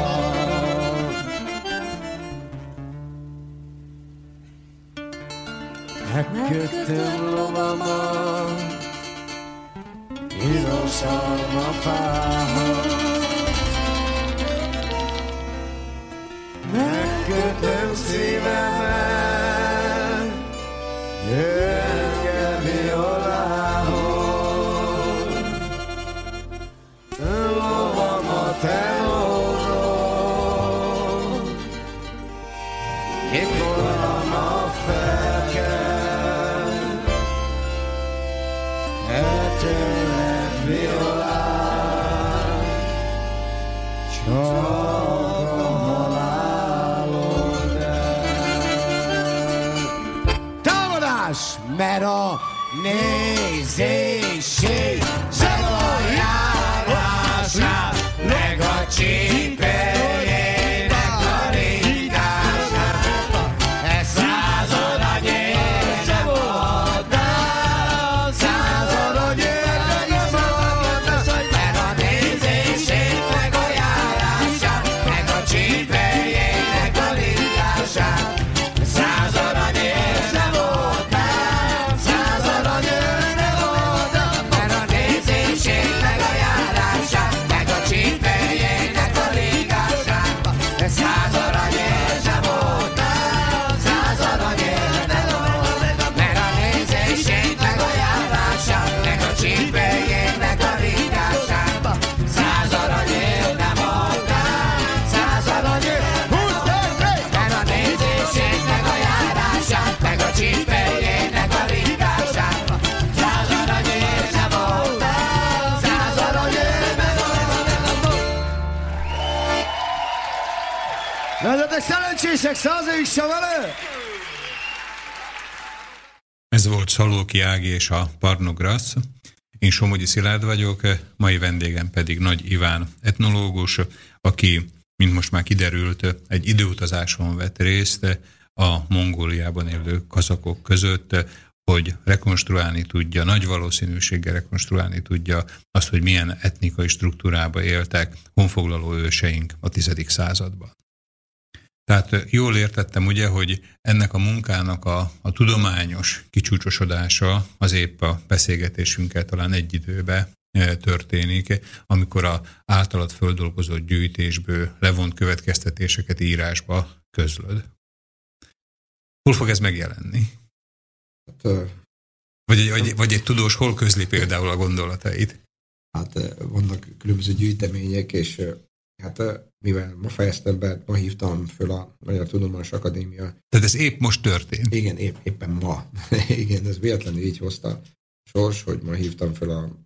szerencsések, százéig se vele! Ez volt Szalóki Ági és a Parnograsz. Én Somogyi Szilárd vagyok, mai vendégem pedig Nagy Iván etnológus, aki, mint most már kiderült, egy időutazáson vett részt a Mongóliában élő kazakok között, hogy rekonstruálni tudja, nagy valószínűséggel rekonstruálni tudja azt, hogy milyen etnikai struktúrába éltek honfoglaló őseink a 10. században. Tehát jól értettem ugye, hogy ennek a munkának a, a tudományos kicsúcsosodása az épp a beszélgetésünkkel talán egy időbe e, történik, amikor a általad földolgozott gyűjtésből levont következtetéseket írásba közlöd. Hol fog ez megjelenni? Hát, ö, Vagy egy, vagy, vagy egy tudós hol közli például a gondolatait? hát vannak különböző gyűjtemények, és hát mivel ma fejeztem be, ma hívtam föl a Magyar Tudományos Akadémia Tehát ez épp most történt. Igen, épp, éppen ma. Igen, ez véletlenül így hozta sors, hogy ma hívtam fel a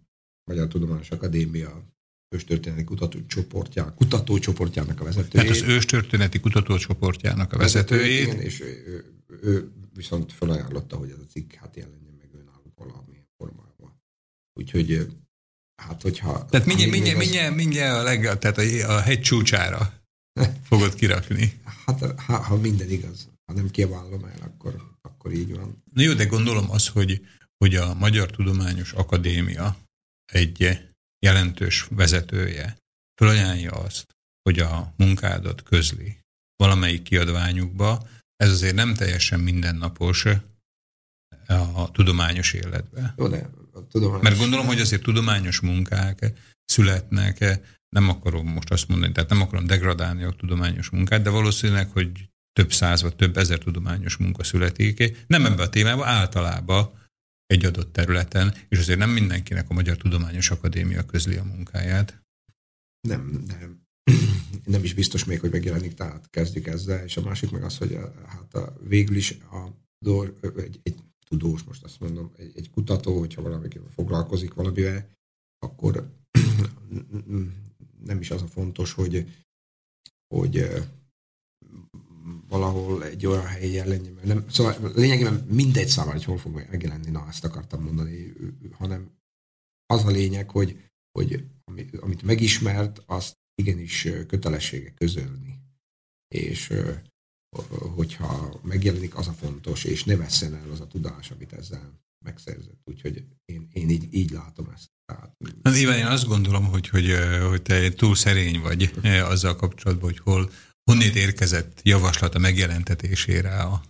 Magyar Tudományos Akadémia őstörténeti kutatócsoportjá, kutatócsoportjának a vezetőjét. Tehát az őstörténeti kutatócsoportjának a vezetőjét. Igen, és ő, ő, ő viszont felajánlotta, hogy ez a cikk hát jelenjen meg önálló valamilyen formában. Úgyhogy hát hogyha... Tehát mindjárt, mindjárt, az- mindjárt, mindjárt a, leg, tehát a, a hegy csúcsára fogod kirakni. Hát ha, ha minden igaz, ha nem kiabálom el, akkor, akkor így van. Na jó, de gondolom az, hogy, hogy a Magyar Tudományos Akadémia egy jelentős vezetője felajánlja azt, hogy a munkádat közli valamelyik kiadványukba, ez azért nem teljesen mindennapos a tudományos életben. Jó, de a tudományos... Mert gondolom, hogy azért tudományos munkák születnek, nem akarom most azt mondani, tehát nem akarom degradálni a tudományos munkát, de valószínűleg, hogy több száz vagy több ezer tudományos munka születik, nem ebbe a témába, általában egy adott területen, és azért nem mindenkinek a Magyar Tudományos Akadémia közli a munkáját. Nem, nem. Nem is biztos még, hogy megjelenik, tehát kezdjük ezzel, és a másik meg az, hogy a, hát a, végül is a egy, egy tudós, most azt mondom, egy, egy kutató, hogyha valami foglalkozik valamivel, akkor nem is az a fontos, hogy, hogy valahol egy olyan helyen meg. nem, szóval lényegében mindegy számára, hogy hol fog megjelenni, na ezt akartam mondani, hanem az a lényeg, hogy, hogy ami- amit megismert, azt igenis kötelessége közölni. És hogyha megjelenik, az a fontos, és ne vesszen el az a tudás, amit ezzel megszerzett. Úgyhogy én, én így, így látom ezt. Tehát, Hát Iván, én azt gondolom, hogy, hogy, hogy te túl szerény vagy azzal kapcsolatban, hogy hol, honnét érkezett javaslat a megjelentetésére a,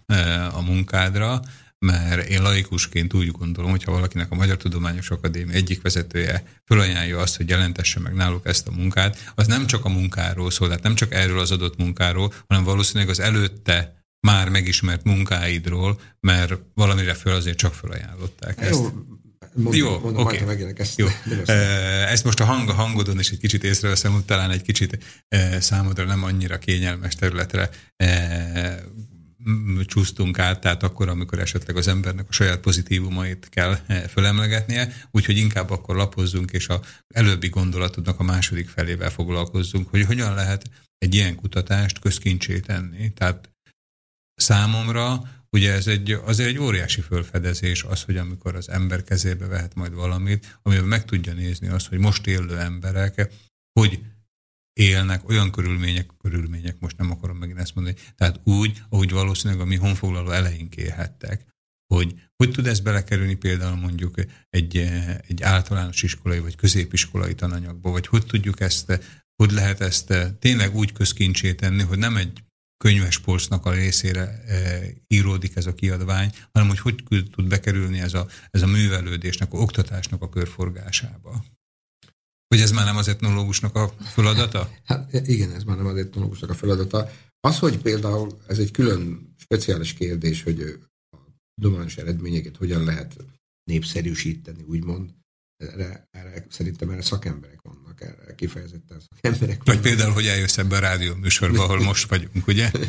a munkádra, mert én laikusként úgy gondolom, hogy ha valakinek a Magyar Tudományos Akadémia egyik vezetője fölajánlja azt, hogy jelentesse meg náluk ezt a munkát, az nem csak a munkáról szól, tehát nem csak erről az adott munkáról, hanem valószínűleg az előtte már megismert munkáidról, mert valamire föl azért csak fölajánlották ezt. jó, mondom, Jó, mondom megjelenik ezt. Jó. Ezt most a hang a hangodon is egy kicsit észreveszem, hogy talán egy kicsit számodra nem annyira kényelmes területre csúsztunk át, tehát akkor, amikor esetleg az embernek a saját pozitívumait kell eh, fölemlegetnie, úgyhogy inkább akkor lapozzunk, és a előbbi gondolatodnak a második felével foglalkozzunk, hogy hogyan lehet egy ilyen kutatást közkincsé tenni. Tehát számomra ugye ez egy, azért egy óriási fölfedezés az, hogy amikor az ember kezébe vehet majd valamit, amiben meg tudja nézni azt, hogy most élő emberek hogy élnek olyan körülmények, körülmények, most nem akarom megint ezt mondani, tehát úgy, ahogy valószínűleg a mi honfoglaló eleink élhettek, hogy hogy tud ez belekerülni például mondjuk egy, egy általános iskolai vagy középiskolai tananyagba, vagy hogy tudjuk ezt, hogy lehet ezt tényleg úgy közkincsé tenni, hogy nem egy könyves polcnak a részére e, íródik ez a kiadvány, hanem hogy hogy tud bekerülni ez a, ez a művelődésnek, a oktatásnak a körforgásába. Hogy ez már nem az etnológusnak a feladata? Hát igen, ez már nem az etnológusnak a feladata. Az, hogy például ez egy külön speciális kérdés, hogy a tudományos eredményeket hogyan lehet népszerűsíteni, úgymond. Erre, erre, szerintem erre szakemberek vannak, erre kifejezetten szakemberek Vagy vannak. például, hogy eljössz ebbe a rádió műsorba, ahol most vagyunk, ugye?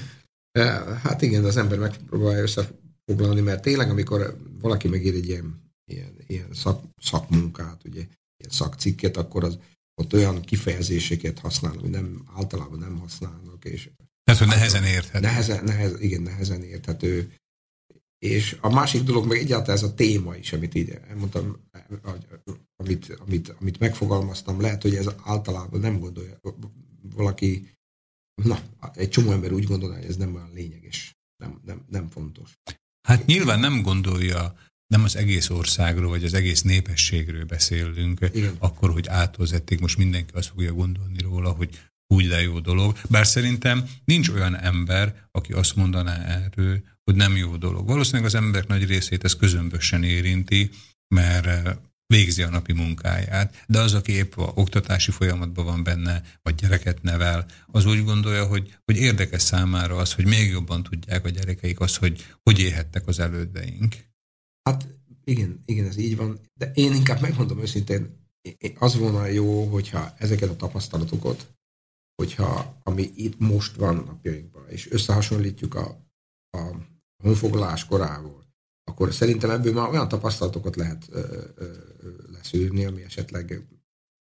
Eh, Hát igen, az ember megpróbálja összefoglalni, mert tényleg, amikor valaki megír egy ilyen, ilyen, ilyen szak, szakmunkát, ugye, szakcikket, akkor az ott olyan kifejezéseket használ, ami nem, általában nem használnak, és Tehát, hogy nehezen érthető. Nehezen, nehez, igen, nehezen érthető. És a másik dolog meg egyáltalán ez a téma is, amit így elmondtam, amit, amit, amit megfogalmaztam, lehet, hogy ez általában nem gondolja valaki, na, egy csomó ember úgy gondolja, hogy ez nem olyan lényeges, nem, nem, nem fontos. Hát nyilván nem gondolja, nem az egész országról, vagy az egész népességről beszélünk, Igen. akkor, hogy áthozették, most mindenki azt fogja gondolni róla, hogy úgy de jó dolog. Bár szerintem nincs olyan ember, aki azt mondaná erről, hogy nem jó dolog. Valószínűleg az emberek nagy részét ez közömbösen érinti, mert eh, végzi a napi munkáját, de az, aki épp a oktatási folyamatban van benne, vagy gyereket nevel, az úgy gondolja, hogy, hogy érdekes számára az, hogy még jobban tudják a gyerekeik azt, hogy hogy élhettek az elődeink. Hát igen, igen, ez így van, de én inkább megmondom őszintén, én- az volna jó, hogyha ezeket a tapasztalatokat, hogyha ami itt most van napjainkban, és összehasonlítjuk a, a honfoglalás korával, akkor szerintem ebből már olyan tapasztalatokat lehet ö, ö, leszűrni, ami esetleg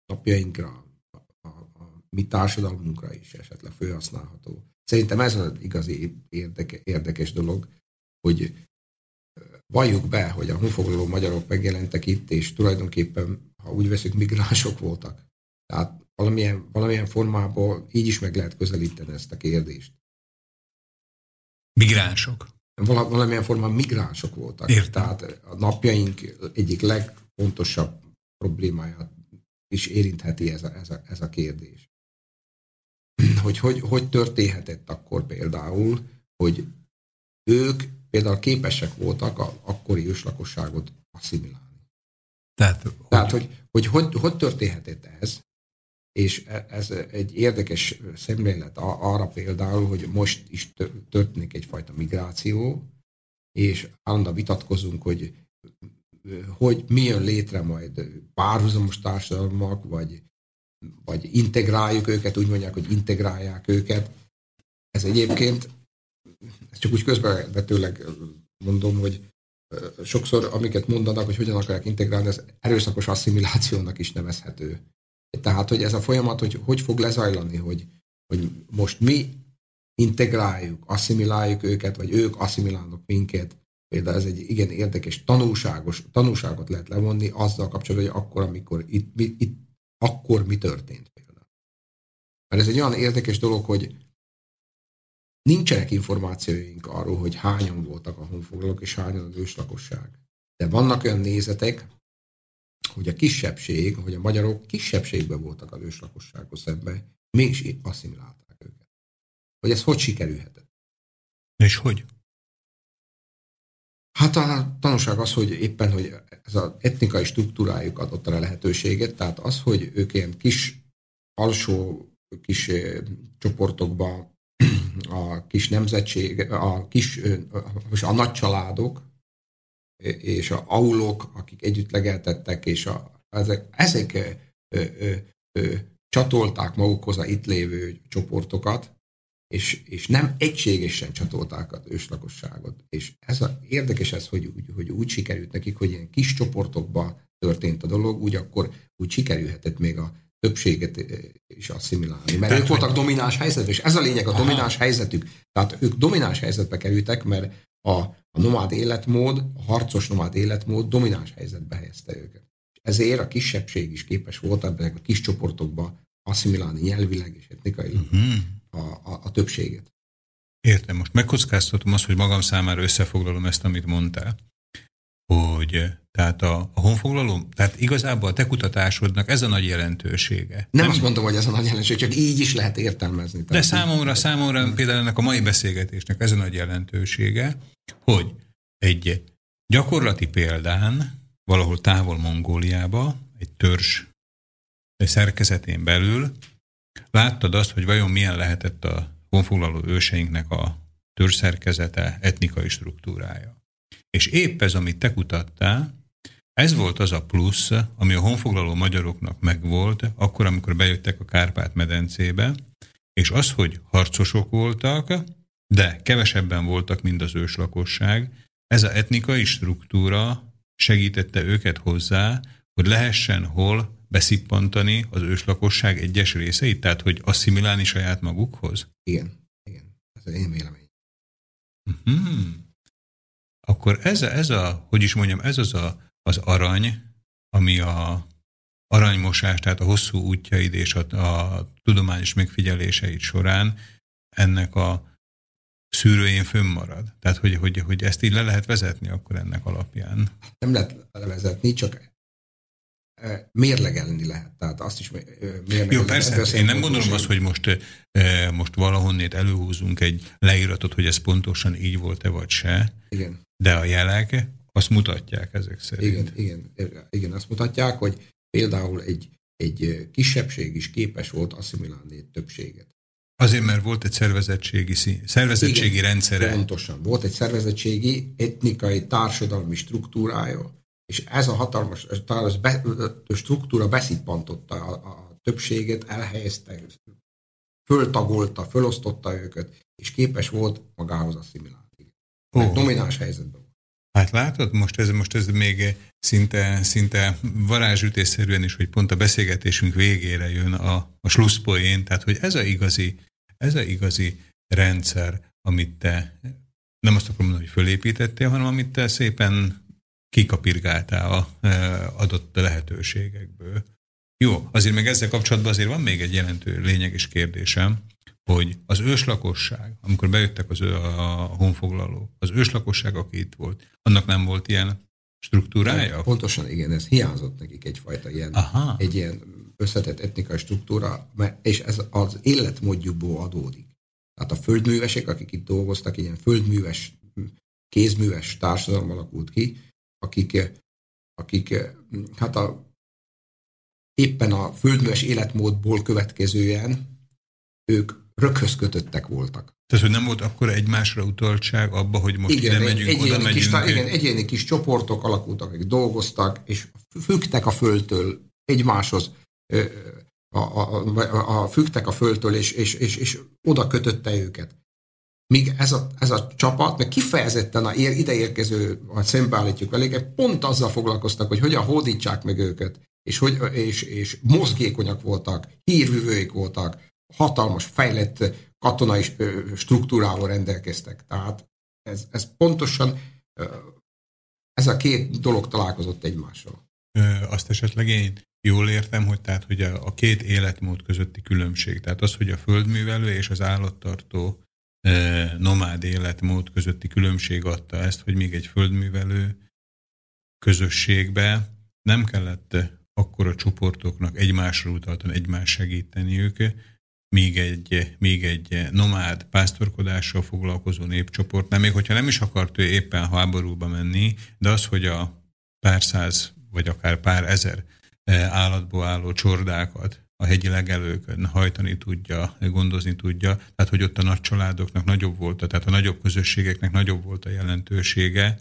napjainkra, a, a, a mi társadalmunkra is esetleg felhasználható. Szerintem ez az igazi érdeke, érdekes dolog, hogy valljuk be, hogy a honfoglaló magyarok megjelentek itt, és tulajdonképpen, ha úgy veszük, migránsok voltak. Tehát valamilyen, valamilyen formában így is meg lehet közelíteni ezt a kérdést. Migránsok. Vala, valamilyen formában migránsok voltak. Értem. Tehát a napjaink egyik legfontosabb problémáját is érintheti ez a, ez a, ez a kérdés. Hogy, hogy hogy történhetett akkor például, hogy ők például képesek voltak a akkori őslakosságot asszimilálni. Tehát, Tehát, hogy hogy, hogy, hogy történhetett ez, és e- ez egy érdekes szemlélet arra például, hogy most is tö- történik egyfajta migráció, és állandóan vitatkozunk, hogy hogy mi jön létre majd párhuzamos társadalmak, vagy, vagy integráljuk őket, úgy mondják, hogy integrálják őket. Ez egyébként, ezt csak úgy közbevetőleg mondom, hogy sokszor, amiket mondanak, hogy hogyan akarják integrálni, ez erőszakos asszimilációnak is nevezhető. Tehát, hogy ez a folyamat, hogy hogy fog lezajlani, hogy, hogy most mi integráljuk, asszimiláljuk őket, vagy ők asszimilálnak minket. Például ez egy igen érdekes tanulságos, tanulságot lehet levonni azzal kapcsolatban, hogy akkor, amikor itt, mi, itt akkor mi történt például. Mert ez egy olyan érdekes dolog, hogy nincsenek információink arról, hogy hányan voltak a honfoglalók, és hányan az őslakosság. De vannak olyan nézetek, hogy a kisebbség, hogy a magyarok kisebbségben voltak az őslakossághoz szemben, mégis asszimilálták őket. Hogy ez hogy sikerülhetett? és hogy? Hát a tanulság az, hogy éppen, hogy ez az etnikai struktúrájuk adott a lehetőséget, tehát az, hogy ők ilyen kis, alsó kis eh, csoportokba a kis nemzetség, a kis, most a nagy családok, és a aulok, akik együtt legeltettek, és a, ezek, ezek ö, ö, ö, csatolták magukhoz a itt lévő csoportokat, és, és nem egységesen csatolták az őslakosságot. És ez a, érdekes ez, hogy, úgy, hogy úgy sikerült nekik, hogy ilyen kis csoportokba történt a dolog, úgy akkor úgy sikerülhetett még a többséget ö, is asszimilálni. Mert Tehát, ők voltak domináns helyzetben, és ez a lényeg, a Aha. domináns helyzetük. Tehát ők domináns helyzetbe kerültek, mert a, a nomád életmód, a harcos nomád életmód domináns helyzetbe helyezte őket. Ezért a kisebbség is képes volt ebben a kis csoportokba asszimilálni nyelvileg és etnikailag Hmm. a, a, a többséget. Értem, most megkockáztatom azt, hogy magam számára összefoglalom ezt, amit mondtál, hogy eh, tehát a, a honfoglaló, tehát igazából a te kutatásodnak ez a nagy jelentősége. Nem, nem azt mondom, hogy ez a nagy jelenség, csak így is lehet értelmezni. De számomra, számomra például ennek a mai beszélgetésnek ez a nagy jelentősége, hogy egy gyakorlati példán, valahol távol Mongóliába, egy törzs szerkezetén belül láttad azt, hogy vajon milyen lehetett a honfoglaló őseinknek a törzs szerkezete, etnikai struktúrája. És épp ez, amit te kutattál, ez volt az a plusz, ami a honfoglaló magyaroknak megvolt, akkor, amikor bejöttek a Kárpát-medencébe, és az, hogy harcosok voltak, de kevesebben voltak, mint az őslakosság, ez a etnikai struktúra segítette őket hozzá, hogy lehessen hol beszippantani az őslakosság egyes részeit, tehát hogy asszimilálni saját magukhoz? Igen, igen. Ez az én véleményem. Hmm. Akkor ez a, ez a, hogy is mondjam, ez az a, az arany, ami a aranymosás, tehát a hosszú útjaid és a, a tudományos megfigyeléseid során ennek a szűrőjén fönnmarad. Tehát, hogy, hogy, hogy ezt így le lehet vezetni akkor ennek alapján. Nem lehet levezetni, csak eh, mérlegelni lehet. Tehát azt is eh, mérlegelni. Jó, persze, a én nem gondolom azt, hogy most, eh, most valahonnét előhúzunk egy leíratot, hogy ez pontosan így volt-e vagy se, Igen. de a jelek azt mutatják ezek szerint. Igen, igen, igen, azt mutatják, hogy például egy, egy kisebbség is képes volt asszimilálni egy többséget. Azért, mert volt egy szervezettségi, szervezettségi Igen, rendszere. Pontosan. Volt egy szervezettségi, etnikai, társadalmi struktúrája, és ez a hatalmas ez be, struktúra beszippantotta a, a többséget, elhelyezte, föltagolta, fölosztotta őket, és képes volt magához asszimilálni. Ó. domináns helyzetben. Hát látod, most ez, most ez még szinte, szinte varázsütésszerűen is, hogy pont a beszélgetésünk végére jön a, a slusszpoén, tehát hogy ez a igazi, ez a igazi rendszer, amit te nem azt akarom mondani, hogy fölépítettél, hanem amit te szépen kikapirgáltál a eh, adott lehetőségekből. Jó, azért meg ezzel kapcsolatban azért van még egy jelentő lényeges kérdésem, hogy az őslakosság, amikor bejöttek az, ő- a honfoglalók, az őslakosság, aki itt volt, annak nem volt ilyen struktúrája? Pontosan igen, ez hiányzott nekik egyfajta ilyen, Aha. egy ilyen összetett etnikai struktúra, mert, és ez az életmódjukból adódik. Tehát a földművesek, akik itt dolgoztak, ilyen földműves, kézműves társadalom alakult ki, akik, akik hát a, éppen a földműves életmódból következően ők röghöz kötöttek voltak. Tehát, hogy nem volt akkor egymásra utaltság abba, hogy most igen, ide egy- megyünk, oda egyéni kis, megyünk. igen, egyéni kis csoportok alakultak, akik dolgoztak, és fügtek a földtől egymáshoz, a, a, a, a, fügtek a földtől, és, és, és, és oda kötötte őket. Míg ez a, ez a csapat, meg kifejezetten a ér, ideérkező, ha szembeállítjuk velük, pont azzal foglalkoztak, hogy hogyan hódítsák meg őket, és, hogy, és, és mozgékonyak voltak, hírvivőik voltak, hatalmas, fejlett katonai struktúrával rendelkeztek. Tehát ez, ez pontosan ez a két dolog találkozott egymással. Ö, azt esetleg én jól értem, hogy tehát hogy a, a két életmód közötti különbség, tehát az, hogy a földművelő és az állattartó nomád életmód közötti különbség adta ezt, hogy még egy földművelő közösségbe nem kellett akkor a csoportoknak egymásra utaltan egymás segíteniük, míg egy, míg egy nomád pásztorkodással foglalkozó népcsoport, nem még hogyha nem is akart ő éppen háborúba menni, de az, hogy a pár száz vagy akár pár ezer eh, állatból álló csordákat a hegyi legelőkön hajtani tudja, gondozni tudja, tehát hogy ott a nagy családoknak nagyobb volt, tehát a nagyobb közösségeknek nagyobb volt a jelentősége,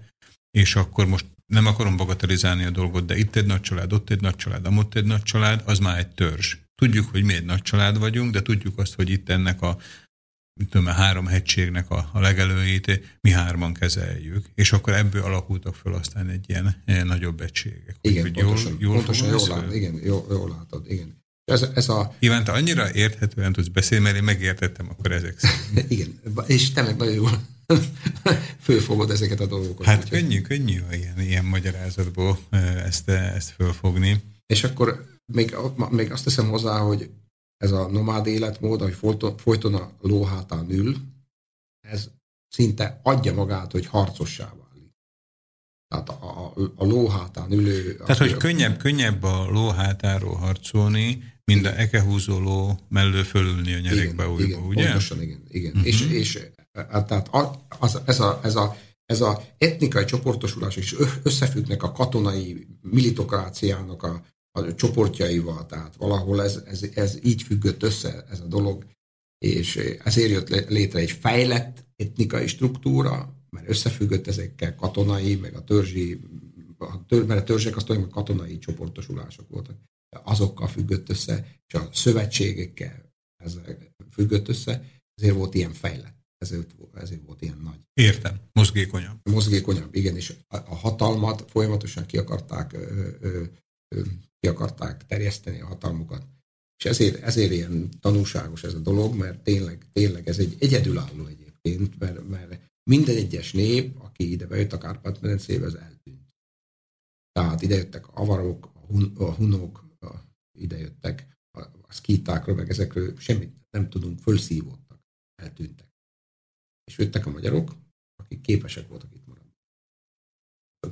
és akkor most nem akarom bagatelizálni a dolgot, de itt egy nagy család, ott egy nagy család, amott egy nagy család, az már egy törzs. Tudjuk, hogy mi egy nagy család vagyunk, de tudjuk azt, hogy itt ennek a tudom, a három hegységnek a, a legelőjét mi hárman kezeljük, és akkor ebből alakultak föl aztán egy ilyen, ilyen nagyobb egységek. Igen, Úgyhogy pontosan, jól, pontosan jól, lát, igen, jól, jól látod, igen. Ez, ez a, Iván, te annyira érthetően tudsz beszélni, mert én megértettem akkor ezek szerint. igen, és te meg nagyon jól fölfogod ezeket a dolgokat. Hát könnyű, könnyű ilyen, ilyen magyarázatból ezt, ezt fölfogni. És akkor még, még azt teszem hozzá, hogy ez a nomád életmód, hogy folyton, folyton a lóhátán ül, ez szinte adja magát, hogy harcossá válik. Tehát a, a, a lóhátán ülő... Tehát, hogy könnyebb, könnyebb a ló hátáról harcolni, mint a ekehúzó ló mellől fölülni a nyerekbe újba, igen, ugye? Pontosan, igen. igen. Uh-huh. És, és hát, tehát a- az, ez, a, ez, a, ez a etnikai csoportosulás is ö- összefüggnek a katonai militokráciának a, a csoportjaival, tehát valahol ez, ez, ez így függött össze ez a dolog, és ezért jött lé- létre egy fejlett etnikai struktúra, mert összefüggött ezekkel katonai, meg a törzsi, a tör, mert a törzsek azt mondjuk katonai csoportosulások voltak, azokkal függött össze, és a szövetségekkel ezzel függött össze, ezért volt ilyen fejlett, ezért, ezért volt ilyen nagy. Értem, mozgékonyabb. Mozgékonyabb, igen, és a, a hatalmat folyamatosan ki akarták, ö, ö, ki akarták terjeszteni a hatalmukat. És ezért, ezért ilyen tanúságos ez a dolog, mert tényleg, tényleg ez egy egyedülálló egyébként. mert, mert minden egyes nép, aki ide bejött a Kárpát-medencébe, az eltűnt. Tehát ide jöttek a avarok, a, hun, a hunok, a, ide jöttek a, a szkítákról, meg ezekről semmit nem tudunk, fölszívódtak, eltűntek. És jöttek a magyarok, akik képesek voltak itt maradni.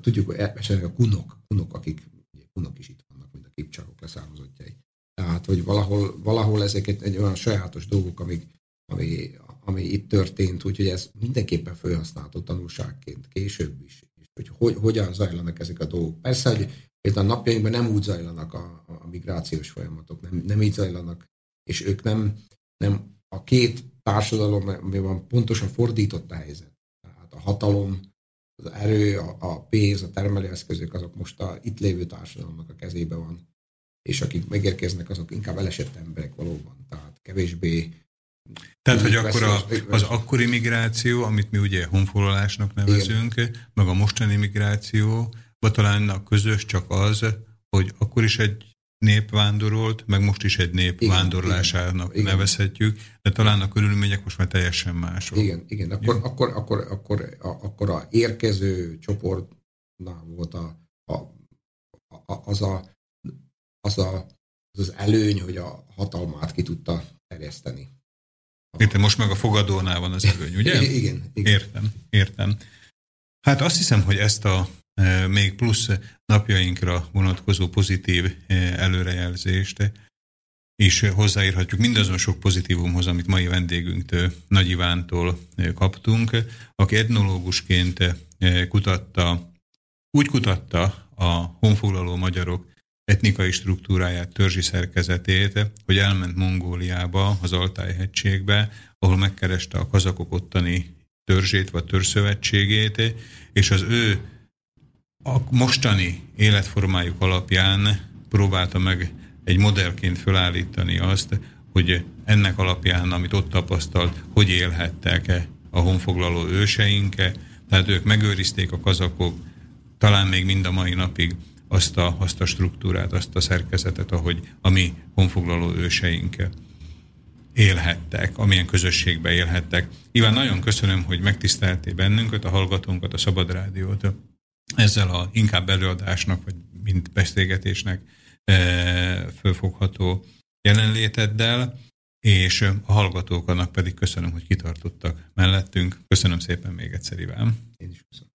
Tudjuk, hogy esetleg a kunok, kunok, akik kunok is itt vannak, mint a kipcsarok leszármazottjai. Tehát, hogy valahol, valahol ezeket egy olyan sajátos dolgok, amik, ami, ami itt történt, úgyhogy ez mindenképpen felhasználható tanulságként később is, és hogy, hogy hogyan zajlanak ezek a dolgok. Persze, hogy például a napjainkban nem úgy zajlanak a, a migrációs folyamatok, nem, nem így zajlanak, és ők nem, nem a két társadalomban pontosan fordított a helyzet. Tehát a hatalom, az erő, a, a pénz, a termelőeszközök, azok most a itt lévő társadalomnak a kezébe van. És akik megérkeznek, azok inkább elesett emberek valóban. Tehát kevésbé Tehát, hogy akkor a, az akkori migráció, amit mi ugye honfoglalásnak nevezünk, meg a mostani migráció, talán a közös csak az, hogy akkor is egy nép vándorolt, meg most is egy nép Igen, vándorlásának igen, igen. nevezhetjük, de talán a körülmények most már teljesen mások. Igen, igen. Akkor, akkor, akkor, akkor, a, akkor a érkező csoportnál volt a, a, a, az, a, az, a, az az előny, hogy a hatalmát ki tudta terjeszteni. Értem, most meg a fogadónál van az előny, ugye? Igen, igen. Értem, értem. Hát azt hiszem, hogy ezt a még plusz napjainkra vonatkozó pozitív előrejelzést és hozzáírhatjuk. Mindazon sok pozitívumhoz, amit mai vendégünktől, Nagy Ivántól kaptunk, aki etnológusként kutatta, úgy kutatta a honfoglaló magyarok etnikai struktúráját, törzsi szerkezetét, hogy elment Mongóliába, az Altáj-hegységbe, ahol megkereste a kazakok ottani törzsét vagy törzszövetségét, és az ő a mostani életformájuk alapján próbálta meg egy modellként felállítani azt, hogy ennek alapján, amit ott tapasztalt, hogy élhettek a honfoglaló őseink, tehát ők megőrizték a kazakok, talán még mind a mai napig azt a, azt a struktúrát, azt a szerkezetet, ahogy a mi honfoglaló őseink élhettek, amilyen közösségbe élhettek. Iván, nagyon köszönöm, hogy megtiszteltél bennünket, a hallgatónkat, a Szabad Rádiót ezzel a inkább előadásnak, vagy mint beszélgetésnek e, fölfogható jelenléteddel, és a hallgatóknak pedig köszönöm, hogy kitartottak mellettünk. Köszönöm szépen még egyszer, Iván. Én is köszönöm.